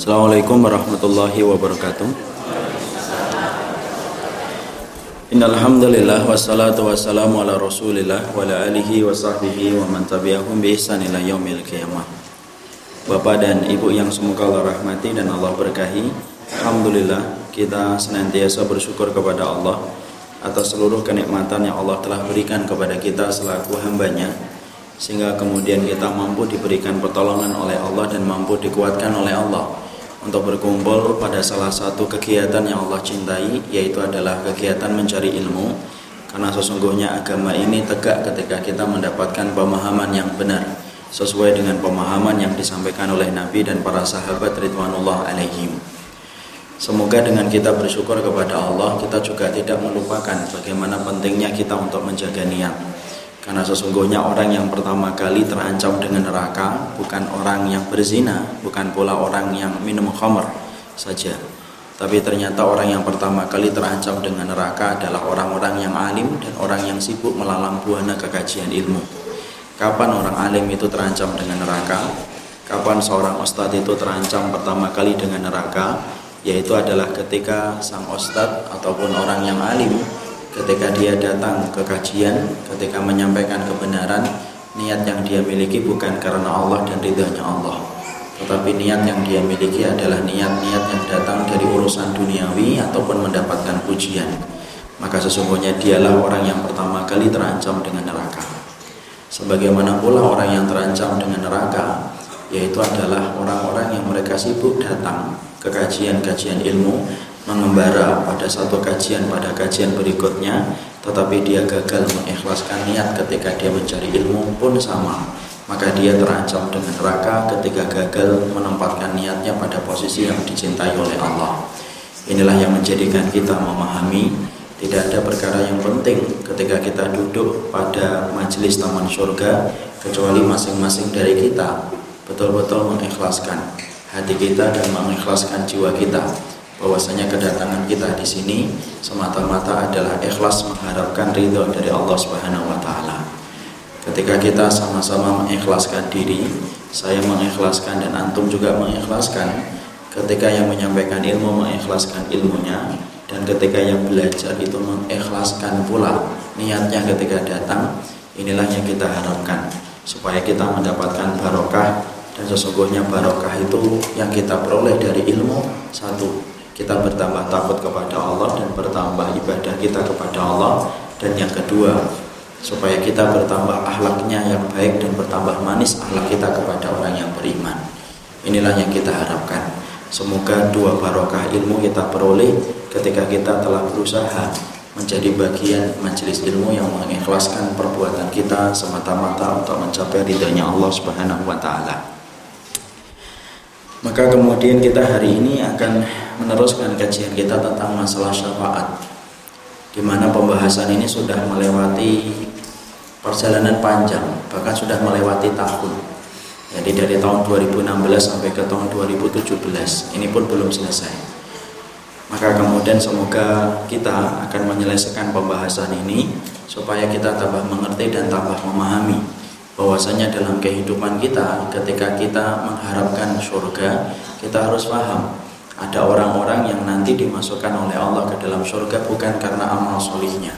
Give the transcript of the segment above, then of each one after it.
Assalamualaikum warahmatullahi wabarakatuh. Innal hamdalillah wassalatu wassalamu ala Rasulillah wa ala alihi wa sahbihi wa man tabi'ahum bi ihsan ila yaumil qiyamah. Bapak dan Ibu yang semoga Allah rahmati dan Allah berkahi. Alhamdulillah kita senantiasa bersyukur kepada Allah atas seluruh kenikmatan yang Allah telah berikan kepada kita selaku hambanya sehingga kemudian kita mampu diberikan pertolongan oleh Allah dan mampu dikuatkan oleh Allah untuk berkumpul pada salah satu kegiatan yang Allah cintai yaitu adalah kegiatan mencari ilmu karena sesungguhnya agama ini tegak ketika kita mendapatkan pemahaman yang benar sesuai dengan pemahaman yang disampaikan oleh Nabi dan para sahabat ridwanullah alaihim. Semoga dengan kita bersyukur kepada Allah, kita juga tidak melupakan bagaimana pentingnya kita untuk menjaga niat. Karena sesungguhnya orang yang pertama kali terancam dengan neraka bukan orang yang berzina, bukan pula orang yang minum khamr saja. Tapi ternyata orang yang pertama kali terancam dengan neraka adalah orang-orang yang alim dan orang yang sibuk melalang buana kekajian ilmu. Kapan orang alim itu terancam dengan neraka? Kapan seorang ustadz itu terancam pertama kali dengan neraka? Yaitu adalah ketika sang ustadz ataupun orang yang alim ketika dia datang ke kajian, ketika menyampaikan kebenaran, niat yang dia miliki bukan karena Allah dan ridhanya Allah. Tetapi niat yang dia miliki adalah niat-niat yang datang dari urusan duniawi ataupun mendapatkan pujian. Maka sesungguhnya dialah orang yang pertama kali terancam dengan neraka. Sebagaimana pula orang yang terancam dengan neraka, yaitu adalah orang-orang yang mereka sibuk datang ke kajian-kajian ilmu mengembara pada satu kajian pada kajian berikutnya tetapi dia gagal mengikhlaskan niat ketika dia mencari ilmu pun sama. Maka dia terancam dengan neraka ketika gagal menempatkan niatnya pada posisi yang dicintai oleh Allah. Inilah yang menjadikan kita memahami tidak ada perkara yang penting ketika kita duduk pada majelis taman surga kecuali masing-masing dari kita betul-betul mengikhlaskan hati kita dan mengikhlaskan jiwa kita bahwasanya kedatangan kita di sini semata-mata adalah ikhlas mengharapkan ridho dari Allah Subhanahu wa taala. Ketika kita sama-sama mengikhlaskan diri, saya mengikhlaskan dan antum juga mengikhlaskan. Ketika yang menyampaikan ilmu mengikhlaskan ilmunya dan ketika yang belajar itu mengikhlaskan pula niatnya ketika datang, inilah yang kita harapkan supaya kita mendapatkan barokah dan sesungguhnya barokah itu yang kita peroleh dari ilmu satu kita bertambah takut kepada Allah dan bertambah ibadah kita kepada Allah. Dan yang kedua supaya kita bertambah akhlaknya yang baik dan bertambah manis akhlak kita kepada orang yang beriman. Inilah yang kita harapkan. Semoga dua barokah ilmu kita peroleh ketika kita telah berusaha menjadi bagian majelis ilmu yang mengikhlaskan perbuatan kita semata-mata untuk mencapai ridhonya Allah Subhanahu wa taala. Maka kemudian kita hari ini akan meneruskan kajian kita tentang masalah syafaat di mana pembahasan ini sudah melewati perjalanan panjang bahkan sudah melewati tahun. Jadi dari tahun 2016 sampai ke tahun 2017 ini pun belum selesai. Maka kemudian semoga kita akan menyelesaikan pembahasan ini supaya kita tambah mengerti dan tambah memahami bahwasanya dalam kehidupan kita ketika kita mengharapkan surga kita harus paham ada orang-orang yang nanti dimasukkan oleh Allah ke dalam surga bukan karena amal solihnya.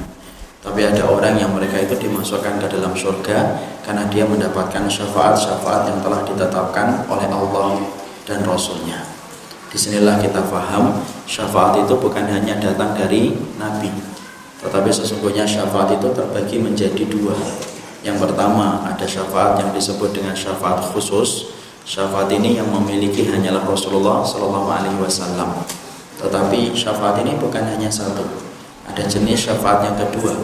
Tapi ada orang yang mereka itu dimasukkan ke dalam surga karena dia mendapatkan syafaat-syafaat yang telah ditetapkan oleh Allah dan Rasulnya. Di sinilah kita paham syafaat itu bukan hanya datang dari Nabi tetapi sesungguhnya syafaat itu terbagi menjadi dua yang pertama ada syafaat yang disebut dengan syafaat khusus. Syafaat ini yang memiliki hanyalah Rasulullah Shallallahu Alaihi Wasallam. Tetapi syafaat ini bukan hanya satu. Ada jenis syafaat yang kedua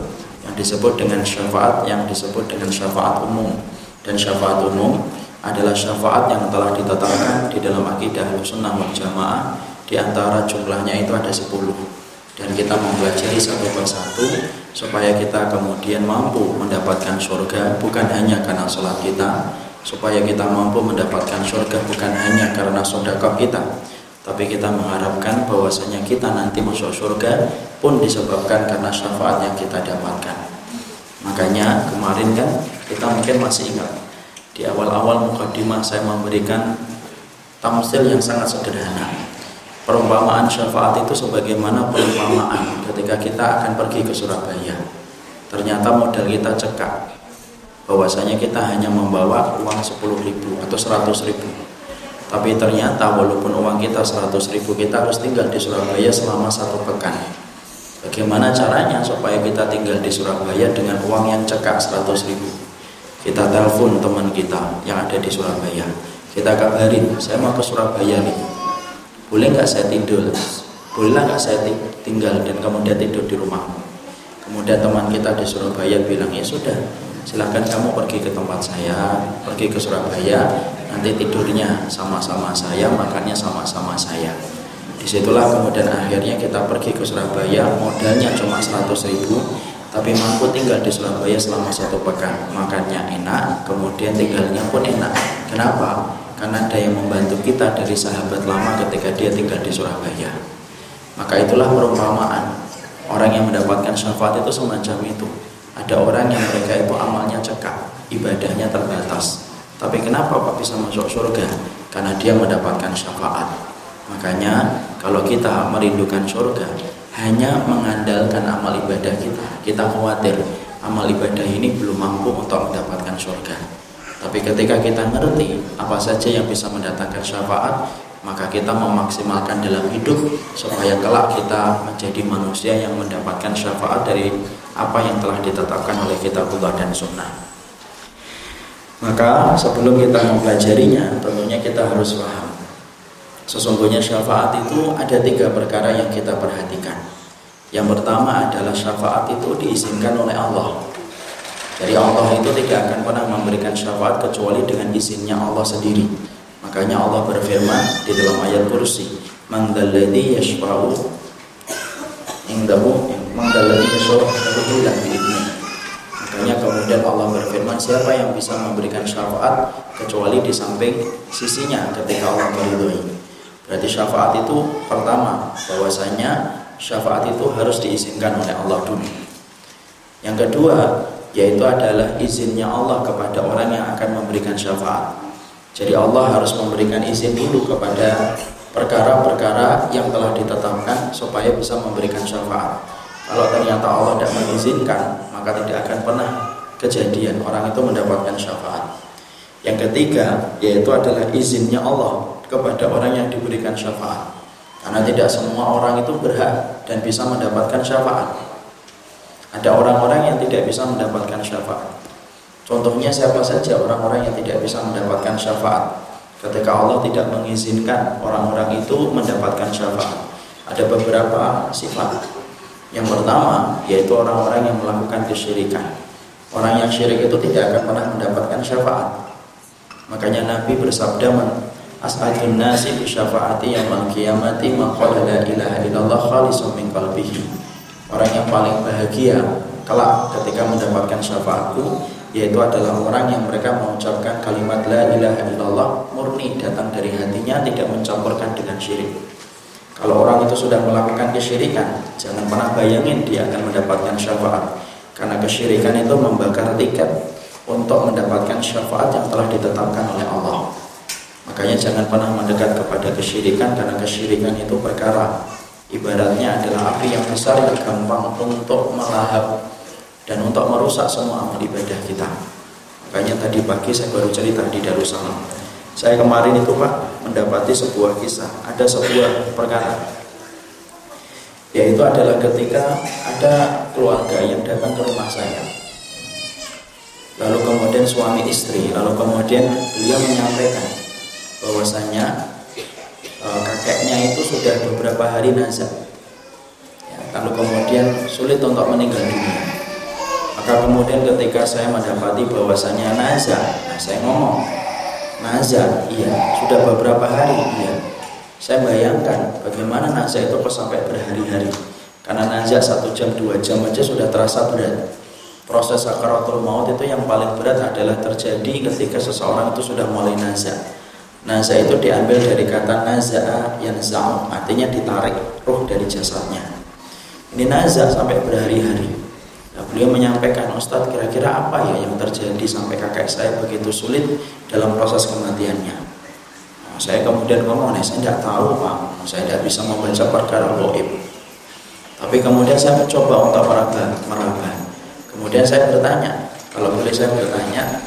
yang disebut dengan syafaat yang disebut dengan syafaat umum. Dan syafaat umum adalah syafaat yang telah ditetapkan di dalam akidah sunnah wal jamaah di antara jumlahnya itu ada 10 dan kita mempelajari satu persatu supaya kita kemudian mampu mendapatkan surga bukan hanya karena sholat kita. Supaya kita mampu mendapatkan surga bukan hanya karena sedekah kita. Tapi kita mengharapkan bahwasanya kita nanti masuk surga pun disebabkan karena syafaat yang kita dapatkan. Makanya kemarin kan kita mungkin masih ingat di awal-awal mukadimah saya memberikan tamsil yang sangat sederhana. Perumpamaan syafaat itu sebagaimana perumpamaan ketika kita akan pergi ke Surabaya. Ternyata modal kita cekak. Bahwasanya kita hanya membawa uang 10 ribu atau 100 ribu. Tapi ternyata walaupun uang kita 100 ribu kita harus tinggal di Surabaya selama satu pekan. Bagaimana caranya supaya kita tinggal di Surabaya dengan uang yang cekak 100 ribu? Kita telepon teman kita yang ada di Surabaya kita kabarin saya mau ke Surabaya nih boleh nggak saya tidur? Bolehlah nggak saya tinggal dan kemudian tidur di rumahmu? Kemudian teman kita di Surabaya bilang ya sudah silahkan kamu pergi ke tempat saya pergi ke Surabaya. Nanti tidurnya sama-sama saya makannya sama-sama saya. Di situlah kemudian akhirnya kita pergi ke Surabaya. Modalnya cuma 100 ribu tapi mampu tinggal di Surabaya selama satu pekan. Makannya enak kemudian tinggalnya pun enak. Kenapa karena ada yang membantu kita dari sahabat lama ketika dia tinggal di Surabaya. Maka itulah perumpamaan. Orang yang mendapatkan syafaat itu semacam itu. Ada orang yang mereka itu amalnya cekak ibadahnya terbatas. Tapi kenapa Pak bisa masuk surga? Karena dia mendapatkan syafaat. Makanya kalau kita merindukan surga hanya mengandalkan amal ibadah kita kita khawatir amal ibadah ini belum mampu untuk mendapatkan surga tapi ketika kita ngerti apa saja yang bisa mendatangkan syafaat, maka kita memaksimalkan dalam hidup supaya kelak kita menjadi manusia yang mendapatkan syafaat dari apa yang telah ditetapkan oleh kitabullah dan sunnah. Maka sebelum kita mempelajarinya, tentunya kita harus paham. Sesungguhnya syafaat itu ada tiga perkara yang kita perhatikan. Yang pertama adalah syafaat itu diizinkan oleh Allah. Jadi Allah itu tidak akan pernah memberikan syafaat kecuali dengan izinnya Allah sendiri. Makanya Allah berfirman di dalam ayat kursi, "Man dzalladzi yashfa'u indahu man dzalladzi yashfa'u illa bi'idznih." Makanya kemudian Allah berfirman, siapa yang bisa memberikan syafaat kecuali di samping sisinya ketika Allah meridhoi. Berarti syafaat itu pertama bahwasanya syafaat itu harus diizinkan oleh Allah dulu. Yang kedua, yaitu adalah izinnya Allah kepada orang yang akan memberikan syafaat. Jadi Allah harus memberikan izin dulu kepada perkara-perkara yang telah ditetapkan supaya bisa memberikan syafaat. Kalau ternyata Allah tidak mengizinkan, maka tidak akan pernah kejadian orang itu mendapatkan syafaat. Yang ketiga, yaitu adalah izinnya Allah kepada orang yang diberikan syafaat. Karena tidak semua orang itu berhak dan bisa mendapatkan syafaat. Ada orang-orang yang tidak bisa mendapatkan syafaat. Contohnya siapa saja orang-orang yang tidak bisa mendapatkan syafaat. Ketika Allah tidak mengizinkan orang-orang itu mendapatkan syafaat. Ada beberapa sifat. Yang pertama yaitu orang-orang yang melakukan kesyirikan. Orang yang syirik itu tidak akan pernah mendapatkan syafaat. Makanya Nabi bersabda As'adun nasi syafaati yaumil qiyamati man la ilaha illallah khalisum min qalbihi Orang yang paling bahagia kelak ketika mendapatkan syafaatku yaitu adalah orang yang mereka mengucapkan kalimat la ilaha illallah murni datang dari hatinya tidak mencampurkan dengan syirik. Kalau orang itu sudah melakukan kesyirikan, jangan pernah bayangin dia akan mendapatkan syafaat. Karena kesyirikan itu membakar tiket untuk mendapatkan syafaat yang telah ditetapkan oleh Allah. Makanya jangan pernah mendekat kepada kesyirikan karena kesyirikan itu perkara ibaratnya adalah api yang besar yang gampang untuk melahap dan untuk merusak semua amal ibadah kita. Makanya tadi pagi saya baru cerita di Darussalam. Saya kemarin itu Pak mendapati sebuah kisah, ada sebuah perkara yaitu adalah ketika ada keluarga yang datang ke rumah saya lalu kemudian suami istri lalu kemudian beliau menyampaikan bahwasanya Eh, kakeknya itu sudah beberapa hari nazar ya, lalu kemudian sulit untuk meninggal dunia. Maka kemudian ketika saya mendapati bahwasanya nazar nah saya ngomong nazar iya sudah beberapa hari iya. Saya bayangkan bagaimana nazar itu kok sampai berhari-hari. Karena nazar satu jam dua jam aja sudah terasa berat. Proses sakaratul maut itu yang paling berat adalah terjadi ketika seseorang itu sudah mulai nazar Naza itu diambil dari kata naza'a yang za'u, artinya ditarik roh dari jasadnya. Ini naza sampai berhari-hari. Nah, beliau menyampaikan, Ustadz kira-kira apa ya yang terjadi sampai kakek saya begitu sulit dalam proses kematiannya. Nah, saya kemudian ngomong, nah, saya tidak tahu Pak, saya tidak bisa membaca perkara goib. Tapi kemudian saya mencoba untuk meraba, meraba. Kemudian saya bertanya, kalau boleh saya bertanya,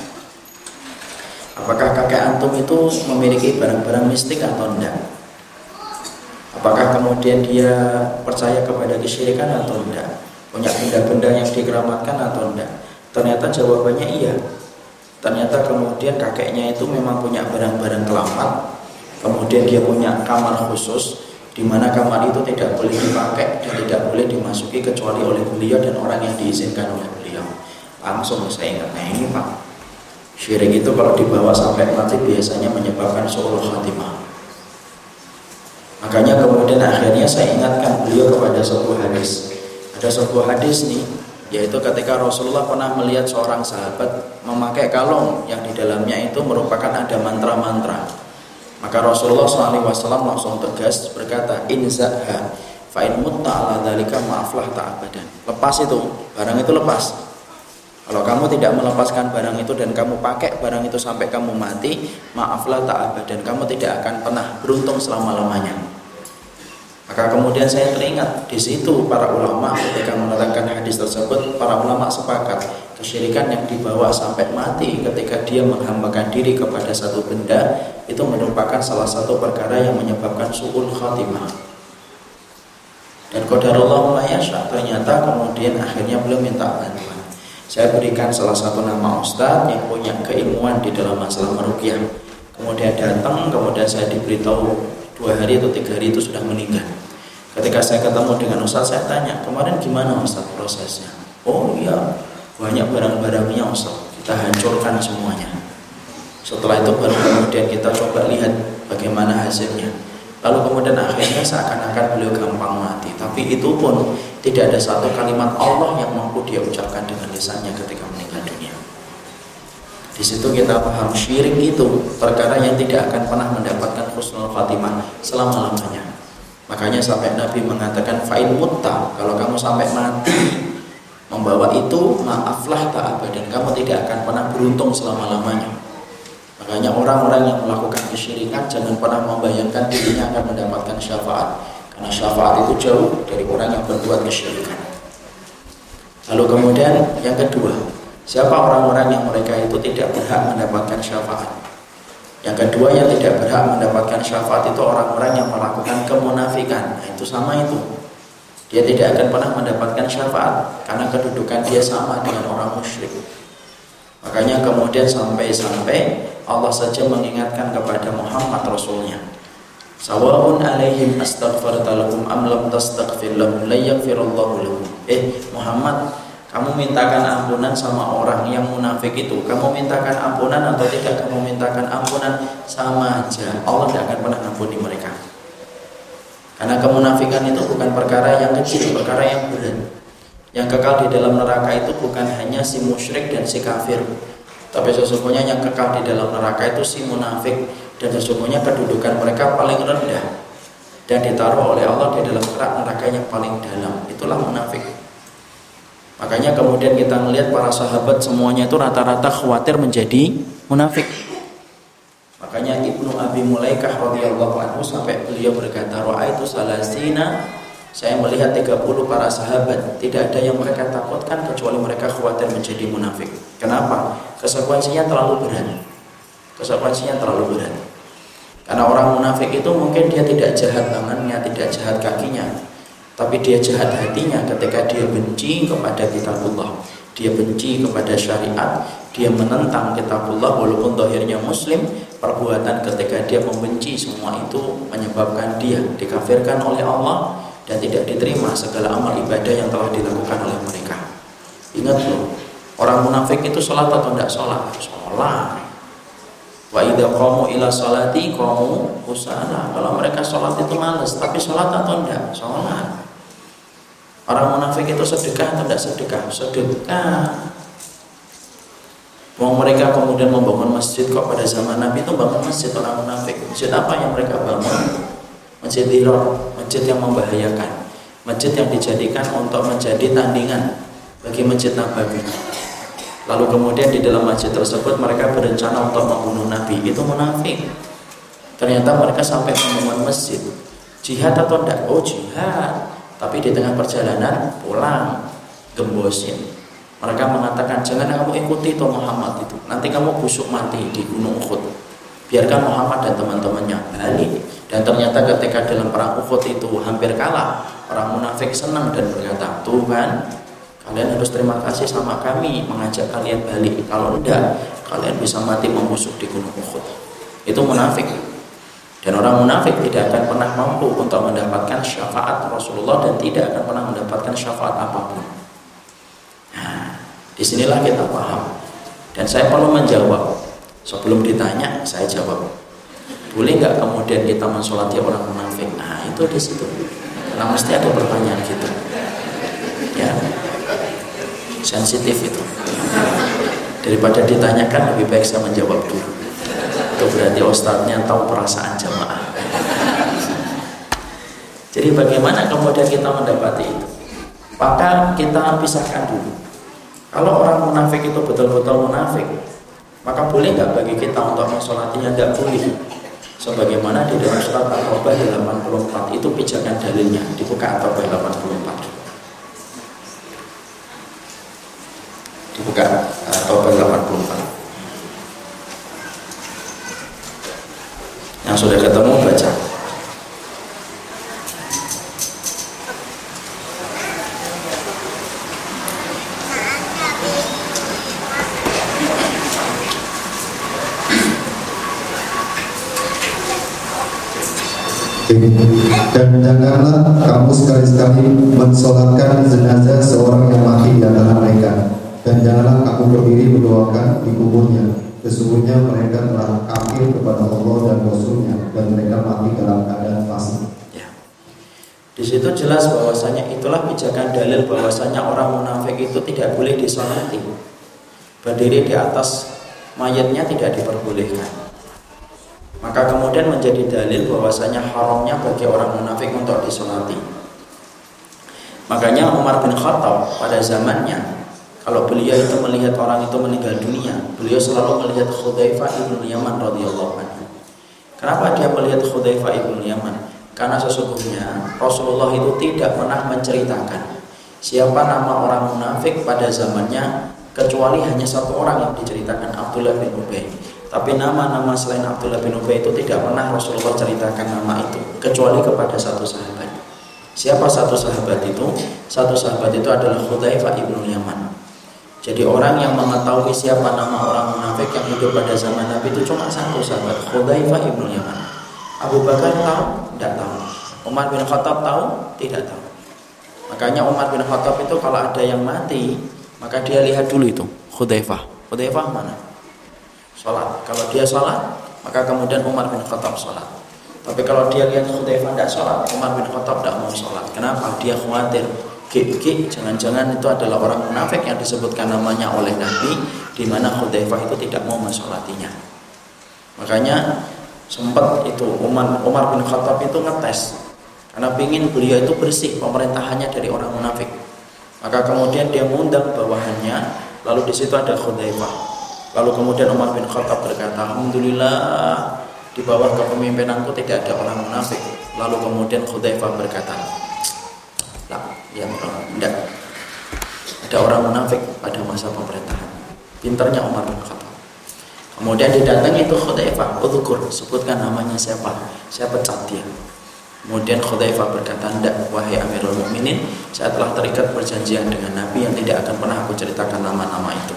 apakah kakek antum itu memiliki barang-barang mistik atau tidak? Apakah kemudian dia percaya kepada kesyirikan atau tidak? Punya benda-benda yang dikeramatkan atau tidak? Ternyata jawabannya iya. Ternyata kemudian kakeknya itu memang punya barang-barang kelamat Kemudian dia punya kamar khusus di mana kamar itu tidak boleh dipakai dan tidak boleh dimasuki kecuali oleh beliau dan orang yang diizinkan oleh beliau. Langsung saya ingat, nah ini Pak, syirik itu kalau dibawa sampai mati biasanya menyebabkan seolah khatimah. Makanya kemudian akhirnya saya ingatkan beliau kepada sebuah hadis. Ada sebuah hadis nih, yaitu ketika Rasulullah pernah melihat seorang sahabat memakai kalung yang di dalamnya itu merupakan ada mantra-mantra. Maka Rasulullah SAW langsung tegas berkata, Inzaha fa'in mutta ala dalika maaflah ta'abadan. Lepas itu, barang itu lepas. Kalau kamu tidak melepaskan barang itu dan kamu pakai barang itu sampai kamu mati, maaflah ta'abadan. Kamu tidak akan pernah beruntung selama-lamanya. Maka kemudian saya teringat di situ para ulama ketika menerangkan hadis tersebut, para ulama sepakat kesyirikan yang dibawa sampai mati ketika dia menghambakan diri kepada satu benda itu merupakan salah satu perkara yang menyebabkan suul khatimah dan qadarullah mayasya ternyata kemudian akhirnya belum minta bantuan saya berikan salah satu nama ustadz yang punya keilmuan di dalam masalah merukyah kemudian datang kemudian saya diberitahu dua hari atau tiga hari itu sudah meninggal. Ketika saya ketemu dengan ustadz saya tanya kemarin gimana ustadz prosesnya? Oh iya banyak barang-barangnya Ustaz kita hancurkan semuanya. Setelah itu baru kemudian kita coba lihat bagaimana hasilnya lalu kemudian akhirnya seakan-akan beliau gampang mati. Tapi itu pun tidak ada satu kalimat Allah yang mampu dia ucapkan dengan lisannya ketika meninggal dunia. Di situ kita paham syirik itu perkara yang tidak akan pernah mendapatkan husnul khatimah selama-lamanya. Makanya sampai Nabi mengatakan fa'in mutta kalau kamu sampai mati membawa itu maaflah tak abadan kamu tidak akan pernah beruntung selama-lamanya makanya orang-orang yang melakukan kesyirikan jangan pernah membayangkan dirinya akan mendapatkan syafaat karena syafaat itu jauh dari orang yang berbuat kesyirikan. Lalu kemudian yang kedua siapa orang-orang yang mereka itu tidak berhak mendapatkan syafaat? Yang kedua yang tidak berhak mendapatkan syafaat itu orang-orang yang melakukan kemunafikan. Nah, itu sama itu. Dia tidak akan pernah mendapatkan syafaat karena kedudukan dia sama dengan orang musyrik. Makanya kemudian sampai-sampai Allah saja mengingatkan kepada Muhammad Rasulnya. Sawa'un alaihim astaghfarta lahum am lam tastaghfir lahum la yaghfirullahu lahum. Eh Muhammad, kamu mintakan ampunan sama orang yang munafik itu. Kamu mintakan ampunan atau tidak kamu mintakan ampunan sama aja. Allah tidak akan pernah ampuni mereka. Karena kemunafikan itu bukan perkara yang kecil, perkara yang berat. Yang kekal di dalam neraka itu bukan hanya si musyrik dan si kafir, tapi sesungguhnya yang kekal di dalam neraka itu si munafik dan sesungguhnya kedudukan mereka paling rendah dan ditaruh oleh Allah di dalam neraka yang paling dalam. Itulah munafik. Makanya kemudian kita melihat para sahabat semuanya itu rata-rata khawatir menjadi munafik. Makanya Ibnu Abi Mulaikah radhiyallahu anhu sampai beliau berkata, itu salasina" Saya melihat 30 para sahabat tidak ada yang mereka takutkan kecuali mereka khawatir menjadi munafik. Kenapa? Konsekuensinya terlalu berat. Konsekuensinya terlalu berat. Karena orang munafik itu mungkin dia tidak jahat tangannya, tidak jahat kakinya, tapi dia jahat hatinya ketika dia benci kepada kitabullah dia benci kepada syariat, dia menentang kitabullah walaupun dohirnya muslim, perbuatan ketika dia membenci semua itu menyebabkan dia dikafirkan oleh Allah dan tidak diterima segala amal ibadah yang telah dilakukan oleh mereka. Ingat loh, orang munafik itu sholat atau tidak sholat? Sholat. Wa idza qamu ila salati qamu usana. Kalau mereka sholat itu males, tapi sholat atau tidak? Sholat. Orang munafik itu sedekah atau tidak sedekah? Sedekah. Mau mereka kemudian membangun masjid kok pada zaman Nabi itu bangun masjid orang munafik. Masjid apa yang mereka bangun? Masjid diror, masjid yang membahayakan. Masjid yang dijadikan untuk menjadi tandingan bagi masjid Nabawi. Lalu kemudian di dalam masjid tersebut mereka berencana untuk membunuh Nabi. Itu munafik. Ternyata mereka sampai membangun masjid. Jihad atau tidak? Oh jihad. Tapi di tengah perjalanan pulang gembosin. Mereka mengatakan jangan kamu ikuti itu Muhammad itu. Nanti kamu busuk mati di Gunung Uhud. Biarkan Muhammad dan teman-temannya balik. Dan ternyata ketika dalam perang Uhud itu hampir kalah, orang munafik senang dan berkata, tuh kan, kalian harus terima kasih sama kami mengajak kalian balik. Kalau enggak, kalian bisa mati membusuk di Gunung Uhud. Itu munafik. Dan orang munafik tidak akan pernah mampu untuk mendapatkan syafaat Rasulullah dan tidak akan pernah mendapatkan syafaat apa pun. Nah, di sinilah kita paham. Dan saya perlu menjawab. Sebelum ditanya, saya jawab. Boleh nggak kemudian kita mensolati orang munafik? Nah, itu di situ. Karena mesti ada pertanyaan gitu. Sensitif itu. Daripada ditanyakan, lebih baik saya menjawab dulu. Itu berarti ustadznya tahu perasaan jamaah. Jadi bagaimana kemudian kita mendapati itu? Maka kita pisahkan dulu. Kalau orang munafik itu betul-betul munafik maka boleh nggak bagi kita untuk mensolatinya? Nggak boleh. Sebagaimana di dalam surat Al-Taubah 84 itu pijakan dalilnya. Dibuka Al-Taubah 84 dibuka Al-Taubah 84 yang sudah ketemu baca. Dan janganlah kamu sekali-sekali mensolatkan jenazah seorang yang mati di antara dan janganlah kamu berdiri mendoakan di kuburnya Sesungguhnya mereka telah kafir kepada Allah dan Rasulnya dan mereka mati dalam keadaan fasik. Ya. Di situ jelas bahwasanya itulah pijakan dalil bahwasanya orang munafik itu tidak boleh disolati. Berdiri di atas mayatnya tidak diperbolehkan. Maka kemudian menjadi dalil bahwasanya haramnya bagi orang munafik untuk disolati. Makanya Umar bin Khattab pada zamannya kalau beliau itu melihat orang itu meninggal dunia, beliau selalu melihat Khudzaifah ibnu Yaman radhiyallahu anhu. Kenapa dia melihat Khudzaifah ibnu Yaman? Karena sesungguhnya Rasulullah itu tidak pernah menceritakan siapa nama orang munafik pada zamannya kecuali hanya satu orang yang diceritakan Abdullah bin Ubay. Tapi nama-nama selain Abdullah bin Ubay itu tidak pernah Rasulullah ceritakan nama itu kecuali kepada satu sahabat. Siapa satu sahabat itu? Satu sahabat itu adalah Khudzaifah ibnu Yaman. Jadi orang yang mengetahui siapa nama orang munafik yang hidup pada zaman Nabi itu cuma satu sahabat Khudzaifah ibnu Yaman. Abu Bakar tahu? Tidak tahu. Umar bin Khattab tahu? Tidak tahu. Makanya Umar bin Khattab itu kalau ada yang mati, maka dia lihat dulu itu Khudzaifah. Khudzaifah mana? Sholat. Kalau dia sholat, maka kemudian Umar bin Khattab sholat. Tapi kalau dia lihat Khudzaifah tidak sholat, Umar bin Khattab tidak mau sholat. Kenapa? Dia khawatir Ki, jangan-jangan itu adalah orang munafik yang disebutkan namanya oleh Nabi di mana Hudzaifah itu tidak mau mensolatinya. Makanya sempat itu Umar Umar bin Khattab itu ngetes karena ingin beliau itu bersih pemerintahannya dari orang munafik. Maka kemudian dia mengundang bawahannya, lalu di situ ada Hudzaifah. Lalu kemudian Umar bin Khattab berkata, Alhamdulillah di bawah kepemimpinanku tidak ada orang munafik. Lalu kemudian Hudzaifah berkata, yang tidak ada orang munafik pada masa pemerintahan. Pinternya Umar bin Khattab. Kemudian didatangi itu Khudaifah udhukur sebutkan namanya siapa. Saya pecat dia. Kemudian Khudaifah berkata tidak wahai Amirul Mukminin saya telah terikat perjanjian dengan Nabi yang tidak akan pernah aku ceritakan nama-nama itu.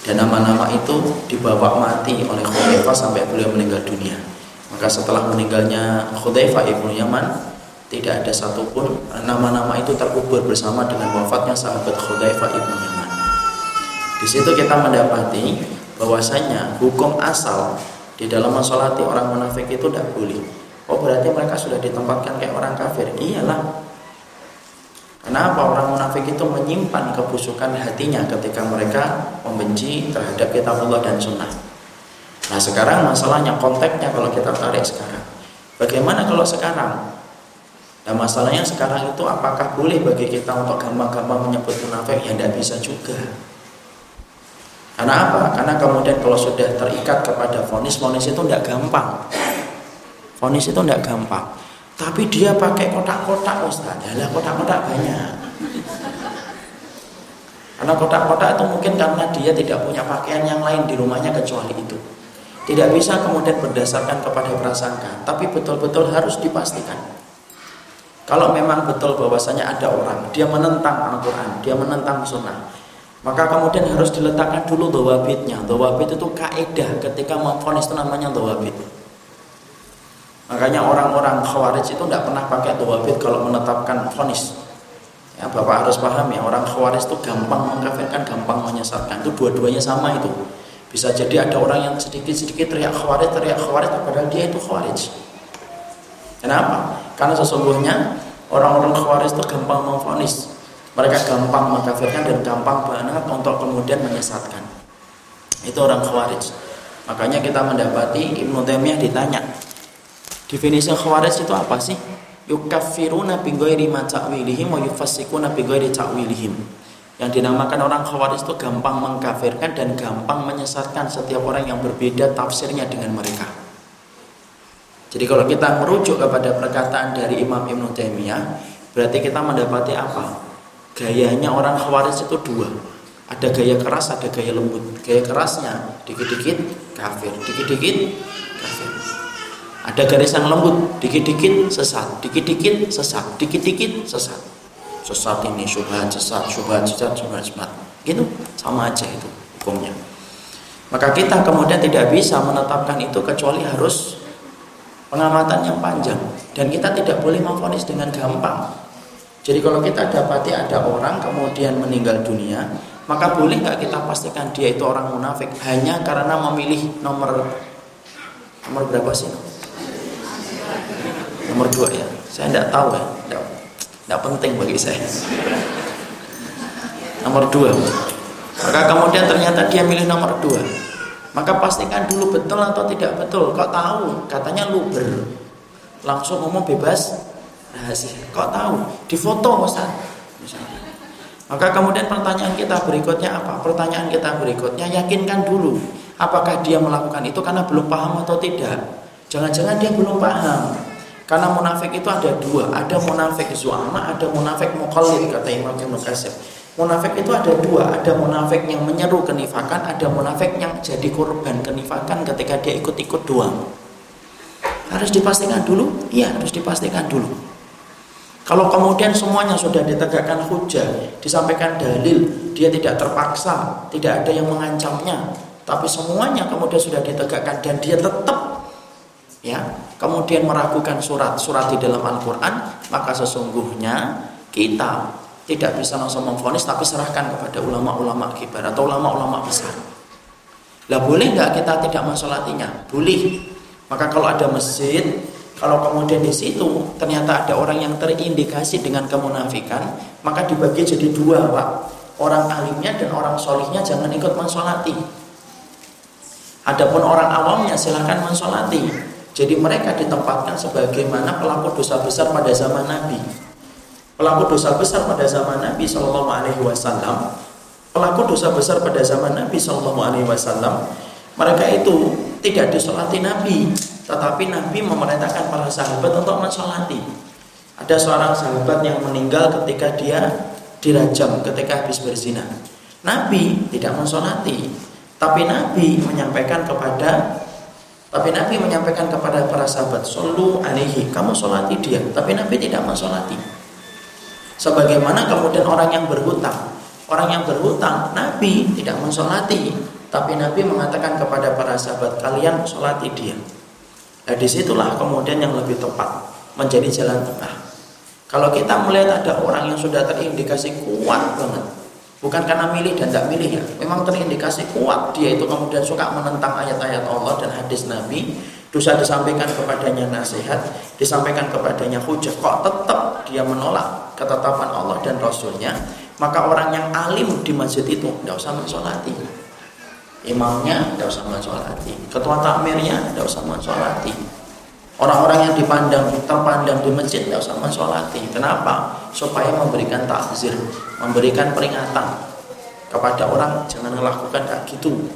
Dan nama-nama itu dibawa mati oleh Khudaifah sampai beliau meninggal dunia. Maka setelah meninggalnya Khudaifah ibnu Yaman tidak ada satupun nama-nama itu terkubur bersama dengan wafatnya sahabat Khudaifah ibnu Yaman. Di situ kita mendapati bahwasanya hukum asal di dalam mensolati orang munafik itu tidak boleh. Oh berarti mereka sudah ditempatkan kayak orang kafir? Iyalah. Kenapa orang munafik itu menyimpan kebusukan hatinya ketika mereka membenci terhadap kitabullah dan sunnah. Nah sekarang masalahnya konteksnya kalau kita tarik sekarang. Bagaimana kalau sekarang Nah masalahnya sekarang itu apakah boleh bagi kita untuk gampang-gampang menyebut munafik? Ya tidak bisa juga. Karena apa? Karena kemudian kalau sudah terikat kepada fonis, fonis itu tidak gampang. Fonis itu tidak gampang. Tapi dia pakai kotak-kotak Ustaz. Ya kotak-kotak banyak. Karena kotak-kotak itu mungkin karena dia tidak punya pakaian yang lain di rumahnya kecuali itu. Tidak bisa kemudian berdasarkan kepada prasangka, tapi betul-betul harus dipastikan. Kalau memang betul bahwasanya ada orang, dia menentang Al-Quran, dia menentang sunnah, maka kemudian harus diletakkan dulu dawabitnya. Dawabit itu kaedah ketika memfonis itu namanya dawabit. Makanya orang-orang khawarij itu tidak pernah pakai dawabit kalau menetapkan fonis. Ya, Bapak harus paham ya, orang khawarij itu gampang mengkafirkan, gampang menyesatkan. Itu dua-duanya sama itu. Bisa jadi ada orang yang sedikit-sedikit teriak khawarij, teriak khawarij, padahal dia itu khawarij. Kenapa? Karena sesungguhnya orang-orang khawarij itu gampang memfonis. Mereka gampang mengkafirkan dan gampang banget untuk kemudian menyesatkan. Itu orang khawarij. Makanya kita mendapati Ibnu Taimiyah ditanya, definisi khawarij itu apa sih? yukaffiruna bi ghairi ma ta'wilihim wa yufassikuna bi ghairi ta'wilihim. Yang dinamakan orang khawarij itu gampang mengkafirkan dan gampang menyesatkan setiap orang yang berbeda tafsirnya dengan mereka. Jadi kalau kita merujuk kepada perkataan dari Imam Ibn Taimiyah, berarti kita mendapati apa? Gayanya orang khawarij itu dua. Ada gaya keras, ada gaya lembut. Gaya kerasnya dikit-dikit kafir, dikit-dikit kafir. Ada garis yang lembut, dikit-dikit sesat, dikit-dikit sesat, dikit-dikit sesat. Sesat ini syubhat, sesat, syubhat, sesat, syubhat, syubhat. Gitu, sama aja itu hukumnya. Maka kita kemudian tidak bisa menetapkan itu kecuali harus pengamatan yang panjang. Dan kita tidak boleh memfonis dengan gampang. Jadi kalau kita dapati ada orang kemudian meninggal dunia, maka boleh nggak kita pastikan dia itu orang munafik? Hanya karena memilih nomor nomor berapa sih? nomor dua ya? Saya tidak tahu ya. Tidak, tidak penting bagi saya. Nomor dua. Maka kemudian ternyata dia milih nomor dua maka pastikan dulu betul atau tidak betul. Kok tahu? Katanya luber. Langsung ngomong bebas rahasia. Kok tahu? Di foto Ustaz misalnya. Maka kemudian pertanyaan kita berikutnya apa? Pertanyaan kita berikutnya yakinkan dulu apakah dia melakukan itu karena belum paham atau tidak. Jangan-jangan dia belum paham. Karena munafik itu ada dua, ada munafik zuama, ada munafik mukallid kata Imam Ibnu Katsir. Munafik itu ada dua, ada munafik yang menyeru kenifakan, ada munafik yang jadi korban kenifakan ketika dia ikut-ikut doang. Harus dipastikan dulu? Iya, harus dipastikan dulu. Kalau kemudian semuanya sudah ditegakkan hujah, disampaikan dalil, dia tidak terpaksa, tidak ada yang mengancamnya, tapi semuanya kemudian sudah ditegakkan dan dia tetap ya kemudian meragukan surat-surat di dalam Al-Quran maka sesungguhnya kita tidak bisa langsung memfonis tapi serahkan kepada ulama-ulama kibar atau ulama-ulama besar. Lah boleh nggak kita tidak mensolatinya? Boleh. Maka kalau ada masjid kalau kemudian di situ ternyata ada orang yang terindikasi dengan kemunafikan maka dibagi jadi dua pak. Orang alimnya dan orang solihnya jangan ikut mensolati. Adapun orang awamnya silahkan mensolati. Jadi mereka ditempatkan sebagaimana pelaku dosa besar pada zaman Nabi. Pelaku dosa besar pada zaman Nabi Shallallahu Alaihi Wasallam, pelaku dosa besar pada zaman Nabi Shallallahu Alaihi Wasallam, mereka itu tidak disolati Nabi, tetapi Nabi memerintahkan para sahabat untuk mensolati. Ada seorang sahabat yang meninggal ketika dia dirajam ketika habis berzina. Nabi tidak mensolati, tapi Nabi menyampaikan kepada tapi Nabi menyampaikan kepada para sahabat, Solu alaihi, kamu solati dia. Tapi Nabi tidak mensolati. Sebagaimana kemudian orang yang berhutang. Orang yang berhutang, Nabi tidak mensolati. Tapi Nabi mengatakan kepada para sahabat, kalian solati dia. Nah di situlah kemudian yang lebih tepat, menjadi jalan tengah. Kalau kita melihat ada orang yang sudah terindikasi kuat banget, Bukan karena milih dan tidak milih ya. Memang terindikasi kuat dia itu kemudian suka menentang ayat-ayat Allah dan hadis Nabi. Dosa disampaikan kepadanya nasihat, disampaikan kepadanya hujah. Kok tetap dia menolak ketetapan Allah dan Rasulnya. Maka orang yang alim di masjid itu tidak usah mensolati. Imamnya tidak usah mensolati. Ketua takmirnya tidak usah mensolati Orang-orang yang dipandang terpandang di masjid tidak usah mensolati. Kenapa? Supaya memberikan takzir, memberikan peringatan kepada orang jangan melakukan kayak gitu.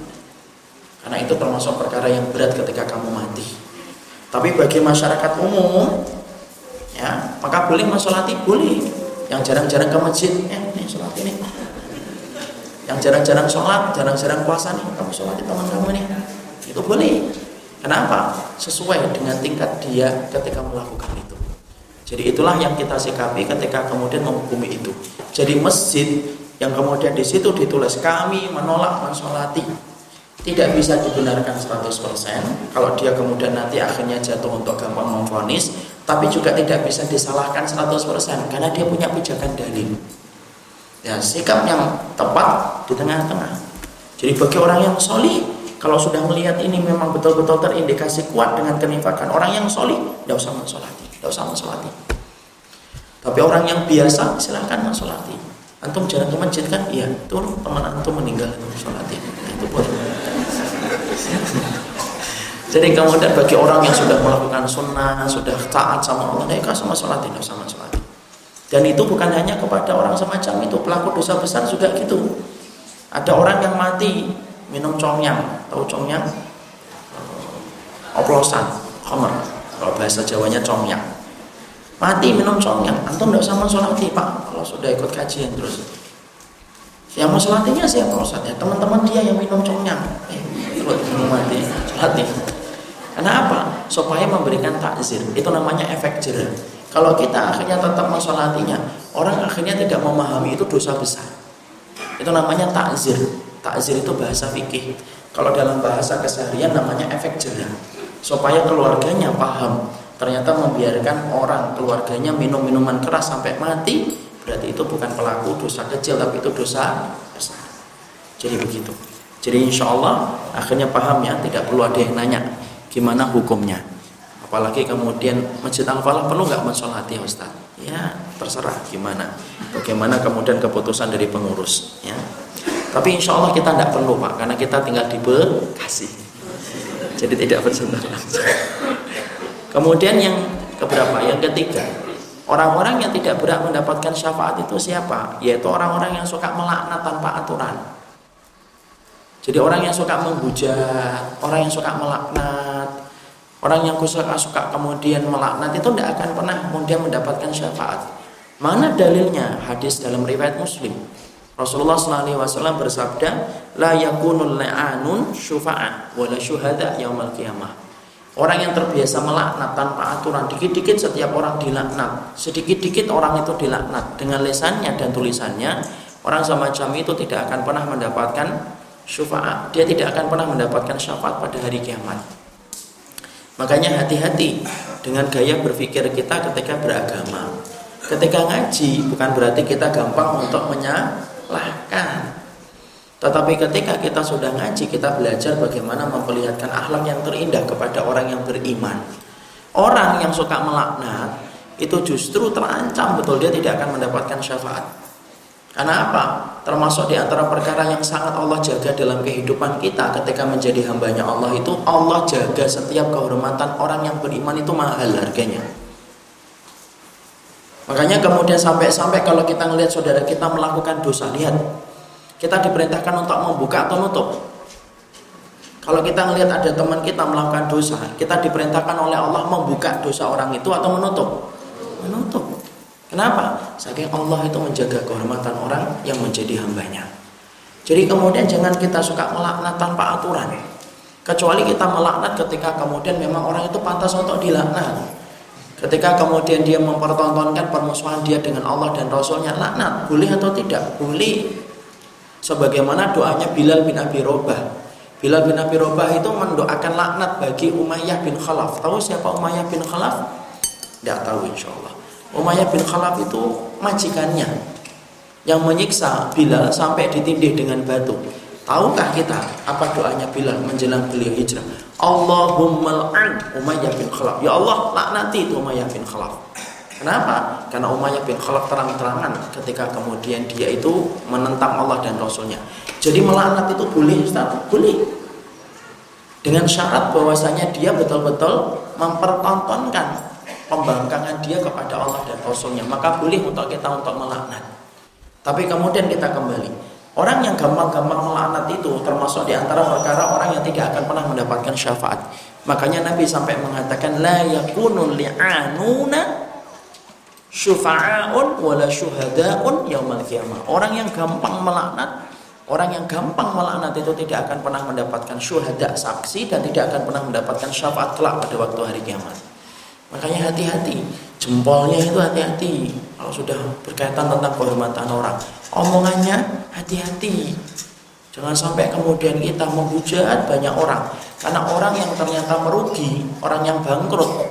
Karena itu termasuk perkara yang berat ketika kamu mati. Tapi bagi masyarakat umum, ya maka boleh mensolati boleh. Yang jarang-jarang ke masjid, ya nih sholat ini. Yang jarang-jarang sholat, jarang-jarang puasa nih, kamu sholat teman kamu nih, itu boleh. Kenapa? Sesuai dengan tingkat dia ketika melakukan itu. Jadi itulah yang kita sikapi ketika kemudian menghukumi itu. Jadi masjid yang kemudian di situ ditulis kami menolak mensolati tidak bisa dibenarkan 100% kalau dia kemudian nanti akhirnya jatuh untuk gampang memfonis tapi juga tidak bisa disalahkan 100% karena dia punya pijakan dalil. Ya sikap yang tepat di tengah-tengah. Jadi bagi orang yang solih kalau sudah melihat ini memang betul-betul terindikasi kuat dengan kenifakan orang yang solih tidak usah mensolati tidak usah mensolati. Tapi orang yang biasa silahkan mensolati. Antum jarang ke masjid kan? Iya tuh teman antum meninggal itu solati nah, itu boleh jadi kemudian bagi orang yang sudah melakukan sunnah, sudah taat sama Allah, mereka sama sholat, tidak sama sholat. Dan itu bukan hanya kepada orang semacam itu, pelaku dosa besar juga gitu. Ada orang yang mati minum comyang, tahu comyang? Eh, oplosan, khomer. Kalau bahasa Jawanya comyang. Mati minum comyang, antum tidak sama sholat pak. Kalau sudah ikut kajian terus. Yang mau sholatinya siapa Ustaz? teman-teman dia yang minum comyang. Eh, minum mati, sholat karena apa? Supaya memberikan takzir. Itu namanya efek jerah. Kalau kita akhirnya tetap mensolatinya, orang akhirnya tidak memahami itu dosa besar. Itu namanya takzir. Takzir itu bahasa fikih. Kalau dalam bahasa keseharian namanya efek jerah. Supaya keluarganya paham. Ternyata membiarkan orang keluarganya minum minuman keras sampai mati, berarti itu bukan pelaku dosa kecil, tapi itu dosa besar. Jadi begitu. Jadi insya Allah akhirnya paham ya, tidak perlu ada yang nanya gimana hukumnya. Apalagi kemudian masjid al-falah perlu nggak mensolati Ustaz? Ya terserah gimana. Bagaimana kemudian keputusan dari pengurus ya. Tapi insya Allah kita tidak perlu Pak karena kita tinggal di Bekasi. Jadi tidak bersentuhan langsung kemudian yang keberapa? Yang ketiga orang-orang yang tidak berhak mendapatkan syafaat itu siapa? Yaitu orang-orang yang suka melaknat tanpa aturan jadi orang yang suka menghujat, orang yang suka melaknat, orang yang suka suka kemudian melaknat itu tidak akan pernah kemudian mendapatkan syafaat. Mana dalilnya? Hadis dalam riwayat Muslim. Rasulullah SAW bersabda, la yakunul la'anun syufa'a wala syuhada yaumal qiyamah. Orang yang terbiasa melaknat tanpa aturan, dikit-dikit setiap orang dilaknat, sedikit-dikit orang itu dilaknat dengan lesannya dan tulisannya, orang semacam itu tidak akan pernah mendapatkan syafaat. Dia tidak akan pernah mendapatkan syafaat pada hari kiamat. Makanya hati-hati dengan gaya berpikir kita ketika beragama. Ketika ngaji bukan berarti kita gampang untuk menyalahkan. Tetapi ketika kita sudah ngaji kita belajar bagaimana memperlihatkan akhlak yang terindah kepada orang yang beriman. Orang yang suka melaknat itu justru terancam betul dia tidak akan mendapatkan syafaat karena apa? Termasuk di antara perkara yang sangat Allah jaga dalam kehidupan kita ketika menjadi hambanya Allah itu Allah jaga setiap kehormatan orang yang beriman itu mahal harganya. Makanya kemudian sampai-sampai kalau kita melihat saudara kita melakukan dosa, lihat kita diperintahkan untuk membuka atau nutup. Kalau kita melihat ada teman kita melakukan dosa, kita diperintahkan oleh Allah membuka dosa orang itu atau menutup. Menutup. Kenapa? Saking Allah itu menjaga kehormatan orang yang menjadi hambanya. Jadi kemudian jangan kita suka melaknat tanpa aturan. Kecuali kita melaknat ketika kemudian memang orang itu pantas untuk dilaknat. Ketika kemudian dia mempertontonkan permusuhan dia dengan Allah dan Rasulnya laknat, boleh atau tidak? Boleh. Sebagaimana doanya Bilal bin Abi Robah. Bilal bin Abi Robah itu mendoakan laknat bagi Umayyah bin Khalaf. Tahu siapa Umayyah bin Khalaf? Tidak tahu insya Allah. Umayyah bin Khalaf itu majikannya yang menyiksa Bilal sampai ditindih dengan batu. Tahukah kita apa doanya Bilal menjelang beliau hijrah? Allahumma al'an Umayyah bin Khalaf. Ya Allah, laknati itu Umayyah bin Khalaf. Kenapa? Karena Umayyah bin Khalaf terang-terangan ketika kemudian dia itu menentang Allah dan Rasulnya. Jadi melaknat itu boleh, Ustaz? Boleh. Dengan syarat bahwasanya dia betul-betul mempertontonkan pembangkangan dia kepada Allah dan Rasulnya maka boleh untuk kita untuk melaknat tapi kemudian kita kembali orang yang gampang-gampang melaknat itu termasuk di antara perkara orang yang tidak akan pernah mendapatkan syafaat Makanya Nabi sampai mengatakan la yakunul li'anuna syufa'aun wala syuhada'un yaumal qiyamah. Orang yang gampang melaknat, orang yang gampang melaknat itu tidak akan pernah mendapatkan syuhada saksi dan tidak akan pernah mendapatkan syafaat kelak pada waktu hari kiamat. Makanya hati-hati, jempolnya itu hati-hati. Kalau sudah berkaitan tentang kehormatan orang, omongannya hati-hati. Jangan sampai kemudian kita menghujat banyak orang karena orang yang ternyata merugi, orang yang bangkrut.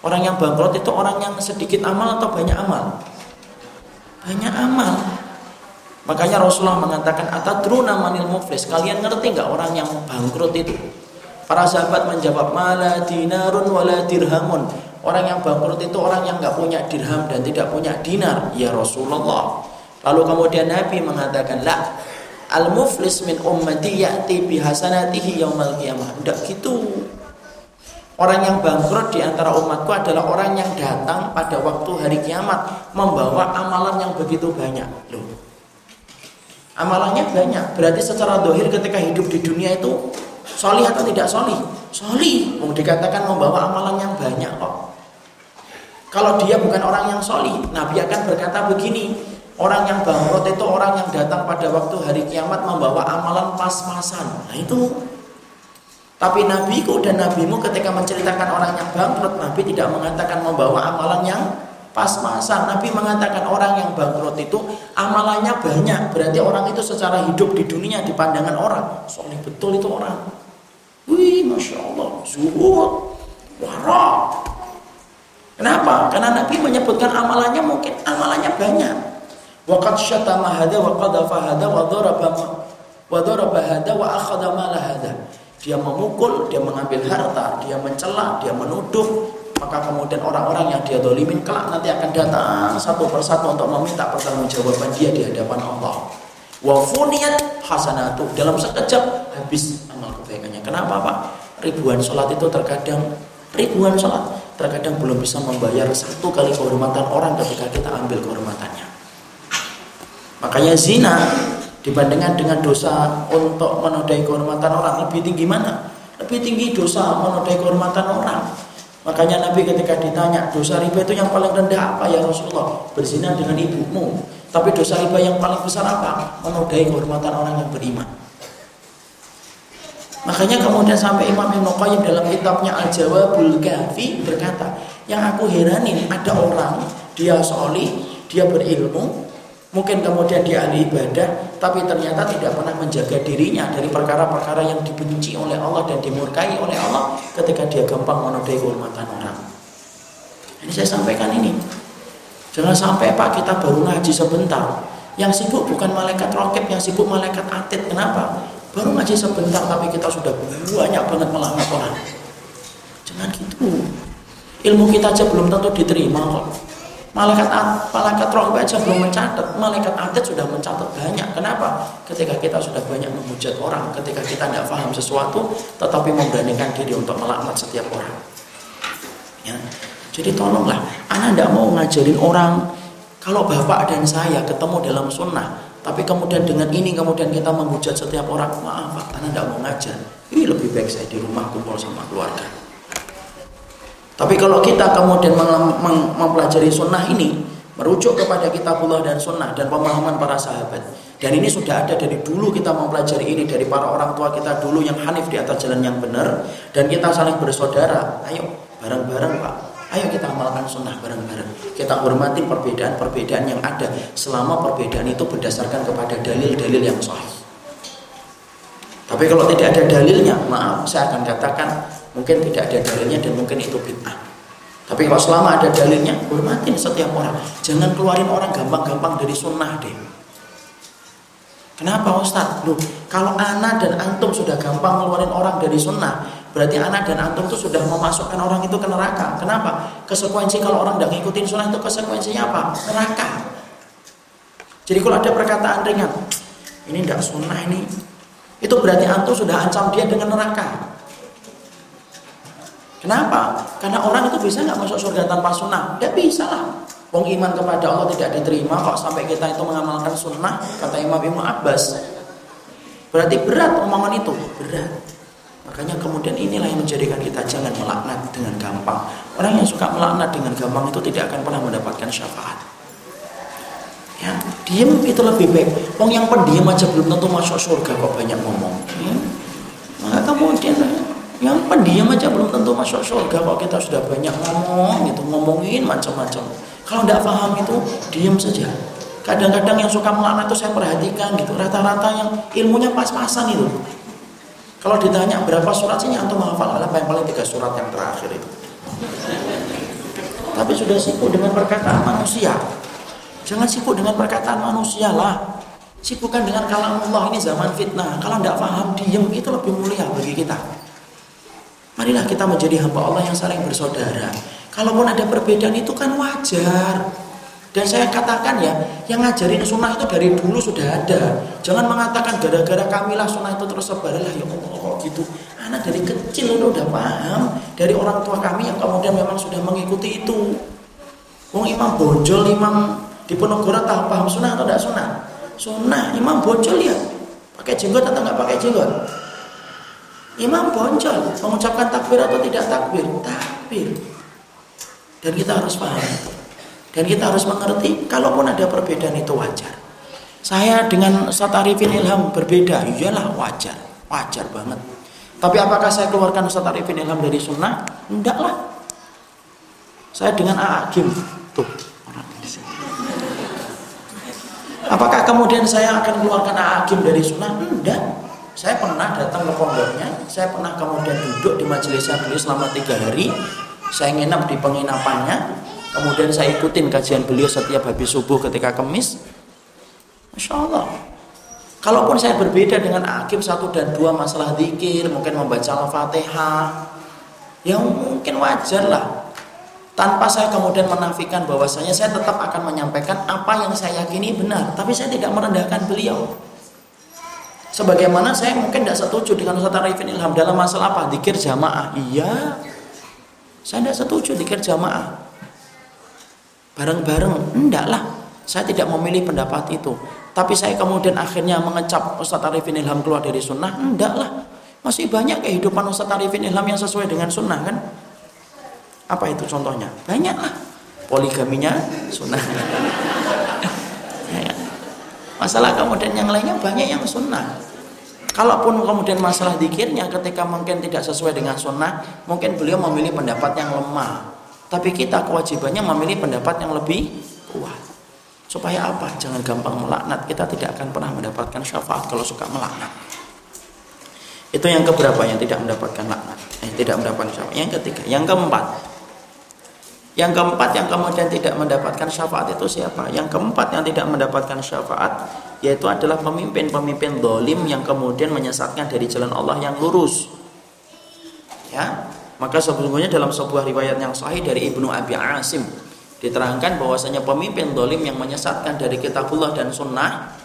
Orang yang bangkrut itu orang yang sedikit amal atau banyak amal? Banyak amal. Makanya Rasulullah mengatakan atadruna manil muflis. Kalian ngerti nggak orang yang bangkrut itu? Para sahabat menjawab mala dinarun wala dirhamun. Orang yang bangkrut itu orang yang nggak punya dirham dan tidak punya dinar. Ya Rasulullah. Lalu kemudian Nabi mengatakan, "La, al muflis min ummati ya'ti bi hasanatihi yaumal qiyamah tidak gitu Orang yang bangkrut di antara umatku adalah orang yang datang pada waktu hari kiamat membawa amalan yang begitu banyak. Loh. Amalannya banyak. Berarti secara dohir ketika hidup di dunia itu solih atau tidak solih? Solih. Mau dikatakan membawa amalan yang banyak kok. Kalau dia bukan orang yang solih, Nabi akan berkata begini, Orang yang bangkrut itu orang yang datang pada waktu hari kiamat membawa amalan pas-pasan. Nah itu. Tapi nabiku dan nabimu ketika menceritakan orang yang bangkrut, Nabi tidak mengatakan membawa amalan yang pas-pasan. Nabi mengatakan orang yang bangkrut itu amalannya banyak. Berarti orang itu secara hidup di dunia di pandangan orang. Soalnya betul itu orang. Wih, Masya Allah. Zuhud. Warok. Kenapa? Karena Nabi menyebutkan amalannya mungkin amalannya banyak. Waqad syatama hada wa qadafa hada wa daraba wa daraba hada wa akhadha mala hada. Dia memukul, dia mengambil harta, dia mencela, dia menuduh, maka kemudian orang-orang yang dia dolimin kelak nanti akan datang satu persatu untuk meminta pertanggungjawaban dia di hadapan Allah. Wa funiyat hasanatu dalam sekejap habis. Kenapa Pak? Ribuan sholat itu terkadang ribuan sholat terkadang belum bisa membayar satu kali kehormatan orang ketika kita ambil kehormatannya. Makanya zina dibandingkan dengan dosa untuk menodai kehormatan orang lebih tinggi mana? Lebih tinggi dosa menodai kehormatan orang. Makanya Nabi ketika ditanya dosa riba itu yang paling rendah apa ya Rasulullah? Berzina dengan ibumu. Tapi dosa riba yang paling besar apa? Menodai kehormatan orang yang beriman. Makanya kemudian sampai Imam Ibn Qayyim dalam kitabnya Al-Jawabul Kahfi berkata, yang aku heranin ada orang dia soli, dia berilmu, Mungkin kemudian dia ahli ibadah, tapi ternyata tidak pernah menjaga dirinya dari perkara-perkara yang dibenci oleh Allah dan dimurkai oleh Allah ketika dia gampang menodai kehormatan orang. Ini saya sampaikan ini. Jangan sampai Pak kita baru ngaji sebentar. Yang sibuk bukan malaikat rokib, yang sibuk malaikat atid. Kenapa? Baru ngaji sebentar tapi kita sudah banyak banget melanggar orang. Jangan gitu. Ilmu kita aja belum tentu diterima kok. Malaikat malaikat roh aja belum mencatat, malaikat adat sudah mencatat banyak. Kenapa? Ketika kita sudah banyak menghujat orang, ketika kita tidak paham sesuatu, tetapi memberanikan diri untuk melaknat setiap orang. Ya. Jadi tolonglah, anak tidak mau ngajarin orang. Kalau bapak dan saya ketemu dalam sunnah, tapi kemudian dengan ini kemudian kita menghujat setiap orang, maaf pak, anak tidak mau ngajar. Ini lebih baik saya di rumah kumpul sama keluarga. Tapi kalau kita kemudian mempelajari sunnah ini, merujuk kepada kitabullah dan sunnah dan pemahaman para sahabat. Dan ini sudah ada dari dulu kita mempelajari ini dari para orang tua kita dulu yang hanif di atas jalan yang benar dan kita saling bersaudara. Ayo bareng-bareng Pak. Ayo kita amalkan sunnah bareng-bareng. Kita hormati perbedaan-perbedaan yang ada selama perbedaan itu berdasarkan kepada dalil-dalil yang sahih. Tapi kalau tidak ada dalilnya, maaf, saya akan katakan Mungkin tidak ada dalilnya dan mungkin itu bid'ah. Tapi kalau selama ada dalilnya, hormatin setiap orang. Jangan keluarin orang gampang-gampang dari sunnah deh. Kenapa Ustaz? Loh, kalau anak dan antum sudah gampang ngeluarin orang dari sunnah, berarti anak dan antum itu sudah memasukkan orang itu ke neraka. Kenapa? Konsekuensi kalau orang tidak ngikutin sunnah itu konsekuensinya apa? Neraka. Jadi kalau ada perkataan ringan, ini tidak sunnah ini, itu berarti antum sudah ancam dia dengan neraka. Kenapa? Karena orang itu bisa nggak masuk surga tanpa sunnah? Tidak bisa lah. Wong iman kepada Allah tidak diterima kok sampai kita itu mengamalkan sunnah kata Imam Ibnu Abbas. Berarti berat omongan itu, berat. Makanya kemudian inilah yang menjadikan kita jangan melaknat dengan gampang. Orang yang suka melaknat dengan gampang itu tidak akan pernah mendapatkan syafaat. Ya, diem itu lebih baik. Wong yang pendiam aja belum tentu masuk surga kok banyak ngomong. Ya. Maka kemudian yang pendiam aja belum tentu masuk surga kok kita sudah banyak ngomong gitu, ngomongin macam-macam. Kalau tidak paham itu diem saja. Kadang-kadang yang suka melaknat itu saya perhatikan gitu, rata-rata yang ilmunya pas-pasan itu. Kalau ditanya berapa surat sih antum hafal apa yang paling tiga surat yang terakhir itu. Tapi sudah sibuk dengan perkataan manusia. Jangan sibuk dengan perkataan manusia lah. Sibukkan dengan kalam Allah ini zaman fitnah. Kalau tidak paham, diem itu lebih mulia bagi kita. Marilah kita menjadi hamba Allah yang saling bersaudara. Kalaupun ada perbedaan itu kan wajar. Dan saya katakan ya, yang ngajarin sunnah itu dari dulu sudah ada. Jangan mengatakan gara-gara kamilah sunnah itu terus sebar lah ya Allah gitu. Anak dari kecil itu udah paham dari orang tua kami yang kemudian memang sudah mengikuti itu. Wong imam bonjol, imam di Ponorogo tahu paham sunnah atau tidak sunnah? Sunnah, imam bonjol ya. Pakai jenggot atau nggak pakai jenggot? Imam bonjol, mengucapkan takbir atau tidak takbir? Takbir. Dan kita harus paham. Dan kita harus mengerti, kalaupun ada perbedaan itu wajar. Saya dengan Ustaz Arifin Ilham berbeda, iyalah wajar, wajar banget. Tapi apakah saya keluarkan Ustaz Arifin Ilham dari sunnah? Enggak lah. Saya dengan Aakim, tuh orang di sini. Apakah kemudian saya akan keluarkan Aakim dari sunnah? Enggak. Saya pernah datang ke pondoknya, saya pernah kemudian duduk di majelisnya beliau selama tiga hari, saya nginap di penginapannya, Kemudian saya ikutin kajian beliau setiap habis subuh ketika kemis. Masya Allah. Kalaupun saya berbeda dengan Akim satu dan dua masalah zikir, mungkin membaca Al-Fatihah, ya mungkin wajar lah. Tanpa saya kemudian menafikan bahwasanya saya tetap akan menyampaikan apa yang saya yakini benar, tapi saya tidak merendahkan beliau. Sebagaimana saya mungkin tidak setuju dengan Ustaz Arifin Ilham dalam masalah apa? Dikir jamaah. Iya. Saya tidak setuju dikir jamaah bareng-bareng enggak lah saya tidak memilih pendapat itu tapi saya kemudian akhirnya mengecap Ustadz Arifin Ilham keluar dari sunnah. Enggak lah. Masih banyak kehidupan Ustadz Arifin Ilham yang sesuai dengan sunnah kan? Apa itu contohnya? Banyak lah. Poligaminya sunnah. Ya. masalah kemudian yang lainnya banyak yang sunnah. Kalaupun kemudian masalah dikirnya ketika mungkin tidak sesuai dengan sunnah, mungkin beliau memilih pendapat yang lemah. Tapi kita kewajibannya memilih pendapat yang lebih kuat. Supaya apa? Jangan gampang melaknat. Kita tidak akan pernah mendapatkan syafaat kalau suka melaknat. Itu yang keberapa yang tidak mendapatkan laknat. Eh, tidak mendapatkan syafaat. Yang ketiga, yang keempat. Yang keempat yang kemudian tidak mendapatkan syafaat itu siapa? Yang keempat yang tidak mendapatkan syafaat yaitu adalah pemimpin-pemimpin dolim yang kemudian menyesatkan dari jalan Allah yang lurus. Ya, maka sesungguhnya dalam sebuah riwayat yang sahih dari Ibnu Abi Asim diterangkan bahwasanya pemimpin dolim yang menyesatkan dari kitabullah dan sunnah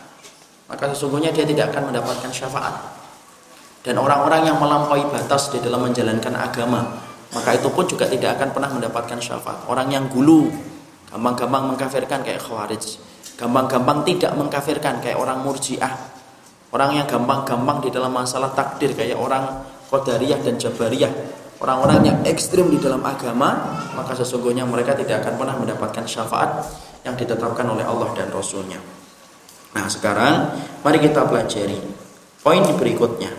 maka sesungguhnya dia tidak akan mendapatkan syafaat. Dan orang-orang yang melampaui batas di dalam menjalankan agama maka itu pun juga tidak akan pernah mendapatkan syafaat. Orang yang gulu gampang-gampang mengkafirkan kayak khawarij gampang-gampang tidak mengkafirkan kayak orang murjiah orang yang gampang-gampang di dalam masalah takdir kayak orang qadariyah dan jabariyah orang-orang yang ekstrim di dalam agama maka sesungguhnya mereka tidak akan pernah mendapatkan syafaat yang ditetapkan oleh Allah dan Rasulnya nah sekarang mari kita pelajari poin berikutnya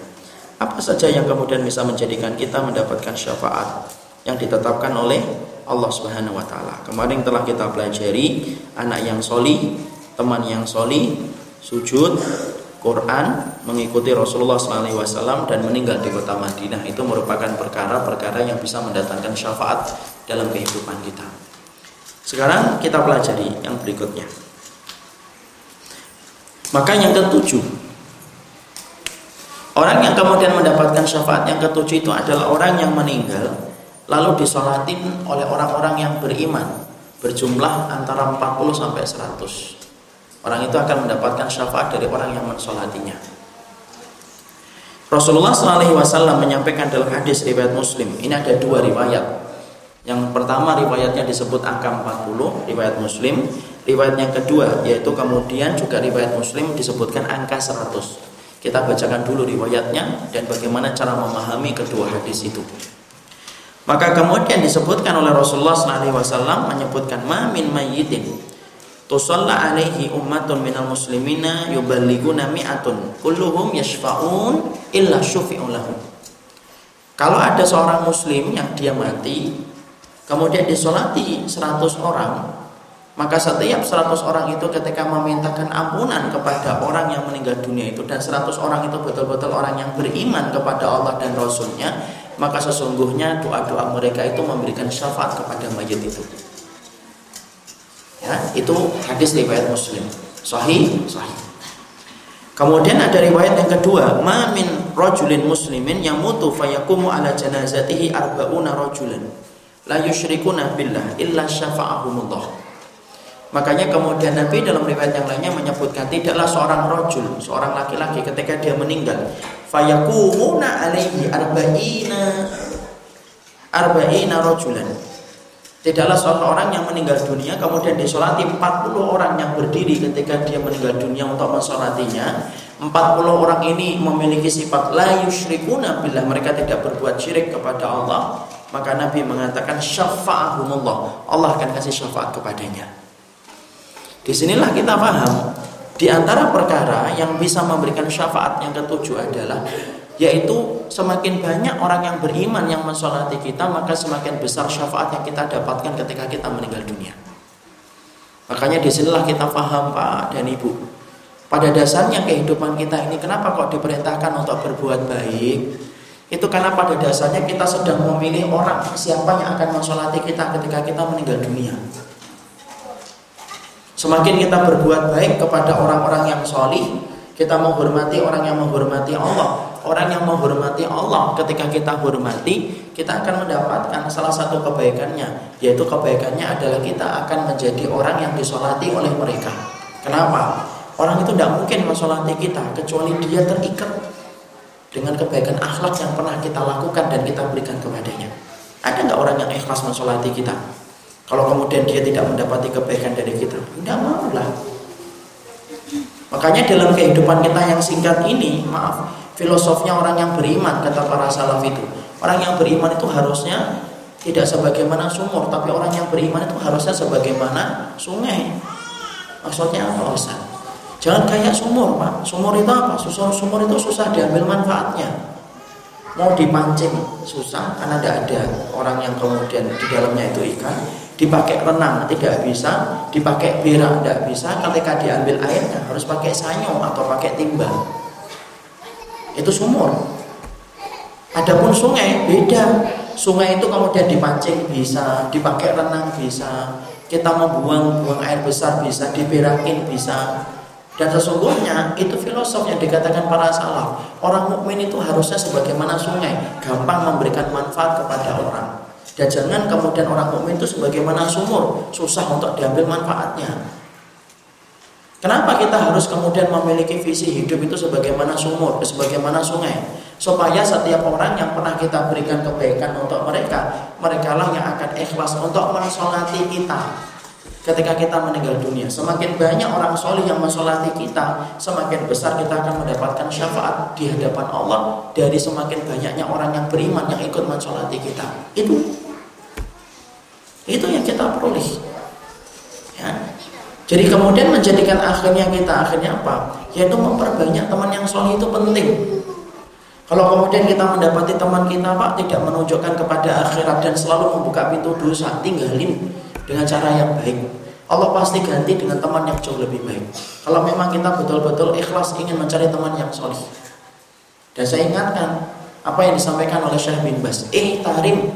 apa saja yang kemudian bisa menjadikan kita mendapatkan syafaat yang ditetapkan oleh Allah Subhanahu wa taala. Kemarin telah kita pelajari anak yang soli, teman yang soli, sujud, Quran, mengikuti Rasulullah SAW dan meninggal di kota Madinah itu merupakan perkara-perkara yang bisa mendatangkan syafaat dalam kehidupan kita. Sekarang kita pelajari yang berikutnya. Maka yang ketujuh, orang yang kemudian mendapatkan syafaat yang ketujuh itu adalah orang yang meninggal lalu disolatin oleh orang-orang yang beriman berjumlah antara 40 sampai 100 Orang itu akan mendapatkan syafaat dari orang yang mensolatinya. Rasulullah SAW menyampaikan dalam hadis riwayat Muslim. Ini ada dua riwayat. Yang pertama riwayatnya disebut angka 40, riwayat Muslim. Riwayat yang kedua yaitu kemudian juga riwayat Muslim disebutkan angka 100. Kita bacakan dulu riwayatnya dan bagaimana cara memahami kedua hadis itu. Maka kemudian disebutkan oleh Rasulullah SAW menyebutkan ma min mayyitin tusalla alaihi ummatun minal muslimina yuballiguna mi'atun kulluhum yashfa'un illa syufi'un lahum. Kalau ada seorang muslim yang dia mati kemudian disolati 100 orang maka setiap 100 orang itu ketika memintakan ampunan kepada orang yang meninggal dunia itu dan 100 orang itu betul-betul orang yang beriman kepada Allah dan Rasulnya maka sesungguhnya doa-doa mereka itu memberikan syafaat kepada mayat itu ya itu hadis riwayat muslim. Sahih sahih. Kemudian ada riwayat yang kedua ma min rajulin muslimin yang mutu fayakumu ala janazatihi arba'una rajulan la yusyrikuna billah illa syafa'ahumullah. Makanya kemudian Nabi dalam riwayat yang lainnya menyebutkan tidaklah seorang rojul, seorang laki-laki ketika dia meninggal, fayakumuna alaihi arba'ina arba'ina rojulan. Tidaklah seorang yang meninggal dunia kemudian disolati 40 orang yang berdiri ketika dia meninggal dunia untuk mensolatinya. 40 orang ini memiliki sifat la yusyrikuna bila mereka tidak berbuat syirik kepada Allah. Maka Nabi mengatakan syafa'ahumullah. Allah akan kasih syafaat kepadanya. Di sinilah kita paham di antara perkara yang bisa memberikan syafaat yang ketujuh adalah yaitu semakin banyak orang yang beriman yang mensolati kita maka semakin besar syafaat yang kita dapatkan ketika kita meninggal dunia. Makanya di sinilah kita paham Pak dan Ibu. Pada dasarnya kehidupan kita ini kenapa kok diperintahkan untuk berbuat baik? Itu karena pada dasarnya kita sedang memilih orang siapa yang akan mensolati kita ketika kita meninggal dunia. Semakin kita berbuat baik kepada orang-orang yang solih, kita menghormati orang yang menghormati Allah. Orang yang menghormati Allah ketika kita hormati, kita akan mendapatkan salah satu kebaikannya, yaitu kebaikannya adalah kita akan menjadi orang yang disolati oleh mereka. Kenapa? Orang itu tidak mungkin mensolati kita kecuali dia terikat dengan kebaikan akhlak yang pernah kita lakukan dan kita berikan kepadanya. Ada nggak orang yang ikhlas mensolati kita? Kalau kemudian dia tidak mendapati kebaikan dari kita, tidak mau lah. Makanya dalam kehidupan kita yang singkat ini, maaf, filosofnya orang yang beriman kata para salaf itu. Orang yang beriman itu harusnya tidak sebagaimana sumur, tapi orang yang beriman itu harusnya sebagaimana sungai. Maksudnya apa Ustaz? Jangan kayak sumur, Pak. Sumur itu apa? Sumur, sumur itu susah diambil manfaatnya. Mau dipancing susah karena tidak ada orang yang kemudian di dalamnya itu ikan dipakai renang tidak bisa, dipakai berak tidak bisa, ketika diambil airnya harus pakai sanyo atau pakai timba. Itu sumur. Adapun sungai beda. Sungai itu kemudian dipancing bisa, dipakai renang bisa, kita membuang buang air besar bisa, diberakin bisa. Dan sesungguhnya itu filosof yang dikatakan para salaf. Orang mukmin itu harusnya sebagaimana sungai, gampang memberikan manfaat kepada orang. Dan jangan kemudian orang mukmin itu sebagaimana sumur, susah untuk diambil manfaatnya. Kenapa kita harus kemudian memiliki visi hidup itu sebagaimana sumur, sebagaimana sungai? Supaya setiap orang yang pernah kita berikan kebaikan untuk mereka, mereka lah yang akan ikhlas untuk mensolati kita ketika kita meninggal dunia. Semakin banyak orang soleh yang mensolati kita, semakin besar kita akan mendapatkan syafaat di hadapan Allah dari semakin banyaknya orang yang beriman yang ikut mensolati kita. Itu itu yang kita peroleh. Ya. Jadi kemudian menjadikan akhirnya kita akhirnya apa? Yaitu memperbanyak teman yang soleh itu penting. Kalau kemudian kita mendapati teman kita Pak tidak menunjukkan kepada akhirat dan selalu membuka pintu dosa, tinggalin dengan cara yang baik. Allah pasti ganti dengan teman yang jauh lebih baik. Kalau memang kita betul-betul ikhlas ingin mencari teman yang soleh. Dan saya ingatkan apa yang disampaikan oleh Syekh bin Bas, eh tarim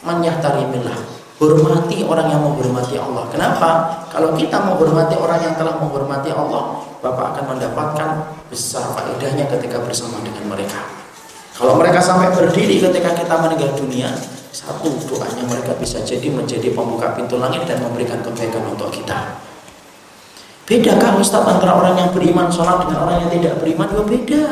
man yahtarimillah Hormati orang yang menghormati Allah. Kenapa? Kalau kita menghormati orang yang telah menghormati Allah, Bapak akan mendapatkan besar faedahnya ketika bersama dengan mereka. Kalau mereka sampai berdiri ketika kita meninggal dunia, satu doanya mereka bisa jadi menjadi pembuka pintu langit dan memberikan kebaikan untuk kita. Bedakah Ustaz antara orang yang beriman sholat dengan orang yang tidak beriman? Ya beda.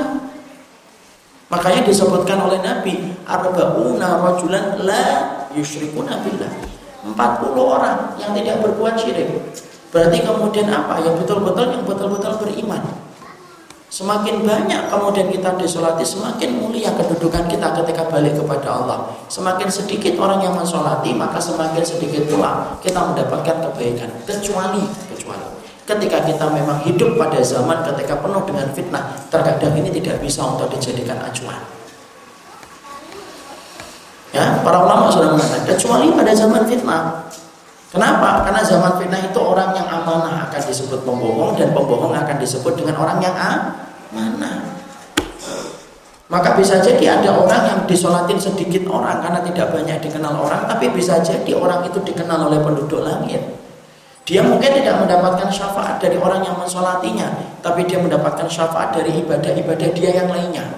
Makanya disebutkan oleh Nabi, arba'una rajulan la yusyrikuna billah. 40 orang yang tidak berbuat syirik. Berarti kemudian apa? Yang betul-betul yang betul-betul beriman. Semakin banyak kemudian kita disolati, semakin mulia kedudukan kita ketika balik kepada Allah. Semakin sedikit orang yang mensolati, maka semakin sedikit pula kita mendapatkan kebaikan. Kecuali, kecuali ketika kita memang hidup pada zaman ketika penuh dengan fitnah, terkadang ini tidak bisa untuk dijadikan acuan. Ya, para ulama sudah mengatakan kecuali pada zaman fitnah. Kenapa? Karena zaman fitnah itu orang yang amanah akan disebut pembohong dan pembohong akan disebut dengan orang yang amanah. Maka bisa jadi ada orang yang disolatin sedikit orang karena tidak banyak dikenal orang, tapi bisa jadi orang itu dikenal oleh penduduk langit. Dia mungkin tidak mendapatkan syafaat dari orang yang mensolatinya, tapi dia mendapatkan syafaat dari ibadah-ibadah dia yang lainnya.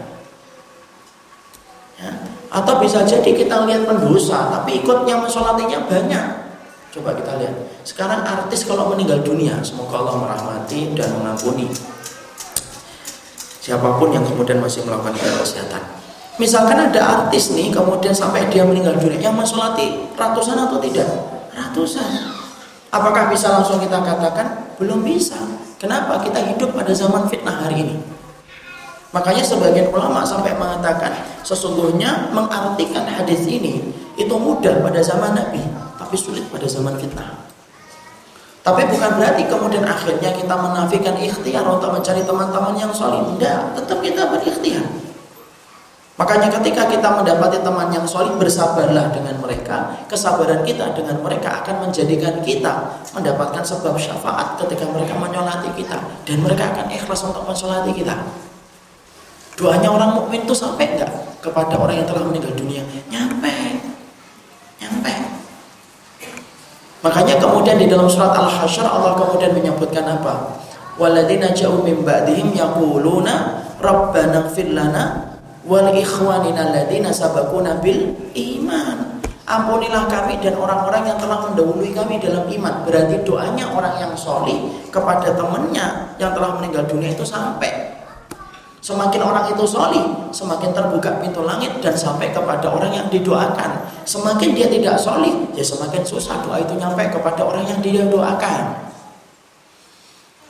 Atau bisa jadi kita lihat pendosa, tapi ikutnya mensolatinya banyak. Coba kita lihat. Sekarang artis kalau meninggal dunia, semoga Allah merahmati dan mengampuni siapa pun yang kemudian masih melakukan kesehatan. Misalkan ada artis nih, kemudian sampai dia meninggal dunia, yang mensolati ratusan atau tidak? Ratusan. Apakah bisa langsung kita katakan? Belum bisa. Kenapa? Kita hidup pada zaman fitnah hari ini. Makanya sebagian ulama sampai mengatakan sesungguhnya mengartikan hadis ini itu mudah pada zaman Nabi, tapi sulit pada zaman fitnah. Tapi bukan berarti kemudian akhirnya kita menafikan ikhtiar untuk mencari teman-teman yang soleh. Tidak, tetap kita berikhtiar. Makanya ketika kita mendapati teman yang soleh bersabarlah dengan mereka Kesabaran kita dengan mereka akan menjadikan kita Mendapatkan sebab syafaat ketika mereka menyolati kita Dan mereka akan ikhlas untuk mensolati kita Doanya orang mukmin itu sampai enggak kepada orang yang telah meninggal dunia? Nyampe. Nyampe. Makanya kemudian di dalam surat Al-Hasyr Allah kemudian menyebutkan apa? Waladina ja'u min ba'dihim yaquluna rabbana ighfir lana wal ikhwanina alladziina sabaquna bil iman. Ampunilah kami dan orang-orang yang telah mendahului kami dalam iman. Berarti doanya orang yang solih kepada temannya yang telah meninggal dunia itu sampai Semakin orang itu soli, semakin terbuka pintu langit dan sampai kepada orang yang didoakan. Semakin dia tidak soli, ya semakin susah doa itu nyampe kepada orang yang dia doakan.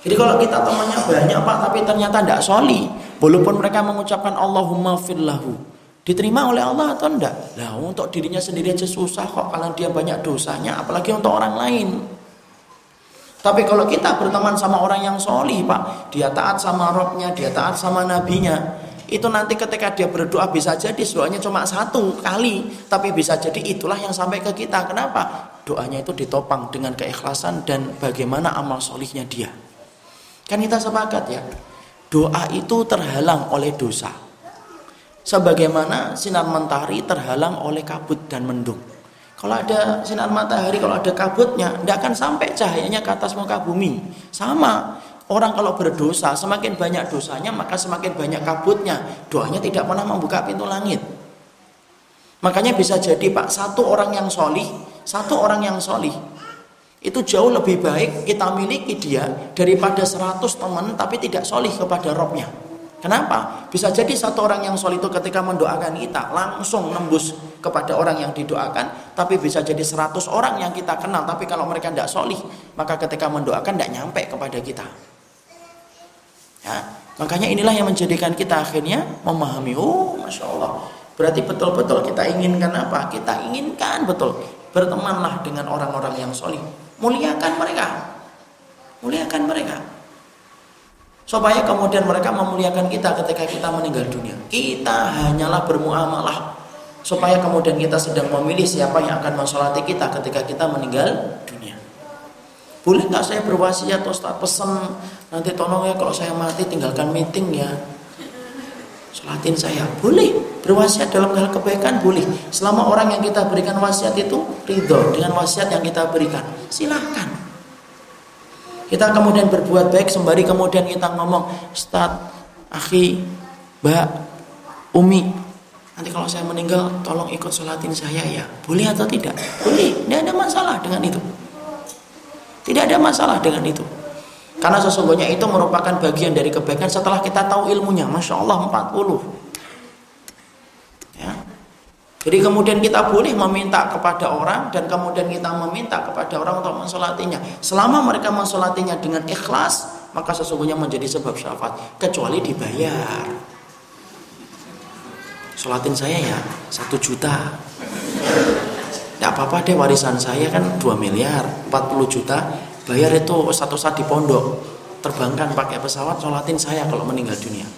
Jadi kalau kita temannya banyak pak, tapi ternyata tidak soli, walaupun mereka mengucapkan Allahumma fillahu, diterima oleh Allah atau tidak? Nah untuk dirinya sendiri aja susah kok kalau dia banyak dosanya, apalagi untuk orang lain. Tapi kalau kita berteman sama orang yang solih pak, dia taat sama robnya, dia taat sama nabinya, itu nanti ketika dia berdoa bisa jadi doanya cuma satu kali, tapi bisa jadi itulah yang sampai ke kita. Kenapa? Doanya itu ditopang dengan keikhlasan dan bagaimana amal solihnya dia. Kan kita sepakat ya, doa itu terhalang oleh dosa. Sebagaimana sinar mentari terhalang oleh kabut dan mendung. Kalau ada sinar matahari, kalau ada kabutnya, tidak akan sampai cahayanya ke atas muka bumi. Sama, orang kalau berdosa, semakin banyak dosanya, maka semakin banyak kabutnya. Doanya tidak pernah membuka pintu langit. Makanya bisa jadi Pak, satu orang yang solih, satu orang yang solih, itu jauh lebih baik kita miliki dia daripada seratus teman tapi tidak solih kepada robnya. Kenapa? Bisa jadi satu orang yang solih itu ketika mendoakan kita langsung nembus kepada orang yang didoakan, tapi bisa jadi seratus orang yang kita kenal, tapi kalau mereka tidak solih, maka ketika mendoakan tidak nyampe kepada kita. Ya, makanya inilah yang menjadikan kita akhirnya memahami, oh masya Allah, berarti betul-betul kita inginkan apa? Kita inginkan betul bertemanlah dengan orang-orang yang solih, muliakan mereka, muliakan mereka supaya kemudian mereka memuliakan kita ketika kita meninggal dunia. Kita hanyalah bermuamalah supaya kemudian kita sedang memilih siapa yang akan mensolati kita ketika kita meninggal dunia. Boleh nggak saya berwasiat Ustaz pesan nanti tolong ya kalau saya mati tinggalkan meeting ya. Solatin saya. Boleh. Berwasiat dalam hal kebaikan boleh. Selama orang yang kita berikan wasiat itu ridho dengan wasiat yang kita berikan. Silahkan kita kemudian berbuat baik sembari kemudian kita ngomong, Ustaz, akhi, Mbak, Umi, nanti kalau saya meninggal tolong ikut sholatin saya ya. Boleh atau tidak? Boleh, tidak ada masalah dengan itu. Tidak ada masalah dengan itu. Karena sesungguhnya itu merupakan bagian dari kebaikan setelah kita tahu ilmunya. Masya Allah 40. Jadi kemudian kita boleh meminta kepada orang dan kemudian kita meminta kepada orang untuk mensolatinya. Selama mereka mensolatinya dengan ikhlas, maka sesungguhnya menjadi sebab syafaat kecuali dibayar. Sholatin saya ya satu juta. Tidak apa-apa deh warisan saya kan 2 miliar 40 juta. Bayar itu satu saat di pondok. Terbangkan pakai pesawat sholatin saya kalau meninggal dunia.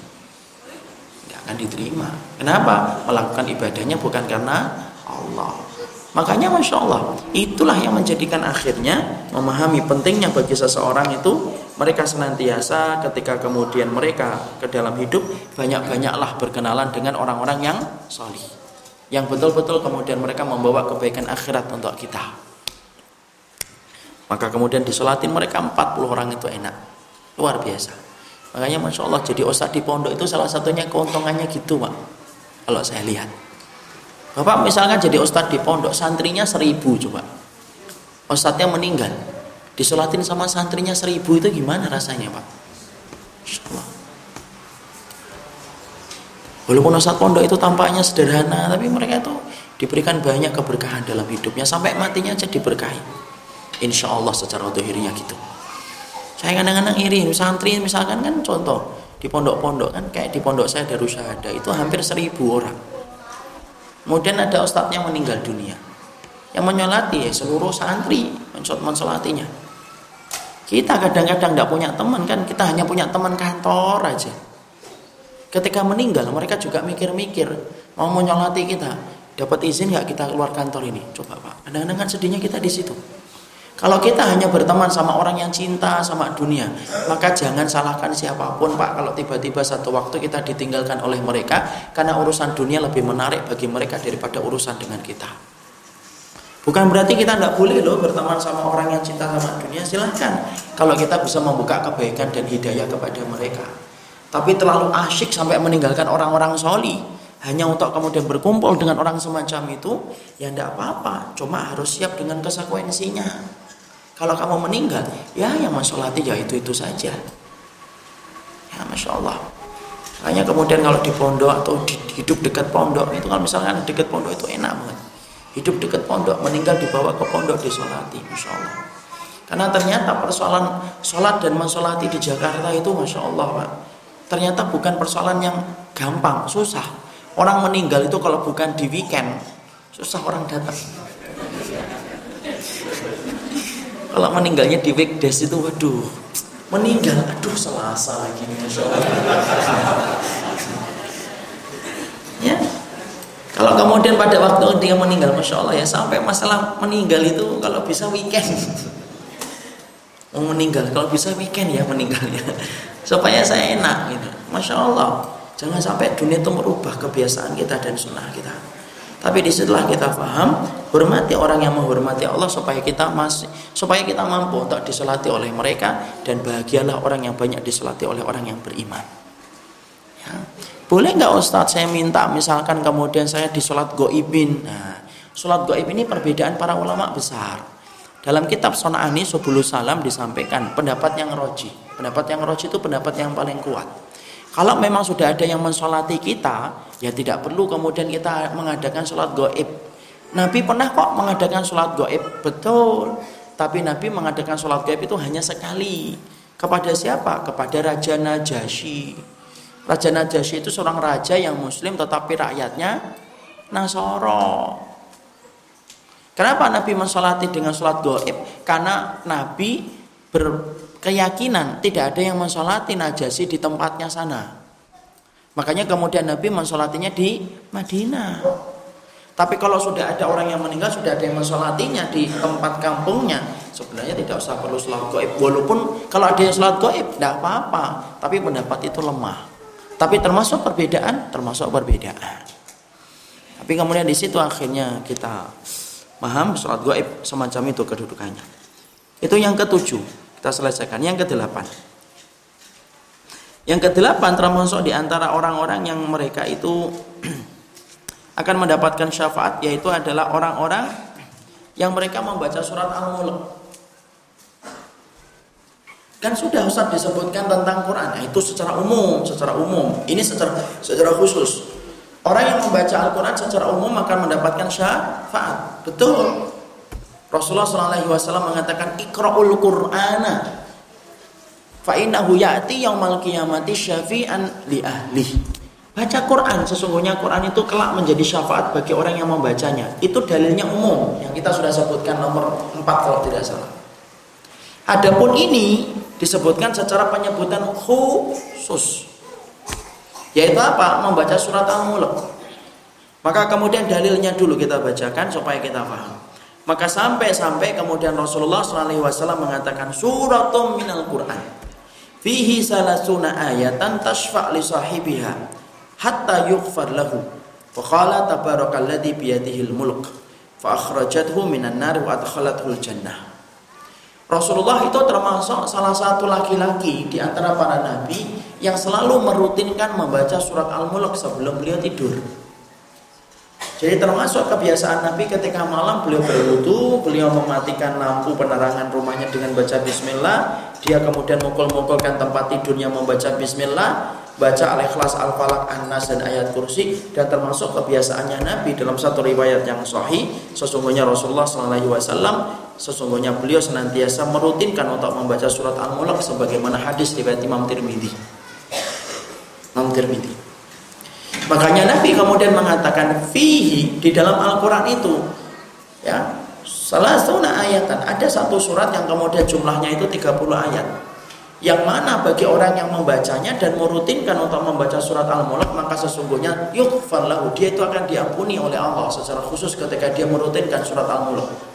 Nggak akan diterima. Kenapa? Melakukan ibadahnya bukan karena Allah. Makanya Masya Allah Itulah yang menjadikan akhirnya Memahami pentingnya bagi seseorang itu Mereka senantiasa ketika kemudian mereka ke dalam hidup Banyak-banyaklah berkenalan dengan orang-orang yang solih Yang betul-betul kemudian mereka membawa kebaikan akhirat untuk kita. Maka kemudian disolatin mereka 40 orang itu enak. Luar biasa. Makanya Masya Allah jadi ustadz di pondok itu salah satunya keuntungannya gitu Pak. Kalau saya lihat. Bapak misalkan jadi ustadz di pondok, santrinya seribu coba. Ustadznya meninggal, disolatin sama santrinya seribu itu gimana rasanya Pak? Allah. Walaupun ustadz pondok itu tampaknya sederhana, tapi mereka itu diberikan banyak keberkahan dalam hidupnya sampai matinya aja diberkahi. Insya Allah secara dohirnya gitu. Saya kadang-kadang iri, santri misalkan kan contoh di pondok-pondok kan kayak di pondok saya Darusada itu hampir seribu orang Kemudian ada ustadznya meninggal dunia. Yang menyolati ya seluruh santri mensolatinya. Kita kadang-kadang tidak punya teman kan, kita hanya punya teman kantor aja. Ketika meninggal mereka juga mikir-mikir mau menyolati kita. Dapat izin nggak kita keluar kantor ini? Coba pak. Kadang-kadang kan sedihnya kita di situ. Kalau kita hanya berteman sama orang yang cinta sama dunia, maka jangan salahkan siapa pun Pak kalau tiba-tiba satu waktu kita ditinggalkan oleh mereka karena urusan dunia lebih menarik bagi mereka daripada urusan dengan kita. Bukan berarti kita tidak boleh loh berteman sama orang yang cinta sama dunia, silahkan. Kalau kita bisa membuka kebaikan dan hidayah kepada mereka. Tapi terlalu asyik sampai meninggalkan orang-orang soli hanya untuk kemudian berkumpul dengan orang semacam itu, ya tidak apa-apa. Cuma harus siap dengan konsekuensinya. Kalau kamu meninggal, ya yang mensolati ya itu itu saja. Ya masya Allah. Hanya kemudian kalau di pondok atau di, hidup dekat pondok itu kalau misalkan dekat pondok itu enak banget. Hidup dekat pondok, meninggal dibawa ke pondok disolati, masya Allah. Karena ternyata persoalan sholat dan mensolati di Jakarta itu masya Allah pak. Ternyata bukan persoalan yang gampang, susah. Orang meninggal itu kalau bukan di weekend, susah orang datang. Kalau meninggalnya di weekdays itu waduh, meninggal aduh selasa lagi Masya Allah. ya. Kalau kemudian pada waktu dia meninggal Masya Allah ya sampai masalah meninggal itu kalau bisa weekend mau meninggal kalau bisa weekend ya meninggalnya supaya saya enak gitu Masya Allah jangan sampai dunia itu merubah kebiasaan kita dan sunnah kita tapi di situlah kita paham hormati orang yang menghormati Allah supaya kita masih supaya kita mampu untuk disolati oleh mereka dan bahagialah orang yang banyak disolati oleh orang yang beriman. Ya. Boleh nggak Ustadz saya minta misalkan kemudian saya disolat goibin. Nah, solat goib ini perbedaan para ulama besar. Dalam kitab Sona'ani Subulu Salam disampaikan pendapat yang roji. Pendapat yang roji itu pendapat yang paling kuat. Kalau memang sudah ada yang mensolati kita, ya tidak perlu kemudian kita mengadakan sholat goib. Nabi pernah kok mengadakan sholat goib, betul. Tapi Nabi mengadakan sholat goib itu hanya sekali. Kepada siapa? Kepada Raja Najasyi. Raja Najasyi itu seorang raja yang muslim tetapi rakyatnya Nasoro. Kenapa Nabi mensolati dengan sholat goib? Karena Nabi ber, keyakinan tidak ada yang mensolati Najasi di tempatnya sana. Makanya kemudian Nabi mensolatinya di Madinah. Tapi kalau sudah ada orang yang meninggal, sudah ada yang mensolatinya di tempat kampungnya, sebenarnya tidak usah perlu sholat goib. Walaupun kalau ada yang sholat goib, tidak apa-apa. Tapi pendapat itu lemah. Tapi termasuk perbedaan, termasuk perbedaan. Tapi kemudian di situ akhirnya kita paham sholat goib semacam itu kedudukannya. Itu yang ketujuh. Kita selesaikan. Yang kedelapan. Yang kedelapan termasuk di antara orang-orang yang mereka itu akan mendapatkan syafaat yaitu adalah orang-orang yang mereka membaca surat Al-Mulk. Kan sudah Ustaz disebutkan tentang Quran. Nah, itu secara umum, secara umum. Ini secara secara khusus. Orang yang membaca Al-Quran secara umum akan mendapatkan syafaat. Betul. Rasulullah SAW mengatakan ikra'ul Qur'ana. Fa innahu ya'ti yaumal qiyamati syafi'an li ahli. Baca Quran, sesungguhnya Quran itu kelak menjadi syafaat bagi orang yang membacanya. Itu dalilnya umum yang kita sudah sebutkan nomor 4 kalau tidak salah. Adapun ini disebutkan secara penyebutan khusus. Yaitu apa? Membaca surat Al-Mulk. Maka kemudian dalilnya dulu kita bacakan supaya kita paham. Maka sampai-sampai kemudian Rasulullah SAW mengatakan suratum minal Quran. Fihi salasuna ayatan tashfa' li sahibiha hatta yughfar lahu. Faqala tabarakalladzi biyadihil mulk fa akhrajathu minan nar wa adkhalathu jannah. Rasulullah itu termasuk salah satu laki-laki di antara para nabi yang selalu merutinkan membaca surat Al-Mulk sebelum beliau tidur. Jadi termasuk kebiasaan Nabi ketika malam beliau berwudu, beliau mematikan lampu penerangan rumahnya dengan baca bismillah, dia kemudian mukul-mukulkan tempat tidurnya membaca bismillah, baca Al-Ikhlas, Al-Falaq, An-Nas dan ayat kursi dan termasuk kebiasaannya Nabi dalam satu riwayat yang sahih sesungguhnya Rasulullah SAW sesungguhnya beliau senantiasa merutinkan untuk membaca surat Al-Mulk sebagaimana hadis riwayat Imam Tirmidzi. Imam Tirmidzi. Makanya Nabi kemudian mengatakan fihi di dalam Al-Qur'an itu ya salah satu ayatan. Ada satu surat yang kemudian jumlahnya itu 30 ayat. Yang mana bagi orang yang membacanya dan merutinkan untuk membaca surat Al-Mulk maka sesungguhnya yughfar lahu. Dia itu akan diampuni oleh Allah secara khusus ketika dia merutinkan surat Al-Mulk.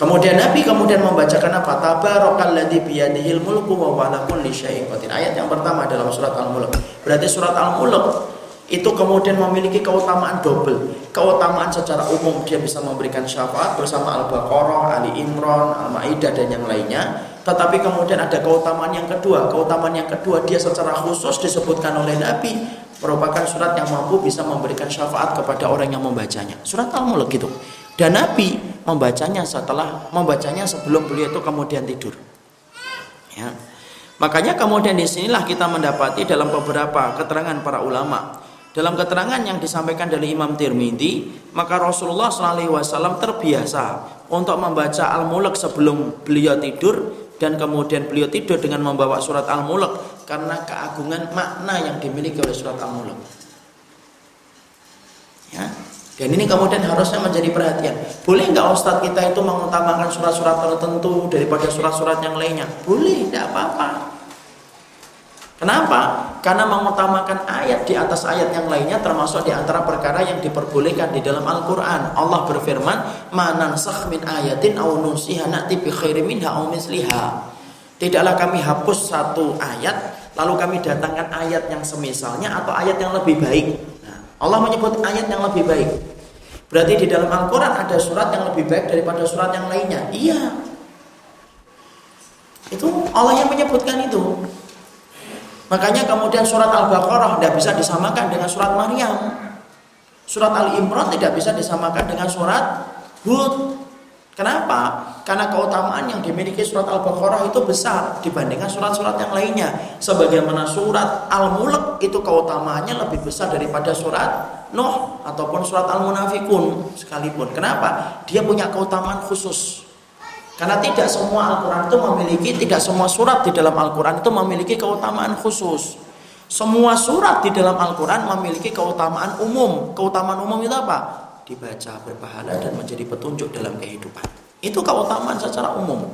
Kemudian Nabi kemudian membacakan apa? Tabarakalladzi biyadihil mulku wa ala kulli syai'in qadir. Ayat yang pertama dalam surat Al-Mulk. Berarti surat Al-Mulk itu kemudian memiliki keutamaan double. Keutamaan secara umum dia bisa memberikan syafaat bersama Al-Baqarah, Ali Imran, Al-Maidah dan yang lainnya. Tetapi kemudian ada keutamaan yang kedua. Keutamaan yang kedua dia secara khusus disebutkan oleh Nabi merupakan surat yang mampu bisa memberikan syafaat kepada orang yang membacanya. Surat Al-Mulk gitu. Dan Nabi membacanya setelah membacanya sebelum beliau itu kemudian tidur. Ya. Makanya kemudian di sinilah kita mendapati dalam beberapa keterangan para ulama dalam keterangan yang disampaikan dari Imam Tirmidzi, maka Rasulullah SAW terbiasa untuk membaca Al-Mulk sebelum beliau tidur dan kemudian beliau tidur dengan membawa surat Al-Mulk karena keagungan makna yang dimiliki oleh surat Al-Mulk. Dan ini kemudian harusnya menjadi perhatian. Boleh nggak Ustadz kita itu mengutamakan surat-surat tertentu daripada surat-surat yang lainnya? Boleh, tidak apa-apa. Kenapa? Karena mengutamakan ayat di atas ayat yang lainnya termasuk di antara perkara yang diperbolehkan di dalam Al-Qur'an. Allah berfirman, "Manansakh min ayatin aw nusiha na'ti bi khairin aw misliha." Tidaklah kami hapus satu ayat lalu kami datangkan ayat yang semisalnya atau ayat yang lebih baik. Allah menyebut ayat yang lebih baik. Berarti di dalam Al-Qur'an ada surat yang lebih baik daripada surat yang lainnya. Iya. Itu Allah yang menyebutkan itu. Makanya kemudian surat Al-Baqarah tidak bisa disamakan dengan surat Maryam. Surat Ali Imran tidak bisa disamakan dengan surat Hud. Kenapa? Karena keutamaan yang dimiliki surat Al-Baqarah itu besar dibandingkan surat-surat yang lainnya. Sebagaimana surat Al-Mulk itu keutamaannya lebih besar daripada surat Nuh ataupun surat Al-Munafikun sekalipun. Kenapa? Dia punya keutamaan khusus. Karena tidak semua Al-Quran itu memiliki, tidak semua surat di dalam Al-Quran itu memiliki keutamaan khusus. Semua surat di dalam Al-Quran memiliki keutamaan umum. Keutamaan umum itu apa? Dibaca berpahala dan menjadi petunjuk dalam kehidupan. Itu keutamaan secara umum.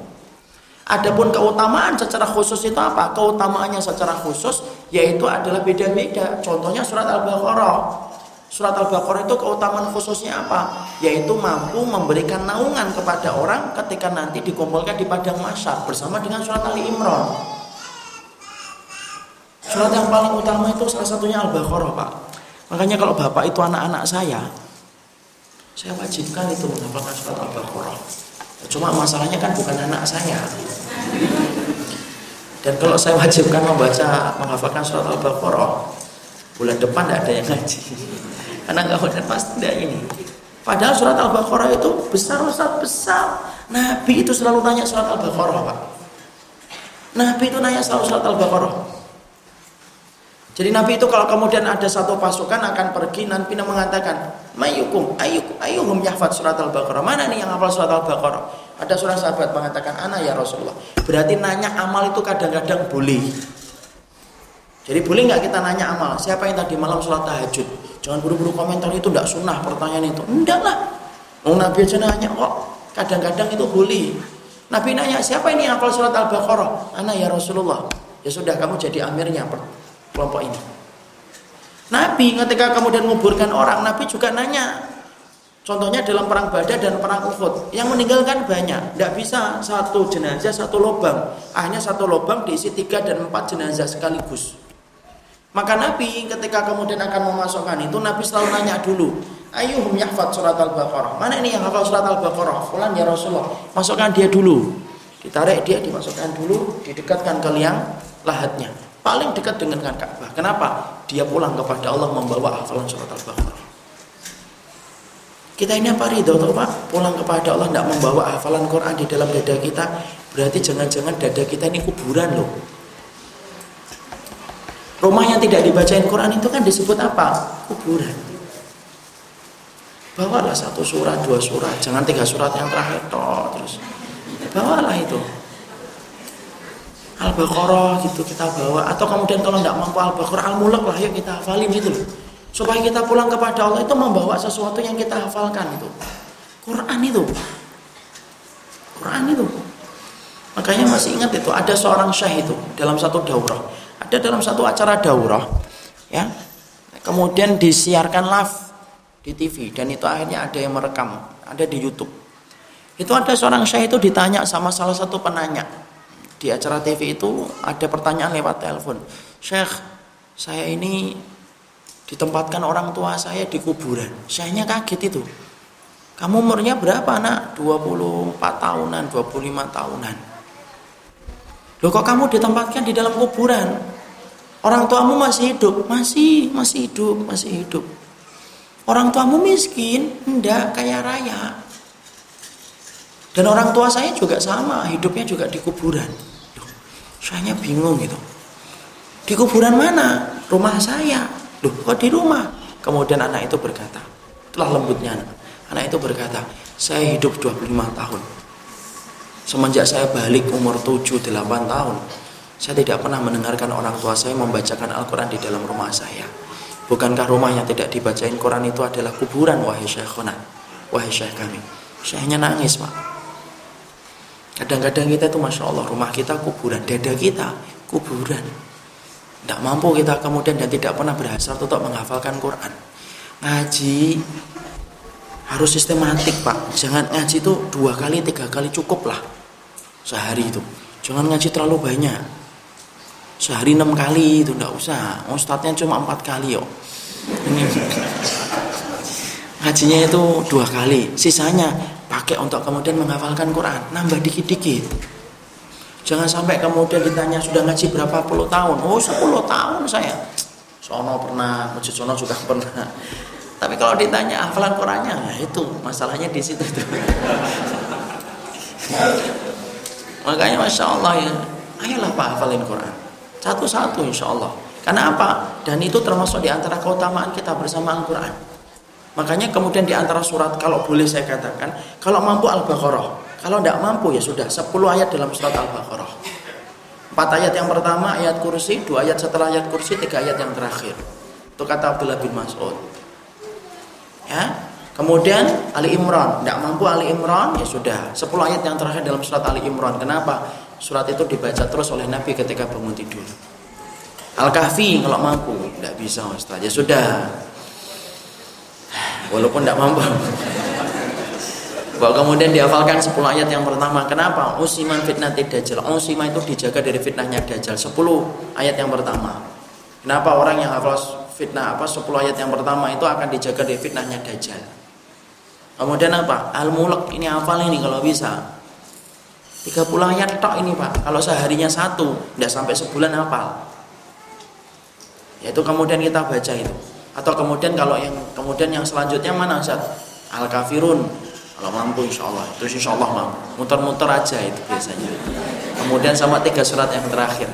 Adapun keutamaan secara khusus itu apa? Keutamaannya secara khusus yaitu adalah beda-beda. Contohnya surat Al-Baqarah. Surat Al-Baqarah itu keutamaan khususnya apa? Yaitu mampu memberikan naungan kepada orang ketika nanti dikumpulkan di padang masyar bersama dengan surat Ali Imran. Surat yang paling utama itu salah satunya Al-Baqarah, Pak. Makanya kalau Bapak itu anak-anak saya, saya wajibkan itu menghafalkan surat Al-Baqarah. Cuma masalahnya kan bukan anak saya. Dan kalau saya wajibkan membaca menghafalkan surat Al-Baqarah, bulan depan tidak ada yang ngaji. Karena nggak udah pasti tidak ini. Padahal surat al-baqarah itu besar besar besar. Nabi itu selalu tanya surat al-baqarah pak. Nabi itu nanya selalu surat al-baqarah jadi Nabi itu kalau kemudian ada satu pasukan akan pergi Nabi mengatakan mayukum ayukum ayuhum yahfad surat al-baqarah mana nih yang hafal surat al-baqarah Ada seorang sahabat mengatakan, "Ana ya Rasulullah." Berarti nanya amal itu kadang-kadang boleh. Jadi boleh nggak kita nanya amal? Siapa yang tadi malam sholat tahajud? Jangan buru-buru komentar itu tidak sunnah pertanyaan itu. Enggak lah. Oh, Nabi aja nanya kok. Kadang-kadang itu boleh. Nabi nanya, siapa ini yang hafal surat Al-Baqarah? Ana ya Rasulullah. Ya sudah, kamu jadi amirnya kelompok ini. Nabi ketika kemudian menguburkan orang, Nabi juga nanya. Contohnya dalam perang Badar dan perang Uhud, yang meninggalkan banyak, tidak bisa satu jenazah satu lubang, hanya satu lubang diisi tiga dan empat jenazah sekaligus. Maka Nabi ketika kemudian akan memasukkan itu Nabi selalu nanya dulu, Ayuhum yahfad surat Al-Baqarah. Mana ini yang hafal surat Al-Baqarah? Fulan ya Rasulullah. Masukkan dia dulu. Ditarik dia dimasukkan dulu, didekatkan ke liang lahatnya. Paling dekat dengan Ka'bah. Kenapa? Dia pulang kepada Allah membawa hafalan surat Al-Baqarah. Kita ini apa ridho atau Pak? Pulang kepada Allah tidak membawa hafalan Quran di dalam dada kita. Berarti jangan-jangan dada kita ini kuburan loh. Rumah yang tidak dibacain Quran itu kan disebut apa? Kuburan. Bawalah satu surat, dua surat, jangan tiga surat yang terakhir toh terus. Bawalah itu. Al-Baqarah gitu kita bawa atau kemudian kalau tidak mampu Al-Baqarah Al-Mulk lah yuk kita hafalin gitu loh. Supaya kita pulang kepada Allah itu membawa sesuatu yang kita hafalkan itu. Quran itu. Quran itu. Makanya masih ingat itu ada seorang syekh itu dalam satu daurah ada dalam satu acara daurah ya kemudian disiarkan live di TV dan itu akhirnya ada yang merekam ada di YouTube itu ada seorang syekh itu ditanya sama salah satu penanya di acara TV itu ada pertanyaan lewat telepon Syekh saya ini ditempatkan orang tua saya di kuburan syekhnya kaget itu kamu umurnya berapa nak 24 tahunan 25 tahunan Loh kok kamu ditempatkan di dalam kuburan? Orang tuamu masih hidup? Masih, masih hidup, masih hidup. Orang tuamu miskin? Enggak, kaya raya. Dan orang tua saya juga sama, hidupnya juga di kuburan. Loh, saya bingung gitu. Di kuburan mana? Rumah saya. Loh, kok di rumah? Kemudian anak itu berkata, telah lembutnya anak. Anak itu berkata, saya hidup 25 tahun Semenjak saya balik umur 7-8 tahun, saya tidak pernah mendengarkan orang tua saya membacakan Al-Quran di dalam rumah saya. Bukankah rumah yang tidak dibacain Quran itu adalah kuburan wahai syekhona, wahai syekh kami. Syekhnya nangis pak. Kadang-kadang kita itu Masya Allah rumah kita kuburan, dada kita kuburan. Tidak mampu kita kemudian dan tidak pernah berhasil untuk menghafalkan Quran. Ngaji harus sistematik pak. Jangan ngaji itu dua kali, tiga kali cukup lah. Sehari itu. Jangan ngaji terlalu banyak. Sehari enam kali itu tidak usah. Ustadznya cuma empat kali yo. Ngajinya itu dua kali. Sisanya pakai untuk kemudian menghafalkan Quran nambah dikit-dikit jangan sampai kemudian ditanya sudah ngaji berapa puluh tahun oh sepuluh tahun saya sono pernah masjid sono juga pernah tapi kalau ditanya hafalan Qurannya nah itu masalahnya di situ tuh Makanya Masya Allah ya, ayolah Pak hafalin Quran. Satu-satu Insya Allah. Karena apa? Dan itu termasuk di antara keutamaan kita bersama Al-Quran. Makanya kemudian di antara surat, kalau boleh saya katakan, kalau mampu Al-Baqarah. Kalau tidak mampu ya sudah, 10 ayat dalam surat Al-Baqarah. Empat ayat yang pertama, ayat kursi, dua ayat setelah ayat kursi, tiga ayat yang terakhir. Itu kata Abdullah bin Mas'ud. Ya, Kemudian Ali Imran, tidak mampu Ali Imran, ya sudah. 10 ayat yang terakhir dalam surat Ali Imran. Kenapa? Surat itu dibaca terus oleh Nabi ketika bangun tidur. Al-Kahfi kalau mampu, tidak bisa Ustaz. Ya sudah. Walaupun tidak mampu. Bahwa kemudian dihafalkan 10 ayat yang pertama. Kenapa? Usiman fitnah dajjal. Usima itu dijaga dari fitnahnya dajjal. 10 ayat yang pertama. Kenapa orang yang hafal fitnah apa 10 ayat yang pertama itu akan dijaga dari fitnahnya dajjal? Kemudian apa? Al-Mulk ini hafal ini kalau bisa. 30 ayat tok ini Pak. Kalau seharinya satu, tidak sampai sebulan hafal. Yaitu kemudian kita baca itu. Atau kemudian kalau yang kemudian yang selanjutnya mana Ustaz? Al-Kafirun. Kalau mampu insya Allah Itu insya Allah mampu. Muter-muter aja itu biasanya. Kemudian sama tiga surat yang terakhir.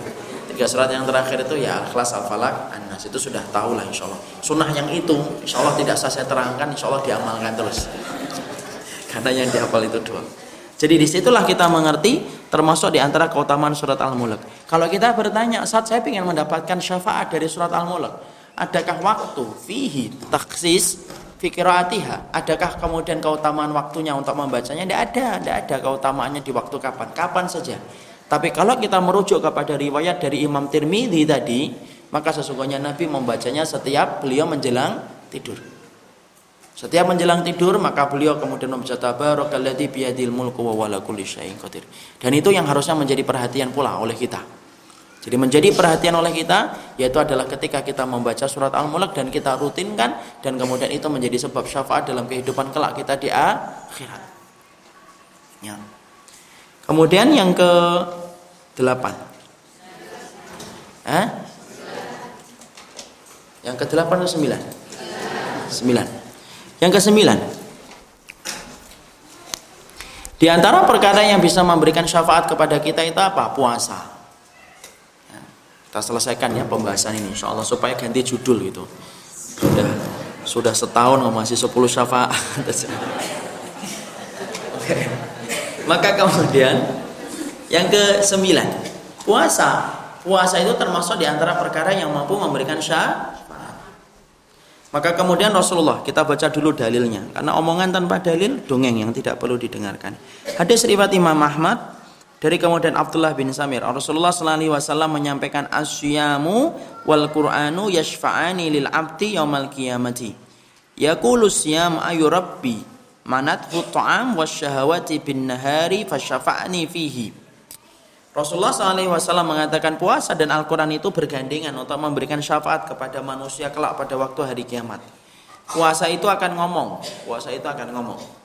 Tiga surat yang terakhir itu ya Al-Ikhlas, Al-Falak, An-Nas. Itu sudah tahu lah insya Allah Sunnah yang itu insya Allah tidak saya terangkan Insya Allah diamalkan terus. Karena yang dihafal itu doang. Jadi di situlah kita mengerti termasuk di antara keutamaan surat Al-Mulk. Kalau kita bertanya, saat saya ingin mendapatkan syafaat dari surat Al-Mulk, adakah waktu fihi taksis fikiratiha? Adakah kemudian keutamaan waktunya untuk membacanya? Tidak ada, tidak ada keutamaannya di waktu kapan, kapan saja. Tapi kalau kita merujuk kepada riwayat dari Imam Tirmidzi tadi, maka sesungguhnya Nabi membacanya setiap beliau menjelang tidur. Setiap menjelang tidur maka beliau kemudian membaca tabarakalladzi biyadil mulku wa wala kulli syai'in qadir. Dan itu yang harusnya menjadi perhatian pula oleh kita. Jadi menjadi perhatian oleh kita yaitu adalah ketika kita membaca surat Al-Mulk dan kita rutinkan dan kemudian itu menjadi sebab syafaat dalam kehidupan kelak kita di akhirat. Ya. Kemudian yang ke delapan. Eh? Yang ke delapan atau sembilan? Sembilan. Yang kesembilan, di antara perkara yang bisa memberikan syafaat kepada kita itu apa? Puasa. Kita selesaikan ya pembahasan ini, insya Allah supaya ganti judul gitu. Sudah sudah setahun masih 10 syafaat. Oke. Maka kemudian yang ke sembilan, puasa. Puasa itu termasuk di antara perkara yang mampu memberikan syafaat. Maka kemudian Rasulullah kita baca dulu dalilnya karena omongan tanpa dalil dongeng yang tidak perlu didengarkan. Hadis riwayat Imam Ahmad dari kemudian Abdullah bin Samir Rasulullah sallallahu wasallam menyampaikan asyamu wal Qur'anu yashfa'ani lil abdi yaumal qiyamati. Yaqulu siyam ayu rabbi manathu ta'am wasyahawati bin nahari fasyafa'ni fihi. Rasulullah SAW mengatakan puasa dan Al-Quran itu bergandengan untuk memberikan syafaat kepada manusia kelak pada waktu hari kiamat. Puasa itu akan ngomong, puasa itu akan ngomong.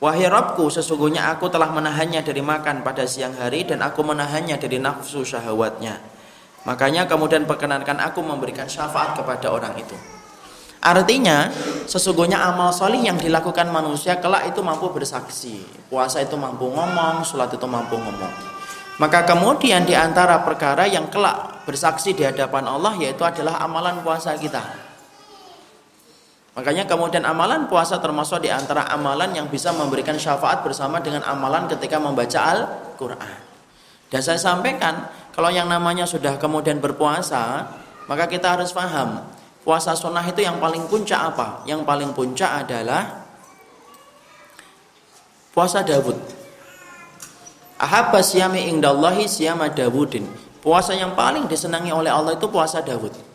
Wahai Rabbku, sesungguhnya aku telah menahannya dari makan pada siang hari dan aku menahannya dari nafsu syahwatnya. Makanya kemudian perkenankan aku memberikan syafaat kepada orang itu. Artinya, sesungguhnya amal solih yang dilakukan manusia kelak itu mampu bersaksi. Puasa itu mampu ngomong, sholat itu mampu ngomong. Maka kemudian di antara perkara yang kelak bersaksi di hadapan Allah yaitu adalah amalan puasa kita. Makanya kemudian amalan puasa termasuk di antara amalan yang bisa memberikan syafaat bersama dengan amalan ketika membaca Al-Qur'an. Dan saya sampaikan, kalau yang namanya sudah kemudian berpuasa, maka kita harus paham, puasa sunnah itu yang paling puncak apa? Yang paling puncak adalah puasa Dawud. Ahabba siyami indallahi siyama Dawudin. Puasa yang paling disenangi oleh Allah itu puasa Dawud.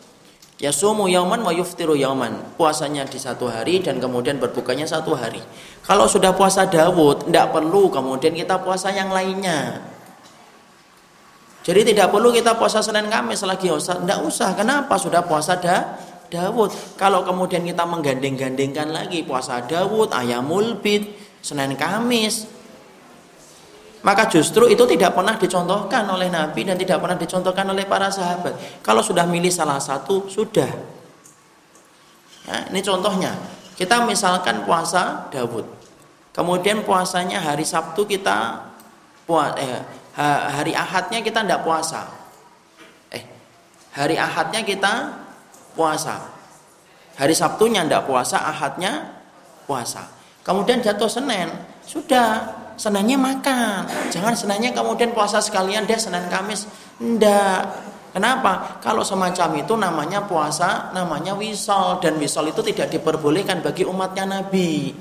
Ya sumu yauman wa yuftiru yauman. Puasanya di satu hari dan kemudian berbukanya satu hari. Kalau sudah puasa Dawud, tidak perlu kemudian kita puasa yang lainnya. Jadi tidak perlu kita puasa Senin Kamis lagi tidak usah. Kenapa? Sudah puasa da Dawud. Kalau kemudian kita menggandeng-gandengkan lagi puasa Dawud, ayamul bid, Senin Kamis, maka justru itu tidak pernah dicontohkan oleh Nabi dan tidak pernah dicontohkan oleh para sahabat. Kalau sudah milih salah satu, sudah. Ya, ini contohnya. Kita misalkan puasa Dawud. Kemudian puasanya hari Sabtu kita eh, hari Ahadnya kita tidak puasa. Eh, hari Ahadnya kita puasa. Hari Sabtunya tidak puasa, Ahadnya puasa. Kemudian jatuh Senin, sudah senangnya makan. Jangan senangnya kemudian puasa sekalian deh Senin Kamis. Enggak. Kenapa? Kalau semacam itu namanya puasa, namanya wisol dan wisol itu tidak diperbolehkan bagi umatnya Nabi.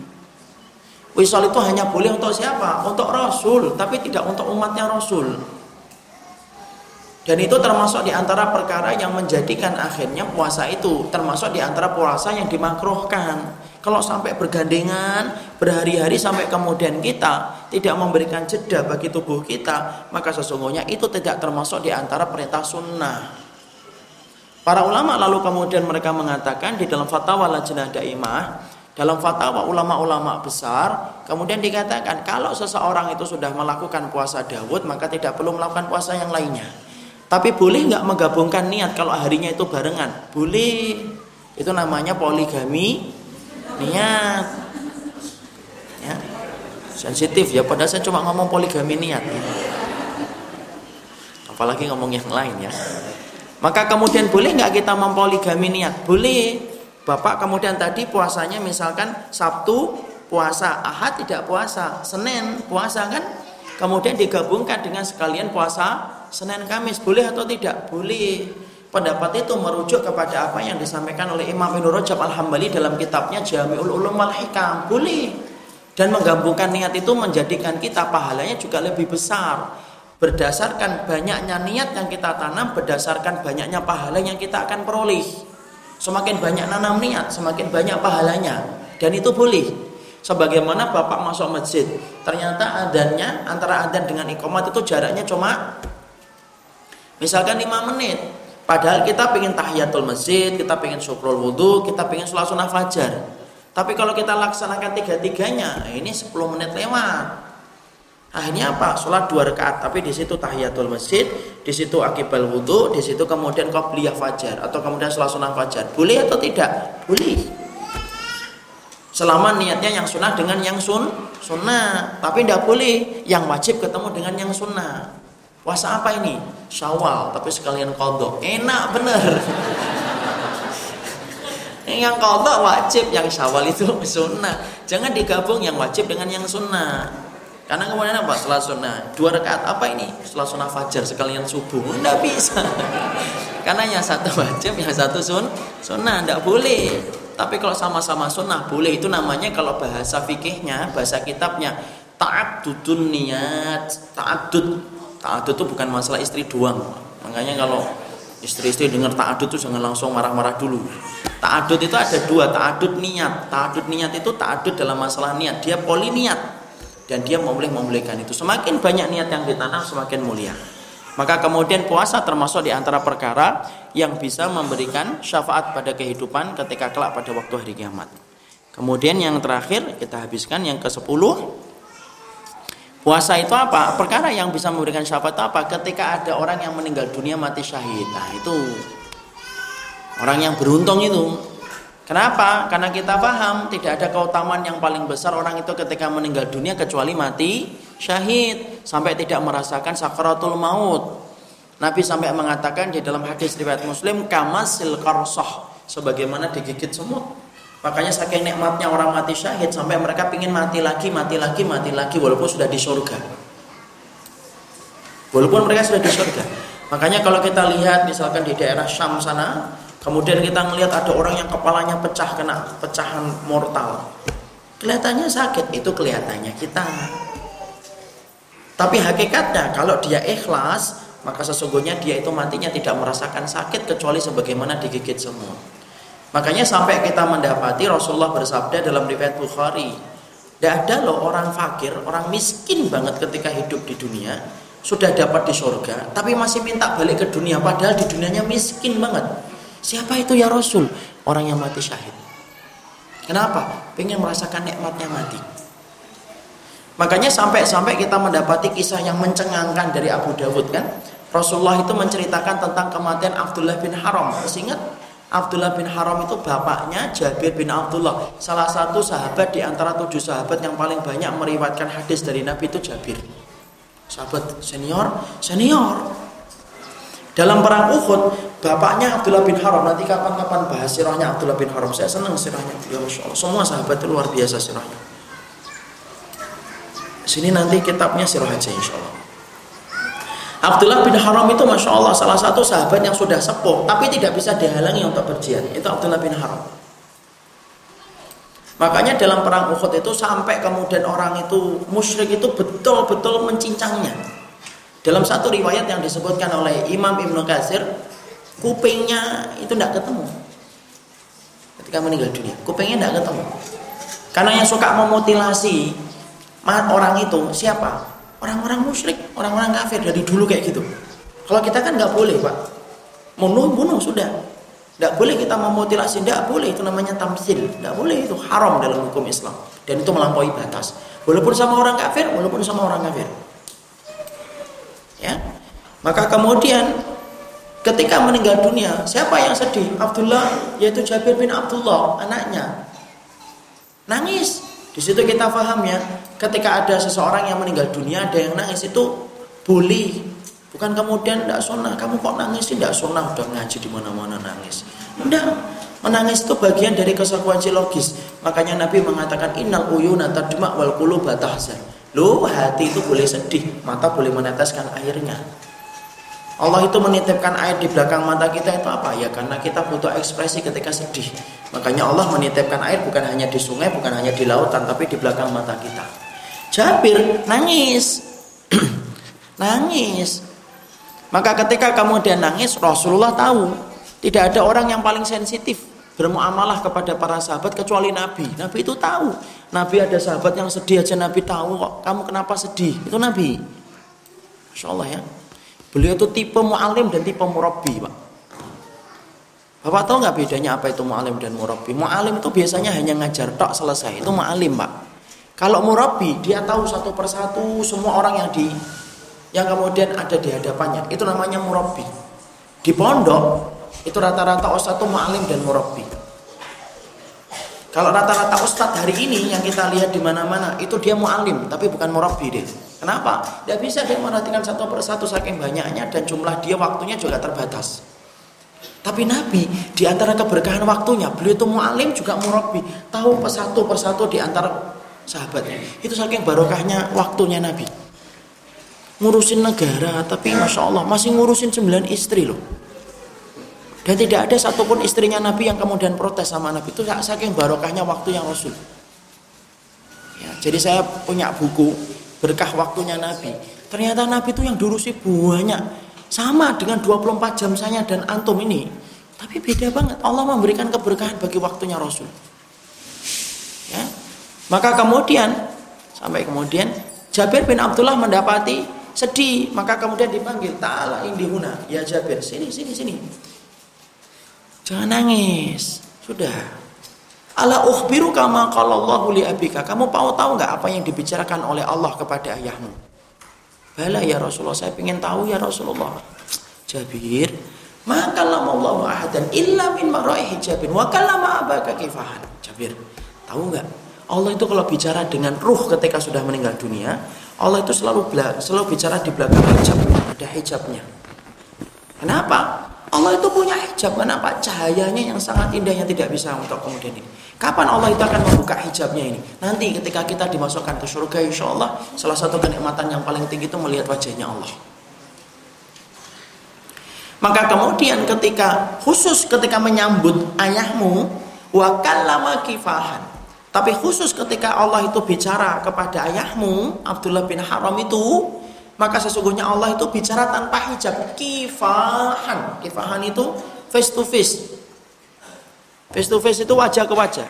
Wisol itu hanya boleh untuk siapa? Untuk Rasul, tapi tidak untuk umatnya Rasul. Dan itu termasuk di antara perkara yang menjadikan akhirnya puasa itu termasuk di antara puasa yang dimakruhkan. Kalau sampai bergandengan berhari-hari sampai kemudian kita tidak memberikan jeda bagi tubuh kita, maka sesungguhnya itu tidak termasuk di antara perintah sunnah. Para ulama lalu kemudian mereka mengatakan di dalam fatwa lajnah daimah, dalam fatwa ulama-ulama besar, kemudian dikatakan kalau seseorang itu sudah melakukan puasa Dawud, maka tidak perlu melakukan puasa yang lainnya. Tapi boleh nggak menggabungkan niat kalau harinya itu barengan? Boleh. Itu namanya poligami niat sensitif ya padahal saya cuma ngomong poligami niat. Apalagi ngomong yang lain ya. Maka kemudian boleh nggak kita mempoligami niat? Boleh. Bapak kemudian tadi puasanya misalkan Sabtu puasa Ahad tidak puasa Senin puasa kan? Kemudian digabungkan dengan sekalian puasa Senin Kamis. Boleh atau tidak? Boleh. Pendapat itu merujuk kepada apa yang disampaikan oleh Imam Ibnu Rajab Al-Hambali dalam kitabnya Jami'ul Ulum wal Hikam. Boleh dan menggabungkan niat itu menjadikan kita pahalanya juga lebih besar. Berdasarkan banyaknya niat yang kita tanam berdasarkan banyaknya pahala yang kita akan peroleh. Semakin banyak nanam niat semakin banyak pahalanya. Dan itu boleh. Sebagaimana bapak masuk masjid ternyata adannya antara adan dengan ikomat itu jaraknya cuma misalkan 5 menit. Padahal kita pengen tahiyatul masjid kita pengen syukrul wudhu kita pengen sholat sunnah fajar tapi kalau kita laksanakan tiga-tiganya ini 10 menit lewat Akhirnya apa? Sholat dua rakaat, tapi di situ tahiyatul masjid, di situ akibal wudhu, di situ kemudian qobliyah fajar atau kemudian sholat sunnah fajar. Boleh atau tidak? Boleh. Selama niatnya yang sunnah dengan yang sun sunnah, tapi tidak boleh yang wajib ketemu dengan yang sunnah. Puasa apa ini? Syawal, tapi sekalian kodok. Enak bener. Yang kodok wajib, yang syawal itu sunnah. Jangan digabung yang wajib dengan yang sunnah. Karena kemudian apa? Setelah sunnah dua rakaat apa ini? Setelah sunnah fajar sekalian subuh tidak bisa. Karena yang satu wajib, yang satu sun sunnah tidak boleh. Tapi kalau sama-sama sunnah boleh itu namanya kalau bahasa fikihnya, bahasa kitabnya taat dudun niat, taatut. Taatut itu bukan masalah istri doang. Makanya kalau istri-istri dengar taadud itu jangan langsung marah-marah dulu. Taadud itu ada dua, taadud niat. Taadud niat itu taadud dalam masalah niat. Dia poli niat dan dia memulih memulihkan itu. Semakin banyak niat yang ditanam semakin mulia. Maka kemudian puasa termasuk di antara perkara yang bisa memberikan syafaat pada kehidupan ketika kelak pada waktu hari kiamat. Kemudian yang terakhir kita habiskan yang ke-10 Puasa itu apa? Perkara yang bisa memberikan syafaat apa? Ketika ada orang yang meninggal dunia mati syahid. Nah, itu orang yang beruntung itu Kenapa? Karena kita paham tidak ada keutamaan yang paling besar orang itu ketika meninggal dunia kecuali mati syahid sampai tidak merasakan sakaratul maut. Nabi sampai mengatakan di dalam hadis riwayat Muslim kamasil karsoh sebagaimana digigit semut. Makanya saking nikmatnya orang mati syahid sampai mereka ingin mati lagi, mati lagi, mati lagi walaupun sudah di surga. Walaupun mereka sudah di surga. Makanya kalau kita lihat misalkan di daerah Syam sana Kemudian kita melihat ada orang yang kepalanya pecah kena pecahan mortal. Kelihatannya sakit, itu kelihatannya kita. Tapi hakikatnya kalau dia ikhlas, maka sesungguhnya dia itu matinya tidak merasakan sakit kecuali sebagaimana digigit semua. Makanya sampai kita mendapati Rasulullah bersabda dalam riwayat Bukhari, tidak ada loh orang fakir, orang miskin banget ketika hidup di dunia, sudah dapat di surga, tapi masih minta balik ke dunia, padahal di dunianya miskin banget Siapa itu ya Rasul? Orang yang mati syahid. Kenapa? Pengen merasakan nikmatnya mati. Makanya sampai-sampai kita mendapati kisah yang mencengangkan dari Abu Dawud kan. Rasulullah itu menceritakan tentang kematian Abdullah bin Haram. Masih ingat? Abdullah bin Haram itu bapaknya Jabir bin Abdullah. Salah satu sahabat di antara tujuh sahabat yang paling banyak meriwayatkan hadis dari Nabi itu Jabir. Sahabat senior, senior. Dalam perang Uhud, bapaknya Abdullah bin Haram. Nanti kapan-kapan bahas sirahnya Abdullah bin Haram. Saya senang sirahnya beliau, masya Allah. Semua sahabat itu luar biasa sirahnya. Sini nanti kitabnya sirah aja insya Allah. Abdullah bin Haram itu masya Allah salah satu sahabat yang sudah sepuh, tapi tidak bisa dihalangi untuk berjihad. Itu Abdullah bin Haram. Makanya dalam perang Uhud itu sampai kemudian orang itu musyrik itu betul-betul mencincangnya. Dalam satu riwayat yang disebutkan oleh Imam Ibnu Katsir, kupingnya itu tidak ketemu. Ketika meninggal dunia, kupingnya tidak ketemu. Karena yang suka memutilasi orang itu siapa? Orang-orang musyrik, orang-orang kafir dari dulu kayak gitu. Kalau kita kan nggak boleh, Pak. Bunuh, bunuh sudah. Tidak boleh kita memutilasi, tidak boleh itu namanya tamsil, tidak boleh itu haram dalam hukum Islam dan itu melampaui batas. Walaupun sama orang kafir, walaupun sama orang kafir ya maka kemudian ketika meninggal dunia siapa yang sedih Abdullah yaitu Jabir bin Abdullah anaknya nangis di situ kita paham ya ketika ada seseorang yang meninggal dunia ada yang nangis itu boleh. Bukan kemudian tidak sunnah kamu kok nangis tidak sunnah udah ngaji di mana-mana nangis. Tidak menangis itu bagian dari konsekuensi logis makanya Nabi mengatakan innal uyuna tadma wal quluba tahzan. Loh, hati itu boleh sedih, mata boleh meneteskan airnya. Allah itu menitipkan air di belakang mata kita itu apa? Ya karena kita butuh ekspresi ketika sedih. Makanya Allah menitipkan air bukan hanya di sungai, bukan hanya di lautan, tapi di belakang mata kita. Jabir nangis. nangis. Maka ketika kemudian nangis, Rasulullah tahu tidak ada orang yang paling sensitif bermuamalah kepada para sahabat kecuali Nabi. Nabi itu tahu. Nabi ada sahabat yang sedih aja Nabi tahu kok. Kamu kenapa sedih? Itu Nabi. Masya Allah ya. Beliau itu tipe mu'alim dan tipe murabbi, Pak. Bapak tahu nggak bedanya apa itu mu'alim dan murabbi? Mu'alim itu biasanya hanya ngajar tok selesai. Itu mu'alim, Pak. Kalau murabbi, dia tahu satu persatu semua orang yang di yang kemudian ada di hadapannya. Itu namanya murabbi. Di pondok itu rata-rata ustadz itu mu'alim dan murabbi. Kalau rata-rata ustadz hari ini yang kita lihat di mana-mana itu dia mu'alim tapi bukan murabbi deh. Kenapa? Tidak bisa dia merhatikan satu persatu saking banyaknya dan jumlah dia waktunya juga terbatas. Tapi Nabi di antara keberkahan waktunya, beliau itu mu'alim juga murabbi, tahu persatu persatu di antara sahabatnya. Itu saking barokahnya waktunya Nabi. Ngurusin negara, tapi masya Allah masih ngurusin sembilan istri loh. Dan tidak ada satupun istrinya Nabi yang kemudian protes sama Nabi itu saking barokahnya waktu yang Rasul. Ya, jadi saya punya buku berkah waktunya Nabi. Ternyata Nabi itu yang dulu sih banyak. Sama dengan 24 jam saya dan antum ini. Tapi beda banget. Allah memberikan keberkahan bagi waktunya Rasul. Ya. Maka kemudian sampai kemudian Jabir bin Abdullah mendapati sedih, maka kemudian dipanggil Ta'ala indihuna, ya Jabir, sini sini sini. Jangan nangis. Sudah. Ala ukhbiru kama Allahu li abika. Kamu mau tahu nggak apa yang dibicarakan oleh Allah kepada ayahmu? Bala ya Rasulullah, saya ingin tahu ya Rasulullah. Jabir, maka lama Allah ahadan illa min marai hijabin wa kallama abaka kifahan. Jabir, tahu nggak? Allah itu kalau bicara dengan ruh ketika sudah meninggal dunia, Allah itu selalu selalu bicara di belakang hijab, ada hijabnya. Kenapa? Allah itu punya hijab, kenapa? Cahayanya yang sangat indah yang tidak bisa untuk kemudian ini. Kapan Allah itu akan membuka hijabnya ini? Nanti ketika kita dimasukkan ke surga insya Allah salah satu kenikmatan yang paling tinggi itu melihat wajahnya Allah. Maka kemudian ketika khusus ketika menyambut ayahmu wakal lama kifahan. Tapi khusus ketika Allah itu bicara kepada ayahmu Abdullah bin Haram itu maka sesungguhnya Allah itu bicara tanpa hijab kifahan. Kifahan itu face to face Face to face itu wajah ke wajah.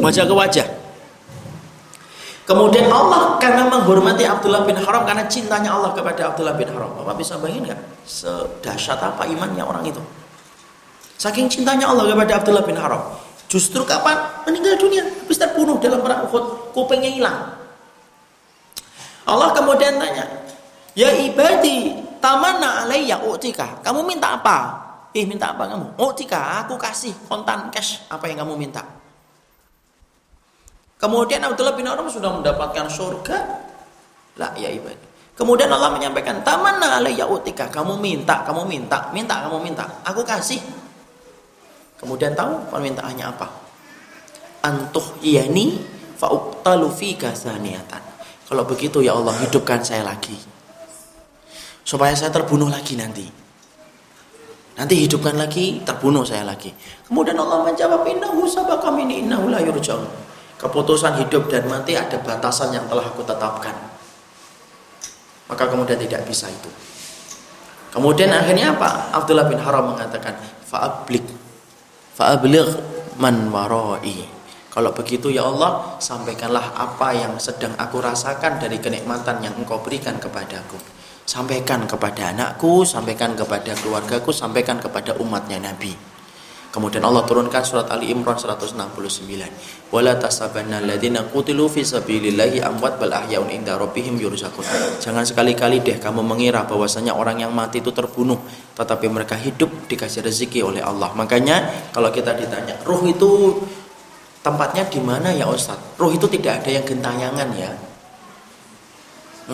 Wajah ke wajah. Kemudian Allah karena menghormati Abdullah bin Haram karena cintanya Allah kepada Abdullah bin Haram. Bapak bisa bayangin nggak sedahsyat apa imannya orang itu? Saking cintanya Allah kepada Abdullah bin Haram. Justru kapan meninggal dunia? Habis terbunuh dalam perang Uhud, kupingnya hilang. Allah kemudian tanya, Ya ibadi, tamana alayya u'tika. Kamu minta apa? Eh minta apa kamu? Oh jika aku kasih kontan cash apa yang kamu minta. Kemudian Abdullah bin Umar sudah mendapatkan surga. Lah ya ibadah. Kemudian Allah menyampaikan, "Tamanna alayya utika." Kamu minta, kamu minta, minta, kamu minta. Aku kasih. Kemudian tahu permintaannya apa? Antuh yani fa'uqtalu fika saniyatan. Kalau begitu ya Allah hidupkan saya lagi. Supaya saya terbunuh lagi nanti. Nanti hidupkan lagi, terbunuh saya lagi. Kemudian Allah menjawab, Innahu sabaka ini innahu la yurja'un. Keputusan hidup dan mati ada batasan yang telah aku tetapkan. Maka kemudian tidak bisa itu. Kemudian akhirnya apa? Abdullah bin Haram mengatakan, Fa'ablik, fa'abligh man warai. Kalau begitu ya Allah, sampaikanlah apa yang sedang aku rasakan dari kenikmatan yang engkau berikan kepadaku sampaikan kepada anakku, sampaikan kepada keluargaku, sampaikan kepada umatnya Nabi. Kemudian Allah turunkan surat Ali Imran 169. Wala tasabanna alladziina qutilu fi sabilillahi amwat bal ahyaun inda rabbihim yurzaqun. Jangan sekali-kali deh kamu mengira bahwasanya orang yang mati itu terbunuh, tetapi mereka hidup dikasih rezeki oleh Allah. Makanya kalau kita ditanya, ruh itu tempatnya di mana ya Ustaz? Ruh itu tidak ada yang gentayangan ya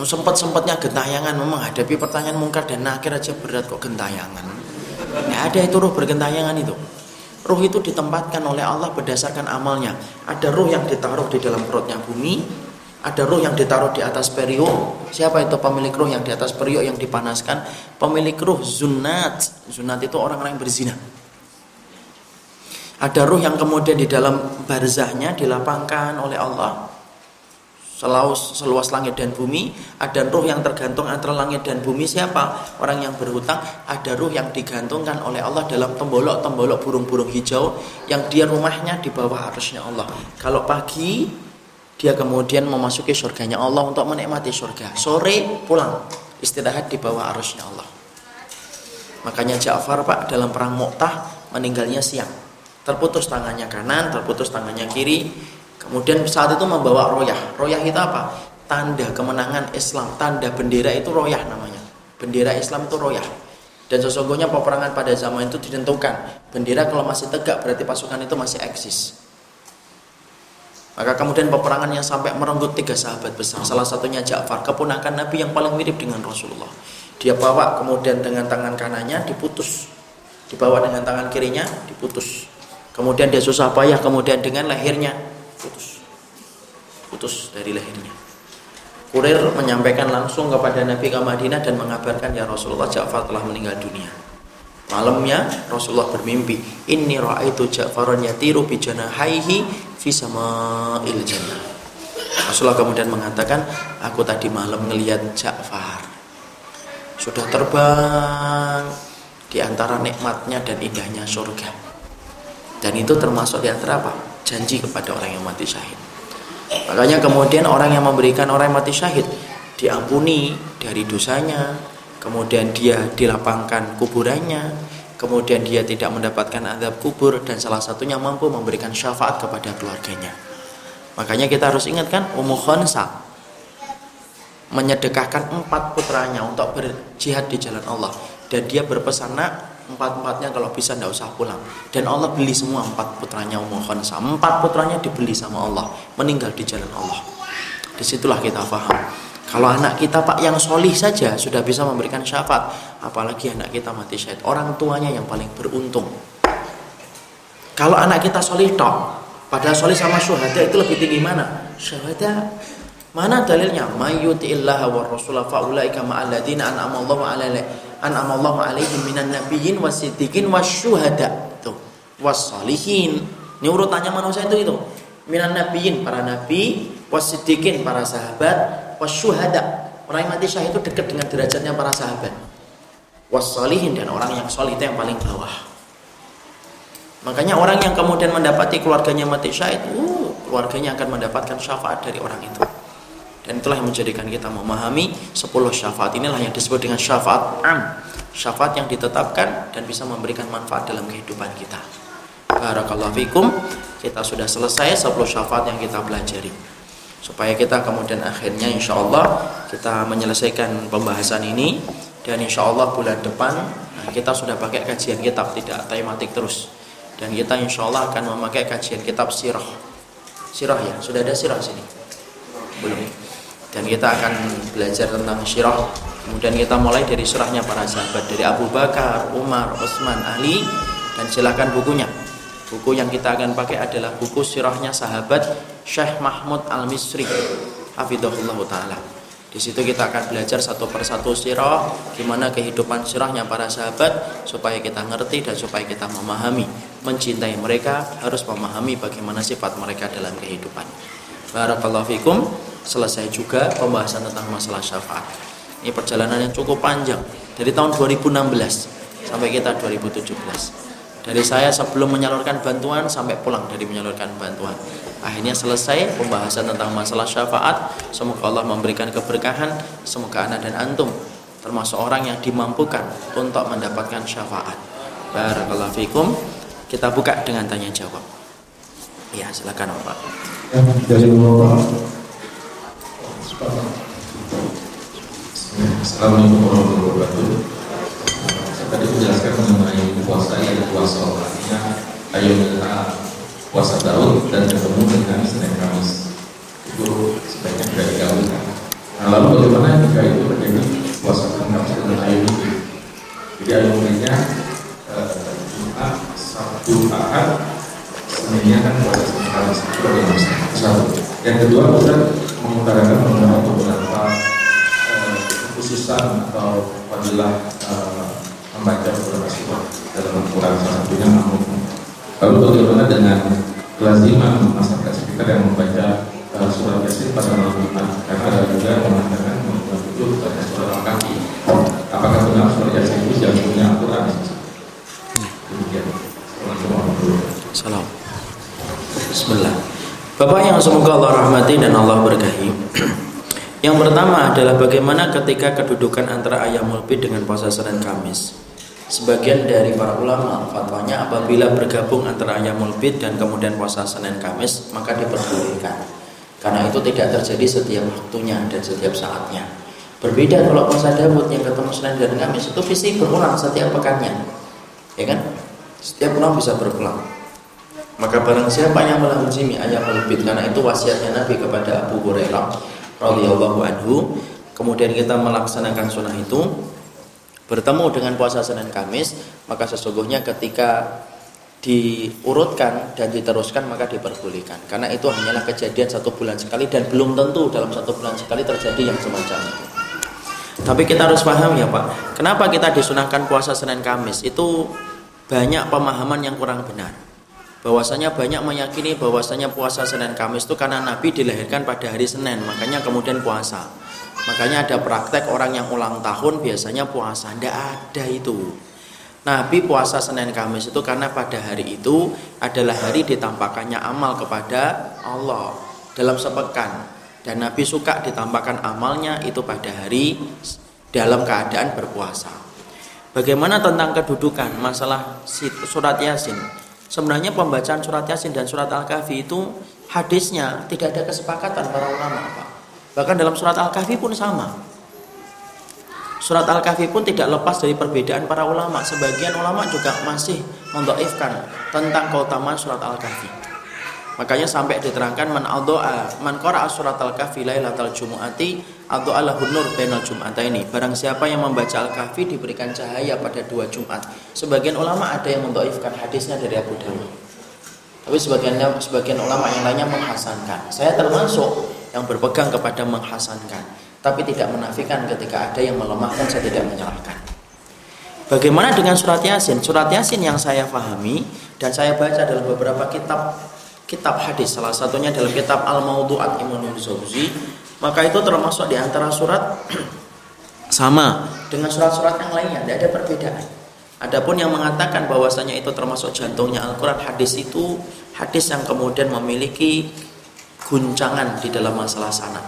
sempat-sempatnya gentayangan menghadapi pertanyaan mungkar dan nakir aja berat kok gentayangan. Ya ada itu roh bergentayangan itu. Ruh itu ditempatkan oleh Allah berdasarkan amalnya. Ada ruh yang ditaruh di dalam perutnya bumi, ada ruh yang ditaruh di atas periuk. Siapa itu pemilik ruh yang di atas periuk yang dipanaskan? Pemilik ruh zunat. Zunat itu orang-orang yang berzina. Ada ruh yang kemudian di dalam barzahnya dilapangkan oleh Allah seluas, seluas langit dan bumi. Ada ruh yang tergantung antara langit dan bumi siapa? Orang yang berhutang. Ada ruh yang digantungkan oleh Allah dalam tembolok-tembolok burung-burung hijau yang dia rumahnya di bawah arusnya Allah. Kalau pagi dia kemudian memasuki surganya Allah untuk menikmati surga. Sore pulang istirahat di bawah arusnya Allah. Makanya Ja'far Pak dalam perang Mu'tah meninggalnya siang terputus tangannya kanan, terputus tangannya kiri. Kemudian saat itu membawa royah. Royah itu apa? Tanda kemenangan Islam, tanda bendera itu royah namanya. Bendera Islam itu royah. Dan sesungguhnya peperangan pada zaman itu ditentukan. Bendera kalau masih tegak berarti pasukan itu masih eksis. Maka kemudian peperangan yang sampai merenggut tiga sahabat besar. Salah satunya Ja'far, keponakan Nabi yang paling mirip dengan Rasulullah. Dia bawa kemudian dengan tangan kanannya diputus. Dibawa dengan tangan kirinya diputus kemudian dia susah payah kemudian dengan lahirnya putus. Putus dari lahirnya kurir menyampaikan langsung kepada Nabi ke Madinah dan mengabarkan ya Rasulullah Ja'far telah meninggal dunia. Malamnya Rasulullah bermimpi inni ra'aitu Ja'faran yatiru bi janahaihi fi sama'il jannah. Rasulullah kemudian mengatakan aku tadi malam melihat Ja'far. Sudah terbang di antara nikmatnya dan indahnya surga. Dan itu termasuk di antara apa? Janji kepada orang yang mati syahid. Makanya kemudian orang yang memberikan orang yang mati syahid diampuni dari dosanya, kemudian dia dilapangkan kuburannya, kemudian dia tidak mendapatkan azab kubur dan salah satunya mampu memberikan syafaat kepada keluarganya. Makanya kita harus ingatkan Ummu Khansa menyedekahkan empat putranya untuk berjihad di jalan Allah dan dia berpesan empat-empatnya kalau bisa tidak usah pulang. Dan Allah beli semua empat putranya Ummu Khansa empat putranya dibeli sama Allah meninggal di jalan Allah. Di situlah kita paham. Kalau anak kita pak yang solih saja sudah bisa memberikan syafaat apalagi anak kita mati syahid. Orang tuanya yang paling beruntung. Kalau anak kita solih tok padahal solih sama syuhada itu lebih tinggi mana? Syuhada. Mana dalilnya? Mayyutillaha wa rasulah faulaika ma'alladina an'amallahu alaihi an'amallahu alaihim minan nabiyyin wasiddiqin wasyuhada. Tuh, wassalihin. Ini urutannya manusia itu itu. Minan nabiyyin para nabi, wasiddiqin para sahabat, wasyuhada. Orang yang mati syahid itu dekat dengan derajatnya para sahabat. Wassalihin dan orang yang solih itu yang paling bawah. Makanya orang yang kemudian mendapati keluarganya mati syahid, uh, keluarganya akan mendapatkan syafaat dari orang itu. Dan itulah yang menjadikan kita memahami 10 syafaat inilah yang disebut dengan syafaat am. Syafaat yang ditetapkan dan bisa memberikan manfaat dalam kehidupan kita. Barakallahu fikum. Kita sudah selesai 10 syafaat yang kita pelajari. Supaya kita kemudian akhirnya insya Allah kita menyelesaikan pembahasan ini dan insya Allah bulan depan nah, kita sudah pakai kajian kitab tidak tematik terus dan kita insya Allah akan memakai kajian kitab sirah sirah ya sudah ada sirah sini belum dan kita akan belajar tentang syirah. Kemudian kita mulai dari surahnya para sahabat dari Abu Bakar, Umar, Utsman, Ali. Dan silakan bukunya. Buku yang kita akan pakai adalah buku sirahnya sahabat Syekh Mahmud Al-Misri Hafidhullah Ta'ala. Di situ kita akan belajar satu persatu sirah gimana kehidupan sirahnya para sahabat supaya kita ngerti dan supaya kita memahami. Mencintai mereka harus memahami bagaimana sifat mereka dalam kehidupan. Barakallahu fikum selesai juga pembahasan tentang masalah syafaat. Ini perjalanan yang cukup panjang dari tahun 2016 sampai kita 2017. Dari saya sebelum menyalurkan bantuan sampai pulang dari menyalurkan bantuan. Akhirnya selesai pembahasan tentang masalah syafaat. Semoga Allah memberikan keberkahan. Semoga anak dan antum termasuk orang yang dimampukan untuk mendapatkan syafaat. Barakallahu fikum. Kita buka dengan tanya jawab. Ya, silakan Bapak. Bapak Assalamualaikum warahmatullahi wabarakatuh. Saya tadi menjelaskan mengenai puasa yang puasa orangnya ayo kita puasa Daud dan ketemu dengan Senin Kamis. Itu sebaiknya tidak digabungkan. Nah lalu bagaimana jika itu terjadi puasa Senin Kamis dengan ayo ini? Jadi ayo ini eh, Jumat, Sabtu, Jumat sebenarnya kan puasa Senin Kamis itu satu yang kedua Ustaz mengutarakan mengenai beberapa uh, khususan atau fadilah uh, membaca beberapa surat dalam Al-Quran salah satunya lalu bagaimana dengan kelaziman masyarakat sekitar yang membaca uh, surat Yasin pada malam Jumat? Karena ada juga yang mengatakan itu baca surat Al-Kahfi. Apakah benar surat Yasin itu jantungnya Al-Quran? Demikian. Salam. Bismillah. Bapak yang semoga Allah rahmati dan Allah berkahi. Yang pertama adalah bagaimana ketika kedudukan antara ayam bid dengan puasa Senin Kamis. Sebagian dari para ulama fatwanya apabila bergabung antara ayam bid dan kemudian puasa Senin Kamis maka diperbolehkan. Karena itu tidak terjadi setiap waktunya dan setiap saatnya. Berbeda kalau puasa Daud yang ketemu Senin dan Kamis itu visi berulang setiap pekannya. Ya kan? Setiap pulang bisa berulang. Maka barang siapa yang melazimi ayat bid karena itu wasiatnya Nabi kepada Abu Hurairah radhiyallahu anhu, kemudian kita melaksanakan sunnah itu. Bertemu dengan puasa Senin Kamis, maka sesungguhnya ketika diurutkan dan diteruskan maka diperbolehkan. Karena itu hanyalah kejadian satu bulan sekali dan belum tentu dalam satu bulan sekali terjadi yang semacam itu. Tapi kita harus paham ya Pak. Kenapa kita disunahkan puasa Senin Kamis? Itu banyak pemahaman yang kurang benar bahwasanya banyak meyakini bahwasanya puasa Senin Kamis itu karena Nabi dilahirkan pada hari Senin, makanya kemudian puasa. Makanya ada praktek orang yang ulang tahun biasanya puasa. Tidak ada itu. Nabi puasa Senin Kamis itu karena pada hari itu adalah hari ditampakkannya amal kepada Allah dalam sepekan. Dan Nabi suka ditampakkan amalnya itu pada hari dalam keadaan berpuasa. Bagaimana tentang kedudukan masalah surat Yasin? Sebenarnya pembacaan surat Yasin dan surat Al-Kahfi itu hadisnya tidak ada kesepakatan para ulama, Pak. Bahkan dalam surat Al-Kahfi pun sama. Surat Al-Kahfi pun tidak lepas dari perbedaan para ulama. Sebagian ulama juga masih mendoifkan tentang keutamaan surat Al-Kahfi. Makanya sampai diterangkan man doa man qara'a surat al-kahfi lailatal jumu'ati addu'a lahu nur bainal jum'ataini. Barang siapa yang membaca al-kahfi diberikan cahaya pada dua Jumat. Sebagian ulama ada yang mendhaifkan hadisnya dari Abu Dawud. Tapi sebagian sebagian ulama yang lainnya menghasankan. Saya termasuk yang berpegang kepada menghasankan, tapi tidak menafikan ketika ada yang melemahkan saya tidak menyalahkan. Bagaimana dengan surat Yasin? Surat Yasin yang saya pahami dan saya baca dalam beberapa kitab kitab hadis salah satunya dalam kitab Al-Maudu'at Imam Zawzi maka itu termasuk di antara surat sama. Dengan surat-surat yang lainnya tidak ada perbedaan. Adapun yang mengatakan bahwasanya itu termasuk jantungnya Al-Quran hadis itu hadis yang kemudian memiliki guncangan di dalam masalah sana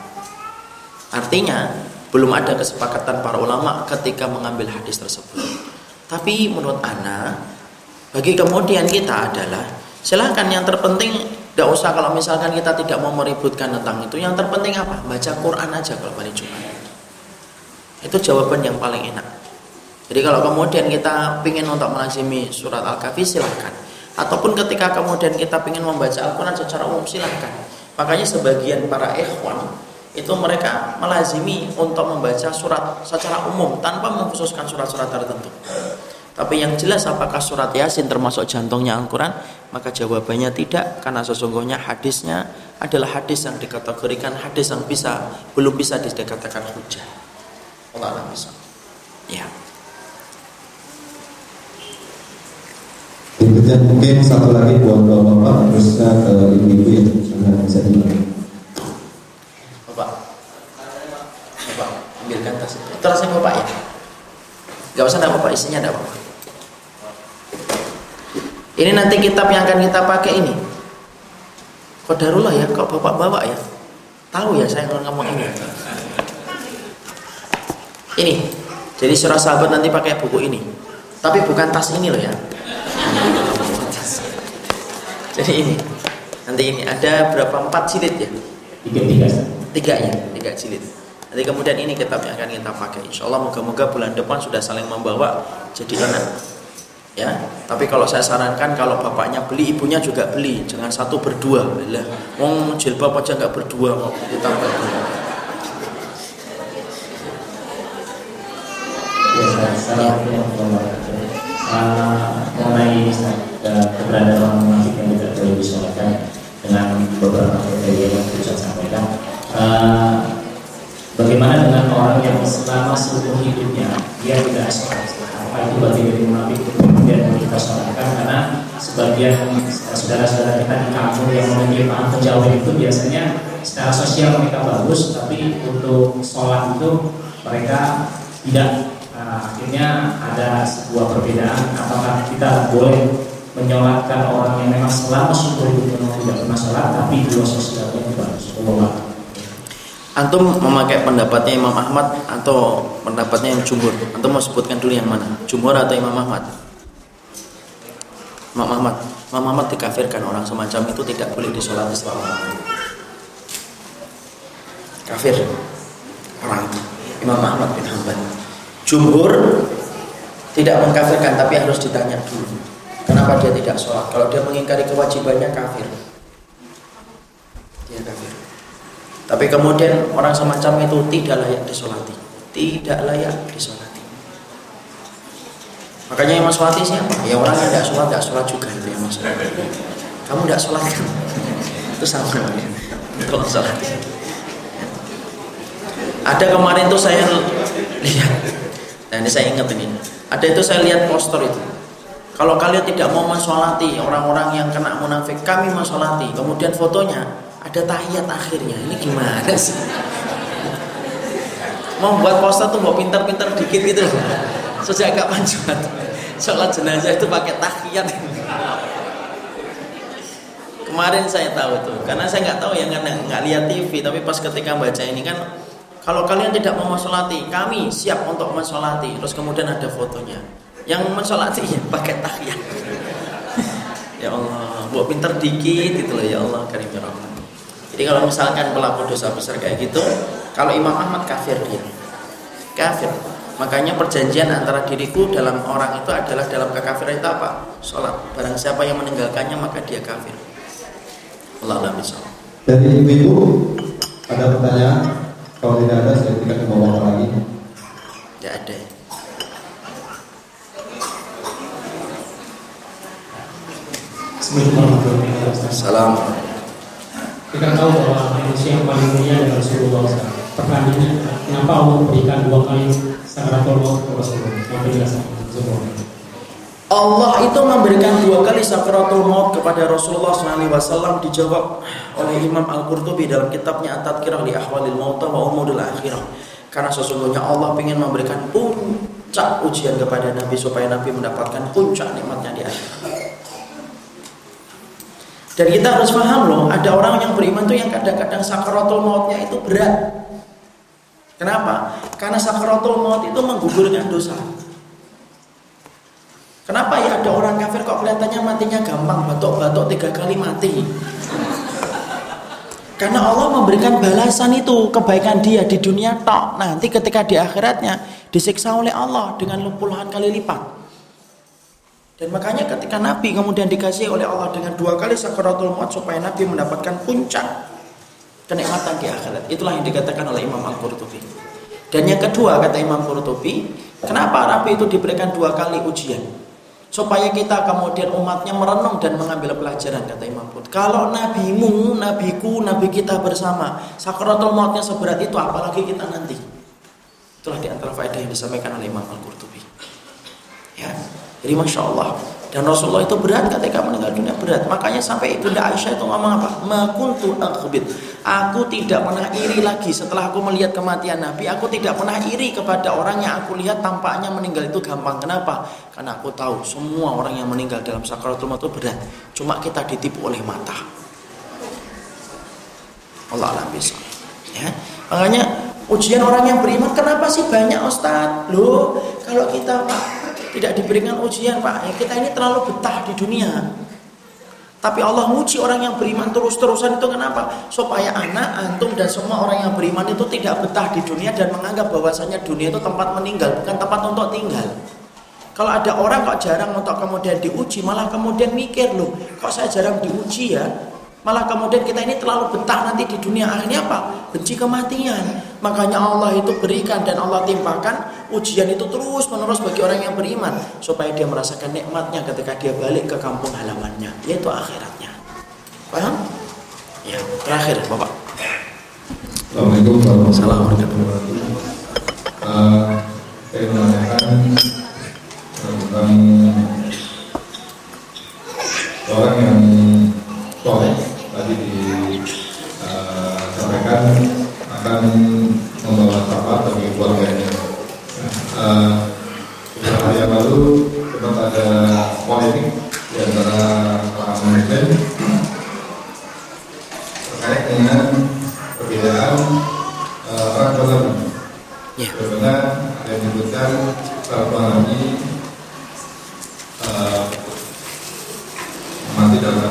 artinya belum ada kesepakatan para ulama ketika mengambil hadis tersebut. Tapi menurut Ana bagi kemudian kita adalah Silahkan yang terpenting tidak usah kalau misalkan kita tidak mau meributkan tentang itu. Yang terpenting apa? Baca Quran aja kalau hari Jumat. Itu jawaban yang paling enak. Jadi kalau kemudian kita ingin untuk melazimi surat Al-Kahfi silahkan. Ataupun ketika kemudian kita ingin membaca Al-Quran secara umum silahkan. Makanya sebagian para ikhwan itu mereka melazimi untuk membaca surat secara umum tanpa mengkhususkan surat-surat tertentu. Tapi yang jelas apakah surat Yasin termasuk jantungnya Al-Quran? Maka jawabannya tidak karena sesungguhnya hadisnya adalah hadis yang dikategorikan hadis yang bisa belum bisa dikatakan hujah. Allah alam bisa. Ya. Berikutnya mungkin satu lagi buat bapak-bapak terusnya ke ibu-ibu yang sudah bisa dimulai. Bapak, bapak ambilkan tas itu. Terusnya bapak ya. Gak usah ada bapak isinya ada bapak. Ini nanti kitab yang akan kita pakai ini. Kodarullah ya, kok bapak bawa ya. Tahu ya saya ngomong ini. Ini. Jadi surah sahabat nanti pakai buku ini. Tapi bukan tas ini loh ya. Jadi ini. Nanti ini ada berapa empat jilid ya? Tiga tiga. Tiga ya, tiga jilid. Nanti kemudian ini kitab yang akan kita pakai. Insya Allah moga-moga bulan depan sudah saling membawa jadi enak ya tapi kalau saya sarankan kalau bapaknya beli ibunya juga beli jangan satu berdua lah mau jilbab aja nggak berdua kok kita berdua ya. Uh, mengenai keberadaan orang munafik yang tidak boleh disolatkan dengan beberapa kriteria yang sudah sampaikan. Uh, bagaimana dengan orang yang selama seluruh hidupnya dia tidak sholat? Apa itu berarti dari munafik sholatkan? Karena sebagian saudara-saudara kita di kampung yang memiliki paham kejauhan itu biasanya secara sosial mereka bagus, tapi untuk sholat itu mereka tidak Nah, akhirnya ada sebuah perbedaan apakah kita boleh menyolatkan orang yang memang selama seumur hidup memang tidak pernah sholat tapi dua sosialnya itu bagus. Allah. Antum memakai pendapatnya Imam Ahmad atau pendapatnya yang jumhur? Antum mau sebutkan dulu yang mana? Jumhur atau Imam Ahmad? Imam Ahmad. Imam Ahmad dikafirkan orang semacam itu tidak boleh disolati selama Kafir orang. Imam Ahmad bin Hanbal. Jumhur tidak mengkafirkan tapi harus ditanya dulu. Kenapa dia tidak sholat? Kalau dia mengingkari kewajibannya kafir. Dia kafir. Tapi kemudian orang semacam itu tidak layak disolati. Tidak layak disolati. Makanya yang sholat siapa? Ya orang yang tidak sholat, tidak sholat juga itu yang masuk. Kamu tidak sholat kan? Itu sama namanya. Kalau sholat. Ada kemarin tuh saya lihat Nah ini saya ingat ini. Ada itu saya lihat poster itu. Kalau kalian tidak mau mensolati orang-orang yang kena munafik, kami mensolati. Kemudian fotonya ada tahiyat akhirnya. Ini gimana sih? Mau buat poster tuh mau pintar-pintar dikit gitu loh. Sejak kapan jual sholat jenazah itu pakai tahiyat? Kemarin saya tahu tuh, karena saya nggak tahu ya nggak lihat TV, tapi pas ketika baca ini kan kalau kalian tidak mau mensolati, kami siap untuk mensolati. Terus kemudian ada fotonya. Yang mensolati ya pakai tahiyat. ya Allah, buat pinter dikit gitu loh ya Allah karim ya Jadi kalau misalkan pelaku dosa besar kayak gitu, kalau Imam Ahmad kafir dia. Kafir. Makanya perjanjian antara diriku dalam orang itu adalah dalam kekafiran itu apa? Sholat. Barang siapa yang meninggalkannya maka dia kafir. Allah bisa. Dari ibu-ibu ada pertanyaan? Kalau tidak ada, saya tidak membawa lagi. Tidak ada. Salam. Kita tahu bahwa manusia yang paling mulia adalah Rasulullah SAW. Pertanyaannya, kenapa Allah memberikan dua kali sakratul maut ke Rasulullah? Apa penjelasan? Allah itu memberikan dua kali sakratul maut kepada Rasulullah SAW dijawab oleh Imam Al-Qurtubi dalam kitabnya At-Tadkirah li Ahwalil Mauta wa Umudul Akhirah. Karena sesungguhnya Allah ingin memberikan puncak ujian kepada Nabi supaya Nabi mendapatkan puncak nikmatnya di akhirat. Dan kita harus paham loh, ada orang yang beriman tuh yang kadang-kadang sakratul mautnya itu berat. Kenapa? Karena sakratul maut itu menggugurkan dosa. Kenapa ya ada orang kafir kok kelihatannya matinya gampang, batuk-batuk tiga kali mati? Karena Allah memberikan balasan itu kebaikan dia di dunia tok. Nanti ketika di akhiratnya disiksa oleh Allah dengan puluhan kali lipat. Dan makanya ketika Nabi kemudian dikasih oleh Allah dengan dua kali sakaratul maut supaya Nabi mendapatkan puncak kenikmatan di akhirat. Itulah yang dikatakan oleh Imam Al-Qurtubi. Dan yang kedua kata Imam Qurtubi, kenapa Nabi itu diberikan dua kali ujian? supaya kita kemudian umatnya merenung dan mengambil pelajaran kata Imam Qut. Kalau nabimu, nabiku, nabi kita bersama sakratul mautnya seberat itu apalagi kita nanti. Itulah di antara faedah yang disampaikan oleh Imam Al-Qurtubi. Ya. Jadi Masya Allah dan Rasulullah itu berat ketika meninggal dunia berat. Makanya sampai Ibunda Aisyah itu ngomong apa? Makuntu akhbit. Aku tidak pernah iri lagi setelah aku melihat kematian Nabi. Aku tidak pernah iri kepada orang yang aku lihat tampaknya meninggal itu gampang. Kenapa? Karena aku tahu semua orang yang meninggal dalam sakaratul maut itu berat. Cuma kita ditipu oleh mata. Allah alam bisa. Ya. Makanya ujian orang yang beriman kenapa sih banyak Ustaz? Loh, kalau kita tidak diberikan ujian Pak ya kita ini terlalu betah di dunia tapi Allah muji orang yang beriman terus-terusan itu kenapa? Supaya anak, antum dan semua orang yang beriman itu tidak betah di dunia dan menganggap bahwasanya dunia itu tempat meninggal, bukan tempat untuk tinggal. Kalau ada orang kok jarang untuk kemudian diuji, malah kemudian mikir loh, kok saya jarang diuji ya? Malah kemudian kita ini terlalu betah nanti di dunia akhirnya apa? Benci kematian. Makanya Allah itu berikan dan Allah timpakan ujian itu terus menerus bagi orang yang beriman supaya dia merasakan nikmatnya ketika dia balik ke kampung halamannya, yaitu akhiratnya. Paham? Ya, terakhir Bapak. Assalamualaikum warahmatullahi wabarakatuh. Uh, saya menanyakan tentang orang yang soleh tadi disampaikan uh, akan membawa sahabat bagi keluarganya. Uh, beberapa yang lalu sempat ada polemik di antara kalangan muslim terkait dengan perbedaan uh, orang tua Ya. Bagaimana ada yang menyebutkan orang ini uh,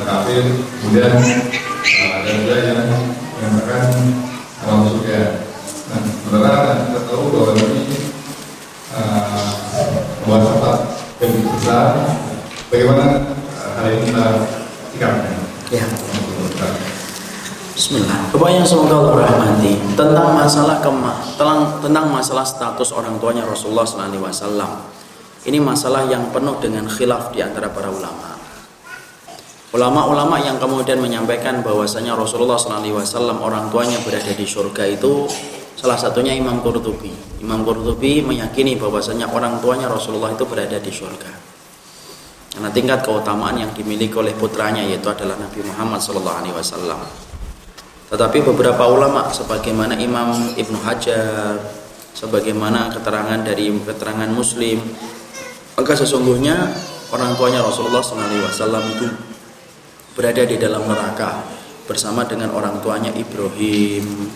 kafir kemudian uh, ada juga yang mengatakan alam surga nah sebenarnya kita tahu bahwa ini uh, membuat tempat yang besar bagaimana uh, hal ini kita sikapnya Ya. Bismillah. Yang semoga Allah rahmati tentang masalah kema tentang, tentang masalah status orang tuanya Rasulullah SAW. Ini masalah yang penuh dengan khilaf di antara para ulama. Ulama-ulama yang kemudian menyampaikan bahwasanya Rasulullah SAW orang tuanya berada di surga itu salah satunya Imam Qurtubi. Imam Qurtubi meyakini bahwasanya orang tuanya Rasulullah itu berada di surga. Karena tingkat keutamaan yang dimiliki oleh putranya yaitu adalah Nabi Muhammad SAW. Tetapi beberapa ulama sebagaimana Imam Ibnu Hajar, sebagaimana keterangan dari keterangan Muslim, maka sesungguhnya orang tuanya Rasulullah SAW itu berada di dalam neraka bersama dengan orang tuanya Ibrahim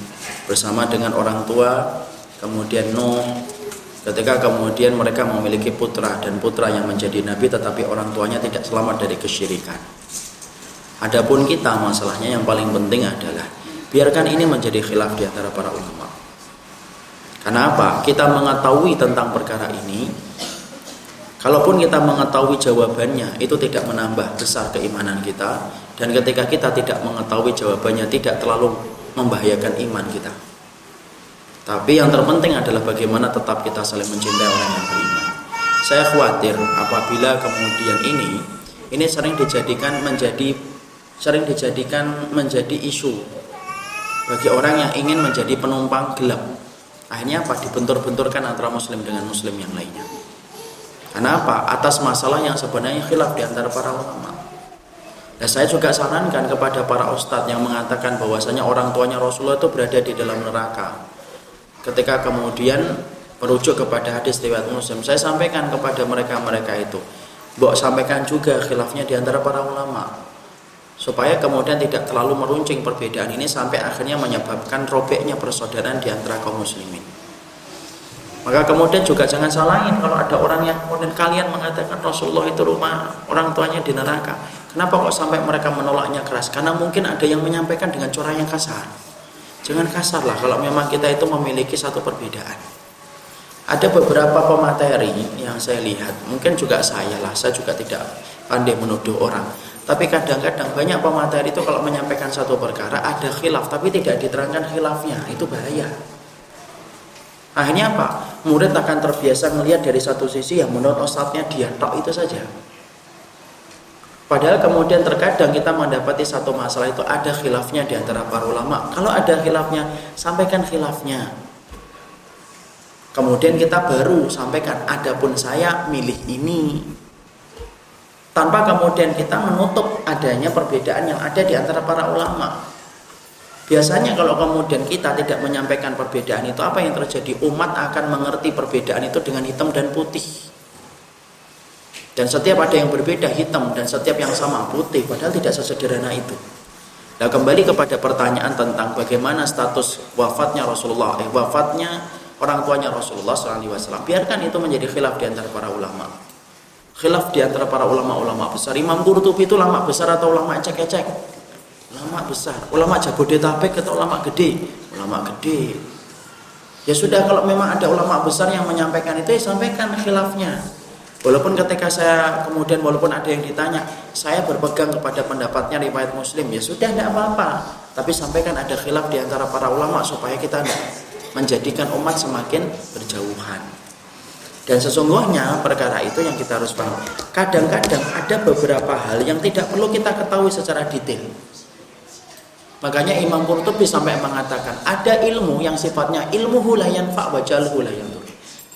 bersama dengan orang tua kemudian Nuh. Ketika kemudian mereka memiliki putra dan putra yang menjadi nabi tetapi orang tuanya tidak selamat dari kesyirikan. Adapun kita masalahnya yang paling penting adalah biarkan ini menjadi khilaf di antara para ulama. Karena apa? Kita mengetahui tentang perkara ini Kalaupun kita mengetahui jawabannya, itu tidak menambah besar keimanan kita. Dan ketika kita tidak mengetahui jawabannya, tidak terlalu membahayakan iman kita. Tapi yang terpenting adalah bagaimana tetap kita saling mencintai orang yang beriman. Saya khawatir apabila kemudian ini, ini sering dijadikan menjadi sering dijadikan menjadi isu bagi orang yang ingin menjadi penumpang gelap. Akhirnya apa? Dibentur-benturkan antara muslim dengan muslim yang lainnya. Kenapa? Atas masalah yang sebenarnya khilaf di antara para ulama. Dan saya juga sarankan kepada para ustadz yang mengatakan bahwasanya orang tuanya Rasulullah itu berada di dalam neraka. Ketika kemudian merujuk kepada hadis riwayat Muslim, saya sampaikan kepada mereka-mereka itu, Mbok sampaikan juga khilafnya di antara para ulama. Supaya kemudian tidak terlalu meruncing perbedaan ini sampai akhirnya menyebabkan robeknya persaudaraan di antara kaum muslimin. Maka kemudian juga jangan salahin kalau ada orang yang kemudian kalian mengatakan Rasulullah itu rumah orang tuanya di neraka. Kenapa kok sampai mereka menolaknya keras? Karena mungkin ada yang menyampaikan dengan cara yang kasar. Jangan kasar lah kalau memang kita itu memiliki satu perbedaan. Ada beberapa pemateri yang saya lihat, mungkin juga saya lah, saya juga tidak pandai menuduh orang. Tapi kadang-kadang banyak pemateri itu kalau menyampaikan satu perkara ada khilaf tapi tidak diterangkan khilafnya, itu bahaya. Akhirnya apa? Murid akan terbiasa melihat dari satu sisi yang menurut ustadznya dia tok itu saja. Padahal kemudian terkadang kita mendapati satu masalah itu ada khilafnya di antara para ulama. Kalau ada khilafnya, sampaikan khilafnya. Kemudian kita baru sampaikan, adapun saya milih ini. Tanpa kemudian kita menutup adanya perbedaan yang ada di antara para ulama. Biasanya kalau kemudian kita tidak menyampaikan perbedaan itu apa yang terjadi? Umat akan mengerti perbedaan itu dengan hitam dan putih. Dan setiap ada yang berbeda hitam dan setiap yang sama putih padahal tidak sesederhana itu. Nah kembali kepada pertanyaan tentang bagaimana status wafatnya Rasulullah, eh wafatnya orang tuanya Rasulullah SAW. Biarkan itu menjadi khilaf di antara para ulama. Khilaf di antara para ulama-ulama besar. Imam Qurtubi itu ulama besar atau ulama ecek-ecek? Ulama besar ulama Jabodetabek atau ulama gede ulama gede ya sudah kalau memang ada ulama besar yang menyampaikan itu ya sampaikan khilafnya Walaupun ketika saya kemudian walaupun ada yang ditanya, saya berpegang kepada pendapatnya riwayat Muslim, ya sudah tidak apa-apa. Tapi sampaikan ada khilaf di antara para ulama supaya kita menjadikan umat semakin berjauhan. Dan sesungguhnya perkara itu yang kita harus paham. Kadang-kadang ada beberapa hal yang tidak perlu kita ketahui secara detail. Makanya Imam Qurtubi sampai mengatakan ada ilmu yang sifatnya ilmu hulayan fa wa hulayan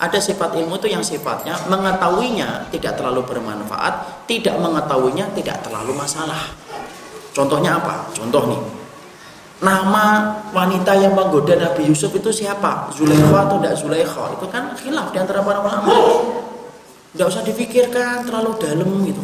Ada sifat ilmu itu yang sifatnya mengetahuinya tidak terlalu bermanfaat, tidak mengetahuinya tidak terlalu masalah. Contohnya apa? Contoh nih. Nama wanita yang menggoda Nabi Yusuf itu siapa? Zulaikha atau tidak Zulaikha? Itu kan khilaf di antara para ulama. Tidak usah difikirkan terlalu dalam gitu.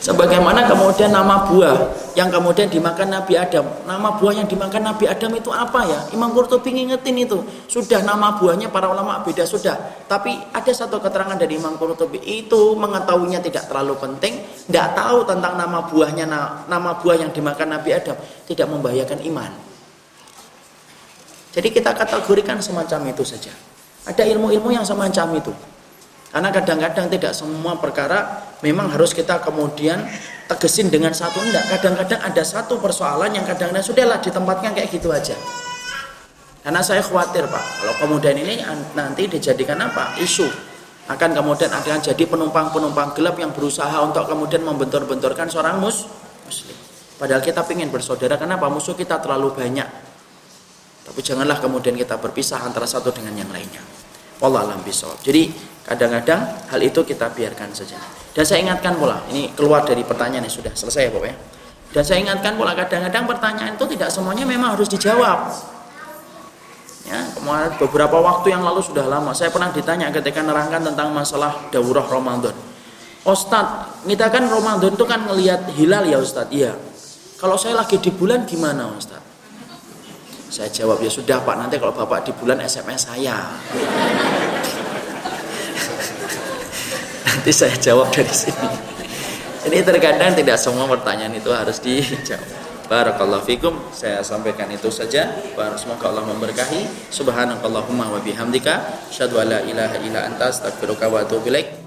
Sebagaimana kemudian nama buah yang kemudian dimakan Nabi Adam. Nama buah yang dimakan Nabi Adam itu apa ya? Imam Qurtubi ngingetin itu. Sudah nama buahnya para ulama beda sudah. Tapi ada satu keterangan dari Imam Qurtubi itu mengetahuinya tidak terlalu penting. Tidak tahu tentang nama buahnya nama buah yang dimakan Nabi Adam tidak membahayakan iman. Jadi kita kategorikan semacam itu saja. Ada ilmu-ilmu yang semacam itu. Karena kadang-kadang tidak semua perkara memang harus kita kemudian tegesin dengan satu enggak. Kadang-kadang ada satu persoalan yang kadang-kadang sudahlah ditempatkan kayak gitu aja. Karena saya khawatir Pak, kalau kemudian ini nanti dijadikan apa? Isu. Akan kemudian akan jadi penumpang-penumpang gelap yang berusaha untuk kemudian membentur-benturkan seorang mus muslim. Padahal kita ingin bersaudara, kenapa? Musuh kita terlalu banyak. Tapi janganlah kemudian kita berpisah antara satu dengan yang lainnya. Wallah alam Jadi kadang-kadang hal itu kita biarkan saja. Dan saya ingatkan pula, ini keluar dari pertanyaan yang sudah selesai ya Bapak ya. Dan saya ingatkan pula kadang-kadang pertanyaan itu tidak semuanya memang harus dijawab. Ya, kemarin beberapa waktu yang lalu sudah lama saya pernah ditanya ketika nerangkan tentang masalah daurah Ramadan. Ustadz, kita kan Ramadan itu kan ngelihat hilal ya Ustadz. Iya. Kalau saya lagi di bulan gimana Ustadz? Saya jawab ya sudah Pak nanti kalau Bapak di bulan SMS saya. nanti saya jawab dari sini. Ini terkadang tidak semua pertanyaan itu harus dijawab. Barakallahu fikum. Saya sampaikan itu saja. Semoga Allah memberkahi. Subhanakallahumma wa bihamdika asyhadu an la ilaha illa anta astaghfiruka wa atubu.